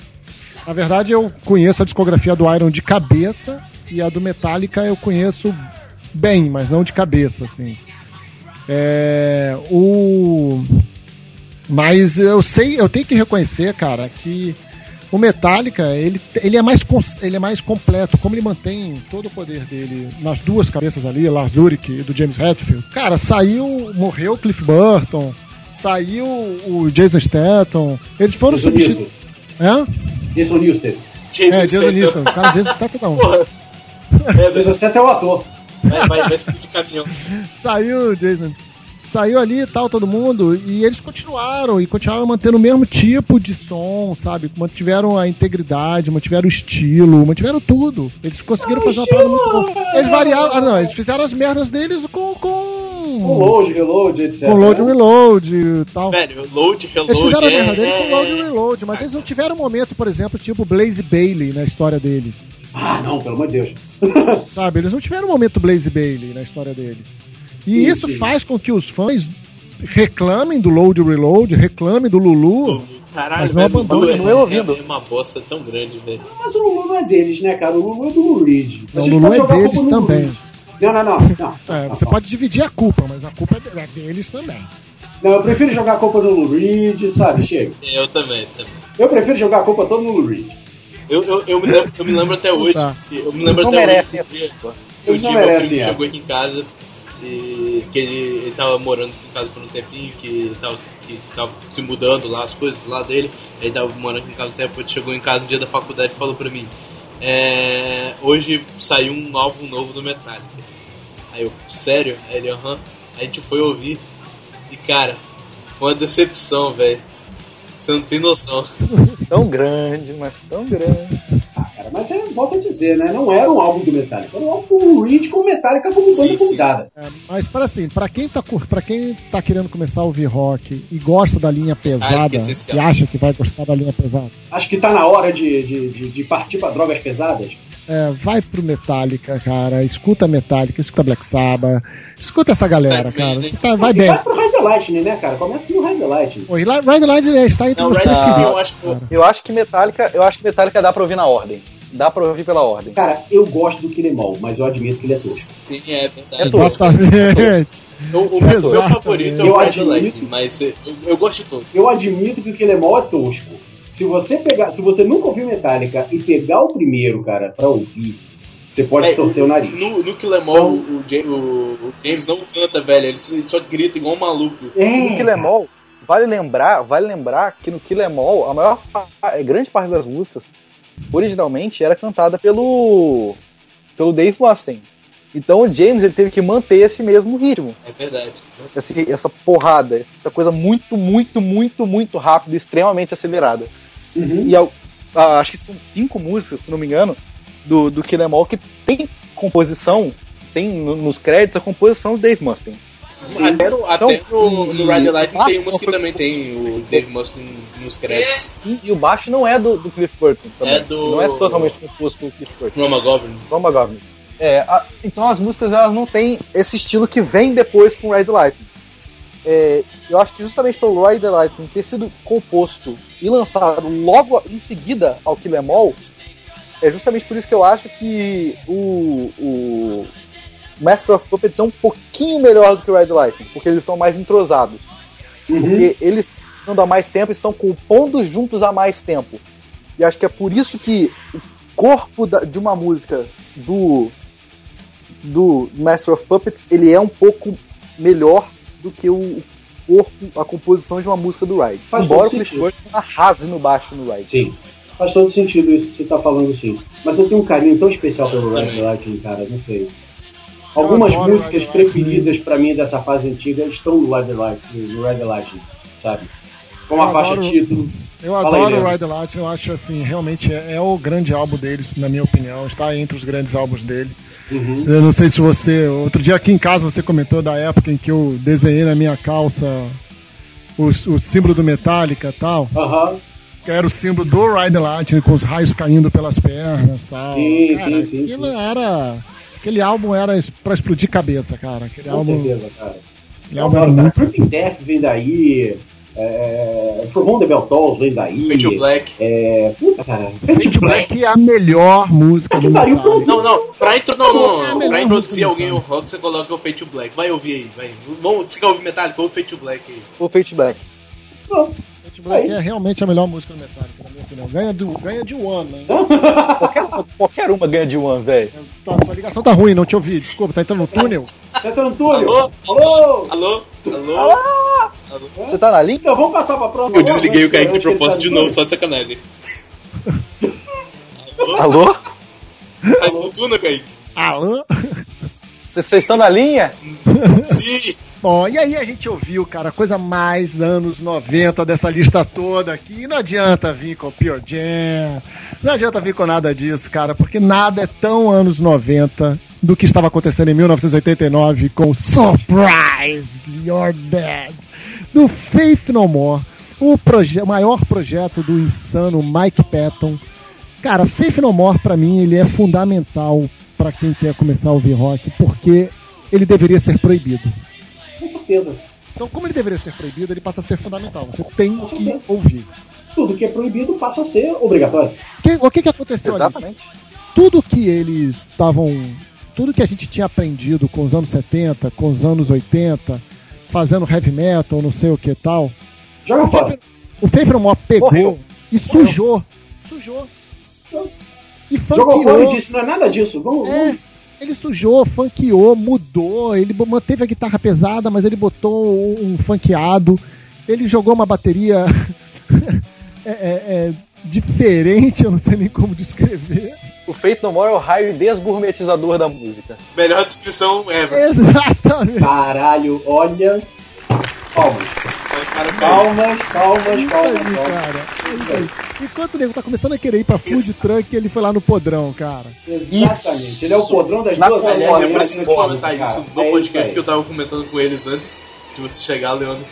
[SPEAKER 5] Na verdade, eu conheço a discografia do Iron de cabeça e a do Metallica eu conheço bem, mas não de cabeça, assim. É, o mas eu sei, eu tenho que reconhecer, cara, que o Metallica, ele, ele, é mais, ele é mais completo, como ele mantém todo o poder dele nas duas cabeças ali, Lars Ulrich e do James Hetfield. Cara, saiu, morreu o Cliff Burton, saiu o Jason Statham, eles foram substituídos. É?
[SPEAKER 3] Jason Newsted.
[SPEAKER 1] Jason
[SPEAKER 5] É, Jason
[SPEAKER 1] Statham.
[SPEAKER 5] Newsted. Cara, Jason Statham não.
[SPEAKER 1] Porra. É,
[SPEAKER 3] Jason Newsted é o ator.
[SPEAKER 1] vai, vai, vai explodir caminhão.
[SPEAKER 5] Saiu, Jason. Saiu ali e tal, todo mundo, e eles continuaram, e continuaram mantendo o mesmo tipo de som, sabe? Mantiveram a integridade, mantiveram o estilo, mantiveram tudo. Eles conseguiram fazer uma parada muito boa. Eles variaram, ah, não, eles fizeram as merdas deles com.
[SPEAKER 3] Com
[SPEAKER 5] com.
[SPEAKER 3] load, reload, etc.
[SPEAKER 5] com load reload e tal.
[SPEAKER 1] Velho, load,
[SPEAKER 5] Eles
[SPEAKER 1] reload.
[SPEAKER 5] fizeram a
[SPEAKER 1] é,
[SPEAKER 5] merda deles com
[SPEAKER 1] é,
[SPEAKER 5] load reload, mas eles não tiveram um momento, por exemplo, tipo Blaze Bailey na história deles.
[SPEAKER 3] Ah, não, pelo amor de Deus.
[SPEAKER 5] Sabe? Eles não tiveram um momento Blaze Bailey na história deles. E
[SPEAKER 3] Sim,
[SPEAKER 5] isso
[SPEAKER 3] sim.
[SPEAKER 5] faz com que os fãs reclamem do Load Reload, reclamem do Lulu.
[SPEAKER 1] Caralho,
[SPEAKER 5] Mas não abandona,
[SPEAKER 1] Lulu é,
[SPEAKER 2] não é ouvindo.
[SPEAKER 1] é uma bosta tão grande, velho.
[SPEAKER 3] Mas o Lulu não é deles, né, cara? O Lulu é do Lou Reed.
[SPEAKER 5] Não, o Lulu é deles também.
[SPEAKER 3] Não, não, não. não.
[SPEAKER 5] É,
[SPEAKER 3] Não,
[SPEAKER 5] você pode dividir a culpa, mas a culpa é é deles também.
[SPEAKER 3] Não, eu prefiro jogar a culpa no Lou Reed, sabe? Chega.
[SPEAKER 1] Eu também, também.
[SPEAKER 3] Eu prefiro jogar a culpa toda no Lou Reed.
[SPEAKER 1] Eu, eu, eu, me lembro, eu me lembro até hoje.
[SPEAKER 5] Tá.
[SPEAKER 1] que- Eu me lembro
[SPEAKER 2] Não
[SPEAKER 1] até hoje. que um dia-
[SPEAKER 2] essa
[SPEAKER 1] que um dia meu primo
[SPEAKER 3] essa.
[SPEAKER 1] chegou aqui em casa e que ele, ele tava morando em casa por um tempinho, que tava, que tava se mudando lá, as coisas lá dele. Aí tava morando aqui em casa um tempo, ele chegou em casa no dia da faculdade e falou pra mim. É, hoje saiu um álbum novo do Metallica. Aí eu, sério? Aí ele, aham. Aí a gente foi ouvir. E cara, foi uma decepção, velho. Você não tem noção.
[SPEAKER 2] Tão grande, mas tão grande.
[SPEAKER 3] Ah, cara, Mas é, volto a dizer, né? Não era um álbum do Metallica, era um álbum Reed com Metallica como banda convidada.
[SPEAKER 5] É, mas para assim, para quem tá cur- pra quem tá querendo começar a ouvir rock e gosta da linha pesada
[SPEAKER 1] que é
[SPEAKER 5] e acha que vai gostar da linha pesada,
[SPEAKER 3] Acho que tá na hora de, de, de, de partir pra drogas pesadas.
[SPEAKER 5] É, vai pro Metallica, cara, escuta Metallica, escuta Black Sabbath, escuta essa galera,
[SPEAKER 1] Vai bem,
[SPEAKER 5] cara.
[SPEAKER 1] né?
[SPEAKER 5] Você tá- vai
[SPEAKER 3] e
[SPEAKER 5] bem.
[SPEAKER 3] vai pro Ride Lightning, né, cara? Começa no Ride Lightning.
[SPEAKER 5] Lá, Ride Light está entre
[SPEAKER 1] Não,
[SPEAKER 5] os
[SPEAKER 1] eu acho que.
[SPEAKER 2] Eu acho que Metallica, eu acho que Metallica dá pra ouvir na ordem. Dá pra ouvir pela ordem.
[SPEAKER 3] Cara, eu gosto do Kill Em All, mas eu admito que ele é tosco.
[SPEAKER 1] Sim, é verdade.
[SPEAKER 2] É tosco.
[SPEAKER 5] Exatamente.
[SPEAKER 1] O, o meu, favorito é
[SPEAKER 3] Eu
[SPEAKER 1] o
[SPEAKER 3] admito.
[SPEAKER 1] Lightning, mas eu, eu gosto de todos.
[SPEAKER 3] Eu admito que o Kill Em All é tosco. Se você pegar, se você nunca ouviu Metallica e pegar o primeiro, cara, pra ouvir, você pode
[SPEAKER 1] É,
[SPEAKER 3] torcer o nariz.
[SPEAKER 1] No, no Kill Em All, o, o, Ja- o- o James não canta, velho. Ele só, grita igual um maluco.
[SPEAKER 2] No
[SPEAKER 3] É,
[SPEAKER 2] Kill Em All, vale lembrar, vale lembrar que no Kill Em All, a maior a grande parte das músicas originalmente era cantada pelo pelo Dave Mustaine. Então o James ele teve que manter esse mesmo ritmo,
[SPEAKER 1] É verdade.
[SPEAKER 2] esse- essa porrada, essa coisa muito, muito, muito, muito rápida, extremamente acelerada.
[SPEAKER 3] Uhum.
[SPEAKER 2] E ao- ah, acho que são cinco músicas, se não me engano, do, do Kill Em All que tem composição, tem no- nos créditos a composição do Dave Mustaine.
[SPEAKER 1] Até no, até
[SPEAKER 2] Então,
[SPEAKER 1] no, no Red Lightning
[SPEAKER 2] e-
[SPEAKER 1] tem umas que também tem o Dave Mustaine nos créditos.
[SPEAKER 2] Sim, e o baixo não é do, do Cliff Burton também.
[SPEAKER 1] É do-
[SPEAKER 2] Não é totalmente composto pelo Cliff Burton.
[SPEAKER 1] Roma Govern.
[SPEAKER 2] Tom McGovern. É, a- então as músicas elas não têm esse estilo que vem depois com Ride the Lightning. É, eu acho que justamente pelo Ride the Lightning ter sido composto e lançado logo em seguida ao Kill Em All, é justamente por isso que eu acho que o, o Master of Puppets é um pouquinho melhor do que o Ride the Lightning, porque eles estão mais entrosados.
[SPEAKER 3] Uhum.
[SPEAKER 2] Porque eles estão há mais tempo, estão compondo juntos há mais tempo. E acho que é por isso que o corpo da- de uma música do do Master of Puppets ele é um pouco melhor do que o corpo, a composição de uma música do Ride.
[SPEAKER 3] Faz
[SPEAKER 2] Embora o
[SPEAKER 3] sentido.
[SPEAKER 2] Burton arrase no baixo no Ride.
[SPEAKER 3] Sim. Faz todo sentido isso que você tá falando, sim. Mas eu tenho um carinho tão especial pelo Red
[SPEAKER 1] Também.
[SPEAKER 3] Lightning, cara, não sei. Algumas músicas
[SPEAKER 5] Lightning.
[SPEAKER 3] preferidas pra mim dessa fase antiga estão no Red Lightning, no Red Lightning, sabe? Como a
[SPEAKER 5] Eu
[SPEAKER 3] faixa
[SPEAKER 5] adoro-
[SPEAKER 3] título.
[SPEAKER 5] Eu
[SPEAKER 3] Fala aí,
[SPEAKER 5] adoro o
[SPEAKER 3] Leandro.
[SPEAKER 5] Ride the Light, eu acho assim, realmente é, é o grande álbum deles, na minha opinião, está entre os grandes álbuns dele.
[SPEAKER 3] Uhum.
[SPEAKER 5] Eu não sei se você. Outro dia aqui em casa você comentou da época em que eu desenhei na minha calça o, o símbolo do Metallica e tal.
[SPEAKER 3] Aham.
[SPEAKER 5] Que era o símbolo do Ride Lightning, com os raios caindo pelas pernas e tal.
[SPEAKER 3] Sim,
[SPEAKER 5] cara,
[SPEAKER 3] sim, sim,
[SPEAKER 5] aquilo
[SPEAKER 3] sim.
[SPEAKER 5] era. Aquele álbum era pra explodir cabeça, cara. Aquele
[SPEAKER 3] Com
[SPEAKER 5] álbum,
[SPEAKER 3] certeza, cara.
[SPEAKER 5] aquele álbum era
[SPEAKER 3] Agora, cara,
[SPEAKER 5] muito.
[SPEAKER 3] Death vem daí. É, From the Bell Tolls vem daí.
[SPEAKER 1] Fate to Black.
[SPEAKER 3] É, puta, cara. To Black.
[SPEAKER 5] É a melhor música
[SPEAKER 3] Que
[SPEAKER 5] do
[SPEAKER 3] pariu.
[SPEAKER 1] Não, não, pra, intro, não, não,
[SPEAKER 5] É
[SPEAKER 1] não, pra introduzir alguém ao rock, você coloca o Fate to Black. Vai ouvir aí, vai. Vamos, você quer ouvir Metallica? Ouve Fate to Black aí.
[SPEAKER 2] O Fate Black.
[SPEAKER 3] Pronto.
[SPEAKER 5] Black é realmente a melhor música do Metallica, na minha opinião. Ganha, do, ganha de One, né?
[SPEAKER 2] Qualquer, qualquer uma ganha de one, velho.
[SPEAKER 5] Tá, a ligação tá ruim, não te ouvi. Desculpa, tá entrando no túnel?
[SPEAKER 3] Tá Antônio.
[SPEAKER 1] Alô?
[SPEAKER 3] Alô?
[SPEAKER 1] Alô? Alô?
[SPEAKER 2] Você tá na linha?
[SPEAKER 3] Então vamos passar pra próxima.
[SPEAKER 1] Eu desliguei o Kaique de propósito de novo, só de sacanagem. Alô?
[SPEAKER 2] Alô?
[SPEAKER 1] Sai do túnel, Kaique?
[SPEAKER 5] Alô?
[SPEAKER 2] Vocês estão na linha?
[SPEAKER 1] Sim!
[SPEAKER 5] Bom, e aí a gente ouviu, cara, a coisa mais anos 90 dessa lista toda aqui. E não adianta vir com Pure Jam, não adianta vir com nada disso, cara, porque nada é tão anos 90 do que estava acontecendo em 1989 com Surprise, You're Dead, do Faith No More, o proje maior projeto do insano Mike Patton. Cara, Faith No More, pra mim, ele é fundamental pra quem quer começar a ouvir rock, porque ele deveria ser proibido.
[SPEAKER 3] Certeza.
[SPEAKER 5] Então, como ele deveria ser proibido, ele passa a ser fundamental. Você tem que ouvir.
[SPEAKER 3] Tudo que é proibido passa a ser obrigatório.
[SPEAKER 5] Que- o que, que aconteceu ali?
[SPEAKER 2] Exatamente.
[SPEAKER 5] Tudo que eles estavam. Tudo que a gente tinha aprendido com os anos 70, com os anos 80, fazendo heavy metal, não sei o que tal.
[SPEAKER 3] Joga
[SPEAKER 5] O
[SPEAKER 3] fora.
[SPEAKER 5] Faith, o Faith pegou
[SPEAKER 2] Morreu.
[SPEAKER 5] e sujou. Sujou. E
[SPEAKER 3] Jogou fora e
[SPEAKER 5] funkeou.
[SPEAKER 3] disse, não é nada disso. Vamos,
[SPEAKER 5] É,
[SPEAKER 3] vamos.
[SPEAKER 5] Ele sujou, funkeou, mudou, ele manteve a guitarra pesada, mas ele botou um funkeado, ele jogou uma bateria é, é- é diferente, eu não sei nem como descrever.
[SPEAKER 2] O Fate No More é o raio desgourmetizador da música.
[SPEAKER 1] Melhor descrição ever.
[SPEAKER 5] Exatamente.
[SPEAKER 3] Caralho, olha. Palmas. Palmas, palmas,
[SPEAKER 5] É isso
[SPEAKER 3] palmas.
[SPEAKER 5] aí,
[SPEAKER 3] palmas.
[SPEAKER 5] cara. É isso aí. Enquanto o nego tá começando a querer ir pra food truck, ele foi lá no podrão, cara.
[SPEAKER 3] Exatamente. Ele é o podrão das
[SPEAKER 2] Na
[SPEAKER 3] duas
[SPEAKER 1] Aliás, eu preciso
[SPEAKER 3] nesse
[SPEAKER 1] comentar isso no
[SPEAKER 3] É
[SPEAKER 1] podcast
[SPEAKER 3] aí.
[SPEAKER 1] que eu tava comentando com eles antes de você chegar, Leandro.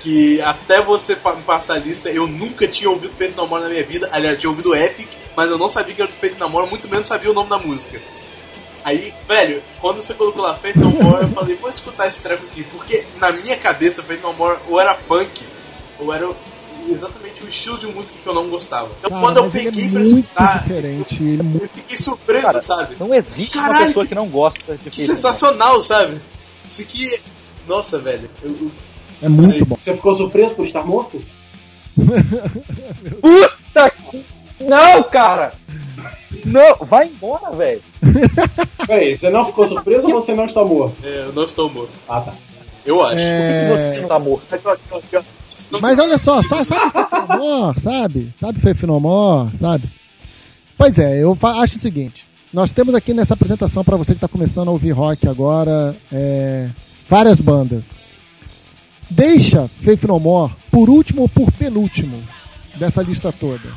[SPEAKER 1] Que até você passar a lista, eu nunca tinha ouvido Feito No More na minha vida. Aliás, eu tinha ouvido Epic, mas eu não sabia que era do Feito No More, muito menos sabia o nome da música. Aí, velho, quando você colocou lá Feito No More, eu falei, vou escutar esse treco aqui. Porque na minha cabeça, Feito No More ou era punk, ou era exatamente o estilo de música que eu não gostava. Então
[SPEAKER 5] Cara,
[SPEAKER 1] quando eu
[SPEAKER 5] ele
[SPEAKER 1] peguei
[SPEAKER 5] é
[SPEAKER 1] pra escutar,
[SPEAKER 5] diferente. Ele é muito...
[SPEAKER 1] eu fiquei surpreso,
[SPEAKER 2] Cara,
[SPEAKER 1] sabe?
[SPEAKER 2] Não existe uma
[SPEAKER 1] Caralho,
[SPEAKER 2] pessoa
[SPEAKER 1] que-
[SPEAKER 2] que não gosta de
[SPEAKER 1] Que sensacional, sabe? Isso aqui. Nossa, velho. Eu, eu-
[SPEAKER 5] É muito bom.
[SPEAKER 3] Você ficou surpreso por estar morto?
[SPEAKER 2] Puta que... Não, cara! Não, vai embora, velho.
[SPEAKER 3] Peraí, você não ficou surpreso ou você não está morto?
[SPEAKER 1] é, eu não estou morto.
[SPEAKER 3] Ah, tá.
[SPEAKER 1] Eu acho.
[SPEAKER 2] Por que
[SPEAKER 5] É...
[SPEAKER 2] você não tá morto?
[SPEAKER 5] Mas olha só, sabe, sabe Fefinomor, sabe? Sabe Fefinomor, sabe? Pois é, eu acho o seguinte. Nós temos aqui nessa apresentação, para você que está começando a ouvir rock agora, é, várias bandas. Deixa Faith No More por último ou por penúltimo dessa lista toda.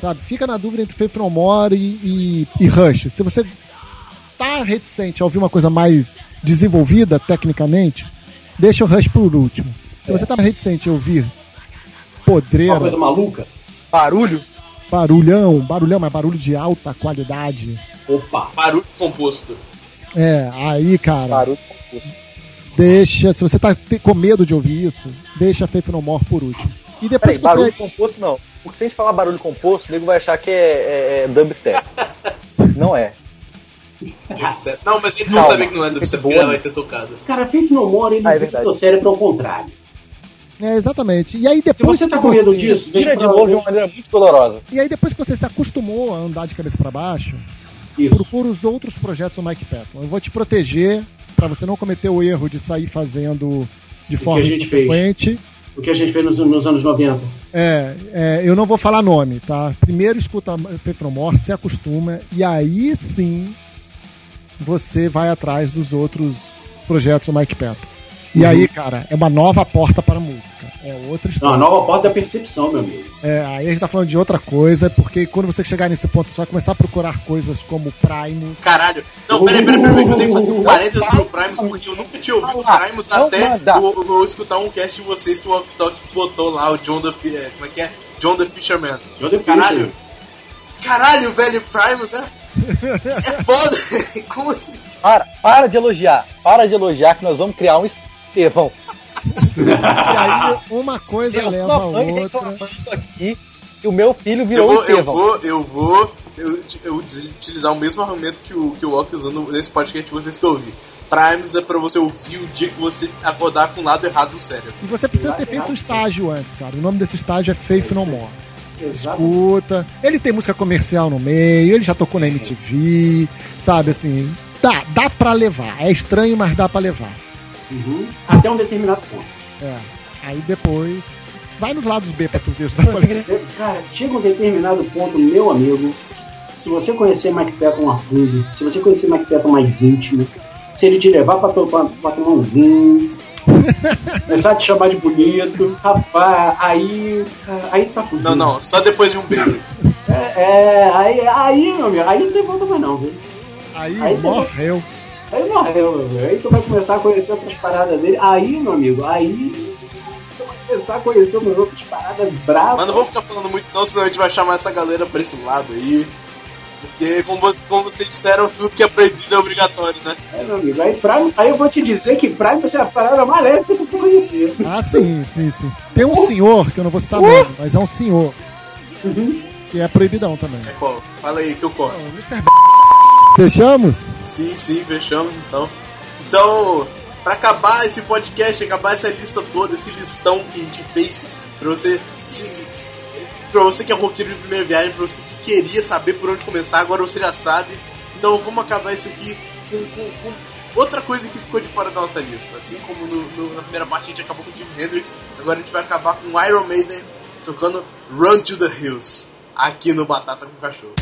[SPEAKER 5] Sabe? Fica na dúvida entre Faith No More e, e, e Rush. Se você tá reticente a ouvir uma coisa mais desenvolvida tecnicamente, deixa o Rush por último. Se você tá reticente a ouvir
[SPEAKER 3] Uma
[SPEAKER 5] podreira,
[SPEAKER 3] coisa maluca?
[SPEAKER 2] Barulho?
[SPEAKER 5] barulhão, barulhão, mas barulho de alta qualidade.
[SPEAKER 3] Opa!
[SPEAKER 1] Barulho composto.
[SPEAKER 5] É, aí, cara,
[SPEAKER 2] Barulho.
[SPEAKER 5] deixa. Se você tá com medo de ouvir isso, deixa Faith No More por último. E depois
[SPEAKER 2] Peraí,
[SPEAKER 5] que
[SPEAKER 2] barulho
[SPEAKER 5] você.
[SPEAKER 2] composto não. Porque se a gente falar barulho composto, o nego vai achar que é, é, é dubstep. não é.
[SPEAKER 1] Dubstep. Não, mas eles vão
[SPEAKER 2] Calma.
[SPEAKER 1] saber que não é dubstep, porque ela vai ter tocado.
[SPEAKER 3] Cara, Faith No More, ele
[SPEAKER 2] Ah, é
[SPEAKER 3] o
[SPEAKER 2] verdade.
[SPEAKER 3] teu cérebro ao contrário.
[SPEAKER 5] É, exatamente. E aí
[SPEAKER 3] Se
[SPEAKER 5] depois
[SPEAKER 3] você tá
[SPEAKER 5] que
[SPEAKER 3] com medo
[SPEAKER 5] você-
[SPEAKER 3] disso, vem
[SPEAKER 2] Tira de novo de uma maneira muito dolorosa.
[SPEAKER 5] E aí depois que você se acostumou a andar de cabeça pra baixo,
[SPEAKER 3] Isso.
[SPEAKER 5] procura os outros projetos do Mike Patton. Eu vou te proteger pra você não cometer o erro de sair fazendo de forma inconsequente.
[SPEAKER 3] O que a gente fez nos, nos anos 90.
[SPEAKER 5] É, é, eu não vou falar nome, tá? Primeiro escuta More, se acostuma, e aí sim você vai atrás dos outros projetos do Mike Patton. E
[SPEAKER 3] Uhum.
[SPEAKER 5] aí, cara, é uma nova porta para a música. É outra
[SPEAKER 3] Não,
[SPEAKER 5] história.
[SPEAKER 3] a nova porta da percepção, meu amigo.
[SPEAKER 5] É, aí a gente tá falando de outra coisa, porque quando você chegar nesse ponto, você vai começar a procurar coisas como Primus.
[SPEAKER 1] Caralho. Não, peraí, peraí, peraí, que eu tenho que fazer um parênteses pro Primus, porque eu nunca tinha ouvido Primus
[SPEAKER 2] não
[SPEAKER 1] até eu, escutar um cast de vocês que o Talk botou lá, o John the é, Como é que é? John the Fisherman.
[SPEAKER 3] John the
[SPEAKER 1] Caralho. Caralho, velho, Primus é. É foda. Como assim?
[SPEAKER 2] Para, para de elogiar. Para de elogiar que nós vamos criar um Estevão.
[SPEAKER 5] E aí uma coisa
[SPEAKER 2] Seu
[SPEAKER 5] leva a outra.
[SPEAKER 2] aqui que o meu filho
[SPEAKER 1] Eu
[SPEAKER 2] virou um
[SPEAKER 1] vou, eu
[SPEAKER 2] Estevão.
[SPEAKER 1] vou, eu vou eu, eu utilizar o mesmo argumento que o, que o Walk usando nesse podcast de vocês que eu ouvi. Primus é pra você ouvir o dia que você acordar com o lado errado do cérebro.
[SPEAKER 5] E você precisa ter feito um estágio antes, cara. O nome desse estágio é Faith No More. Escuta. Ele tem música comercial no meio, ele já tocou na MTV, sabe assim. Dá, dá pra levar. É estranho, mas dá pra levar.
[SPEAKER 3] Uhum. Até um determinado ponto.
[SPEAKER 5] É. Aí depois. Vai nos lados B pra tu ver se dá pra levar.
[SPEAKER 3] Cara, chega um determinado ponto, meu amigo. Se você conhecer Mike Patton a fundo, se você conhecer Mike Patton mais íntimo, se ele te levar pra, to- pra, pra tomar um vinho, começar a te chamar de bonito, rapaz, aí. Aí tá fudido.
[SPEAKER 1] Não, não, só depois de um beijo.
[SPEAKER 3] É, é, aí, aí, meu amigo, aí não tem volta mais não, viu?
[SPEAKER 5] Aí,
[SPEAKER 3] Aí
[SPEAKER 5] morreu.
[SPEAKER 3] Aí morreu, meu amigo. Aí tu vai começar a conhecer outras paradas dele. Aí, meu amigo, aí. Tu vai começar a conhecer umas outras paradas bravas.
[SPEAKER 1] Mas não vou ficar falando muito não, senão a gente vai chamar essa galera pra esse lado aí. Porque, como, você, como vocês disseram, tudo que é proibido é obrigatório, né?
[SPEAKER 3] É, meu amigo. Aí, Prime, aí eu vou te dizer que Prime vai ser a parada mais leve que tu conhecer.
[SPEAKER 5] Ah, sim, sim, sim. Tem um senhor, que eu não vou citar nome, mas é um senhor,
[SPEAKER 3] Uhum.
[SPEAKER 5] que é proibidão também.
[SPEAKER 1] É qual? Fala aí que eu corto.
[SPEAKER 5] O Mr. B. Fechamos?
[SPEAKER 1] Sim, sim, fechamos então. Então, pra acabar esse podcast, acabar essa lista toda, esse listão que a gente fez, pra você se. Pra você que é roqueiro de primeira viagem, pra você que queria saber por onde começar, agora você já sabe. Então vamos acabar isso aqui com, com- com outra coisa que ficou de fora da nossa lista. Assim como no- no- na primeira parte a gente acabou com o Jimi Hendrix, agora a gente vai acabar com Iron Maiden tocando Run to the Hills, aqui no Batata com Cachorro.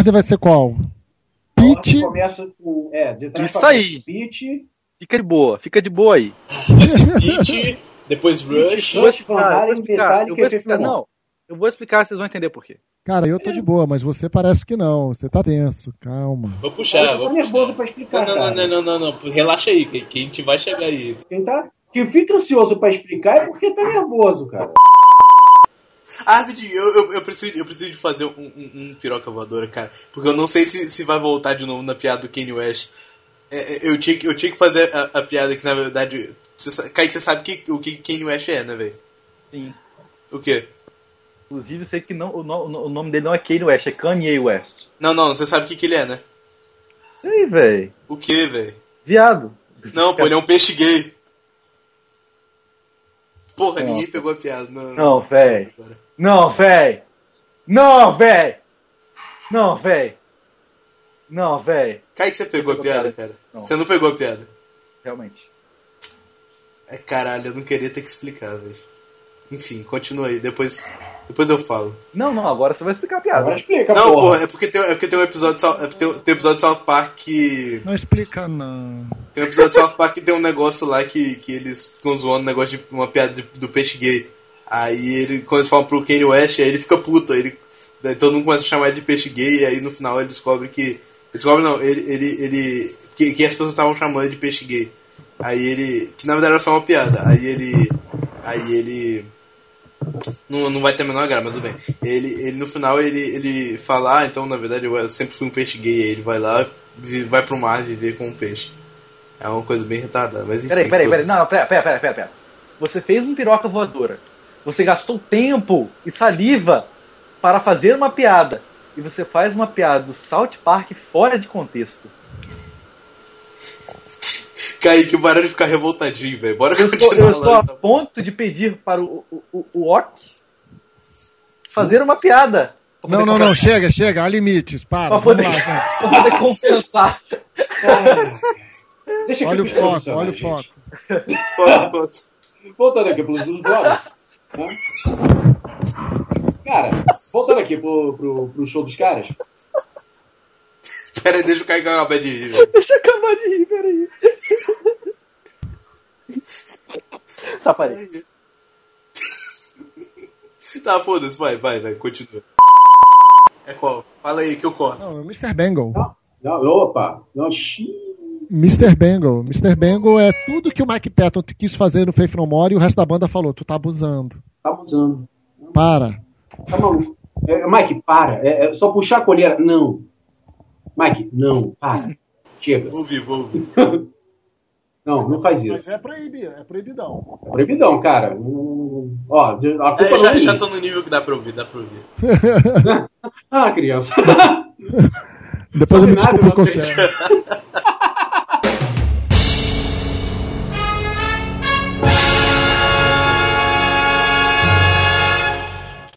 [SPEAKER 5] Ordem vai ser qual? Pete.
[SPEAKER 3] começa com. É, de trás
[SPEAKER 2] Isso aí.
[SPEAKER 3] Pete,
[SPEAKER 2] Fica de boa, fica de boa aí.
[SPEAKER 1] Pete, depois Rush.
[SPEAKER 3] Rush, Van
[SPEAKER 2] eu
[SPEAKER 3] Halen,
[SPEAKER 2] vou explicar,
[SPEAKER 3] Metallica
[SPEAKER 2] eu
[SPEAKER 3] e
[SPEAKER 2] não. Eu vou explicar, vocês vão entender por quê.
[SPEAKER 5] Cara, eu tô de boa, mas você parece que não. Você tá tenso. Calma.
[SPEAKER 1] Vou puxar,
[SPEAKER 3] tá
[SPEAKER 1] vou
[SPEAKER 3] nervoso
[SPEAKER 1] puxar.
[SPEAKER 3] pra explicar,
[SPEAKER 1] Não, não, não, não, não, não, relaxa aí, que, que a gente vai chegar aí.
[SPEAKER 3] Quem tá. Quem fica ansioso pra explicar é porque tá nervoso, cara.
[SPEAKER 1] Ah, Vidinho, eu, eu, eu preciso, eu preciso de fazer um, um, um piroca voadora, cara. Porque eu não sei se, se vai voltar de novo na piada do Kanye West. É, é, eu, tinha, que- eu tinha que fazer a, a piada que, na verdade. Você, Kaique, você sabe que, o que Kanye West é, né, velho?
[SPEAKER 2] Sim.
[SPEAKER 1] O quê?
[SPEAKER 2] Inclusive, eu sei que não, o, no- o nome dele não é Kanye West, é Kanye West.
[SPEAKER 1] Não, não, você sabe o que, que ele é, né?
[SPEAKER 2] Sei, velho.
[SPEAKER 1] O quê, velho?
[SPEAKER 2] Viado.
[SPEAKER 1] Não, pô, ele é um peixe gay. Porra,
[SPEAKER 2] Não.
[SPEAKER 1] ninguém pegou a piada. Não,
[SPEAKER 2] Não, véi.
[SPEAKER 1] agora.
[SPEAKER 2] Não, véi. Não, véi. Não, véi. Não, véi.
[SPEAKER 1] Kaique, você pegou a
[SPEAKER 2] Pegou a
[SPEAKER 1] piada,
[SPEAKER 2] piada?
[SPEAKER 1] cara?
[SPEAKER 2] Não.
[SPEAKER 1] Você não pegou a piada?
[SPEAKER 2] Realmente.
[SPEAKER 1] É caralho, eu não queria ter que explicar, velho. Enfim, continua aí, depois, depois eu falo.
[SPEAKER 2] Não, não, agora você vai explicar a piada.
[SPEAKER 3] Agora explica,
[SPEAKER 1] Não,
[SPEAKER 3] porra.
[SPEAKER 1] porra, é porque tem, é porque tem um episódio de South, é tem, tem um episódio de South Park que.
[SPEAKER 5] Não explica, não.
[SPEAKER 1] Tem um episódio de South Park que tem um negócio lá que, que eles ficam zoando um negócio de uma piada de- do peixe gay. Aí ele, quando eles falam pro Kanye West, aí ele fica puto, aí ele. Daí todo mundo começa a chamar ele de peixe gay, e aí no final ele descobre que. Ele descobre não, ele. ele, ele que, que as pessoas estavam chamando ele de peixe gay. Aí ele. Que na verdade era só uma piada. Aí ele. Aí ele. Não, não vai ter a menor grama, mas tudo bem. Ele, ele no final ele, ele fala, ah, então na verdade eu sempre fui um peixe gay. Aí ele vai lá, vai pro mar viver com um peixe. É uma coisa bem retardada, mas enfim.
[SPEAKER 2] Peraí, peraí, peraí. Não, pera, pera, pera, pera. Você fez um piroca voadora. Você gastou tempo e saliva para fazer uma piada. E você faz uma piada do South Park fora de contexto.
[SPEAKER 1] Kaique, o barulho ficar revoltadinho, velho. Bora
[SPEAKER 2] Eu
[SPEAKER 1] continuar
[SPEAKER 2] eu estou a ponto de pedir para o, o, o, o Ok fazer uma piada.
[SPEAKER 5] Não, não, não, chega, chega, há limites. Para,
[SPEAKER 2] Pra poder,
[SPEAKER 5] lá, gente.
[SPEAKER 2] pra poder compensar.
[SPEAKER 3] Deixa
[SPEAKER 5] Olha o foco, olha o foco.
[SPEAKER 3] Voltando aqui dos jogos. Né? Cara, voltando aqui pro, pro, pro show dos caras.
[SPEAKER 1] Pera aí, deixa o Kaique acabar de rir, velho.
[SPEAKER 2] Deixa eu acabar de rir, peraí. Tá, parei.
[SPEAKER 1] Tá, foda-se, vai, vai, vai, continua. É qual? Fala aí que eu corto.
[SPEAKER 5] Não, é o Mr. Bengal.
[SPEAKER 3] Não, opa, não, xiii.
[SPEAKER 5] Mr. Bengal. Mr. Bengal é tudo que o Mike Patton quis fazer no Faith No More e o resto da banda falou: tu tá abusando.
[SPEAKER 3] tá abusando.
[SPEAKER 5] Para.
[SPEAKER 3] Tá maluco. É, Mike, para. É, é só puxar a colher. Não. Mike, não, para. Chega.
[SPEAKER 1] Vou ouvir, vou ouvir.
[SPEAKER 3] Não, não faz isso.
[SPEAKER 5] Mas é proibido, é proibidão.
[SPEAKER 3] É proibidão, cara. Ó, a culpa
[SPEAKER 1] É, já, já tô no nível que dá pra ouvir, dá pra ouvir.
[SPEAKER 3] Ah, criança.
[SPEAKER 5] Depois eu me desculpo com você.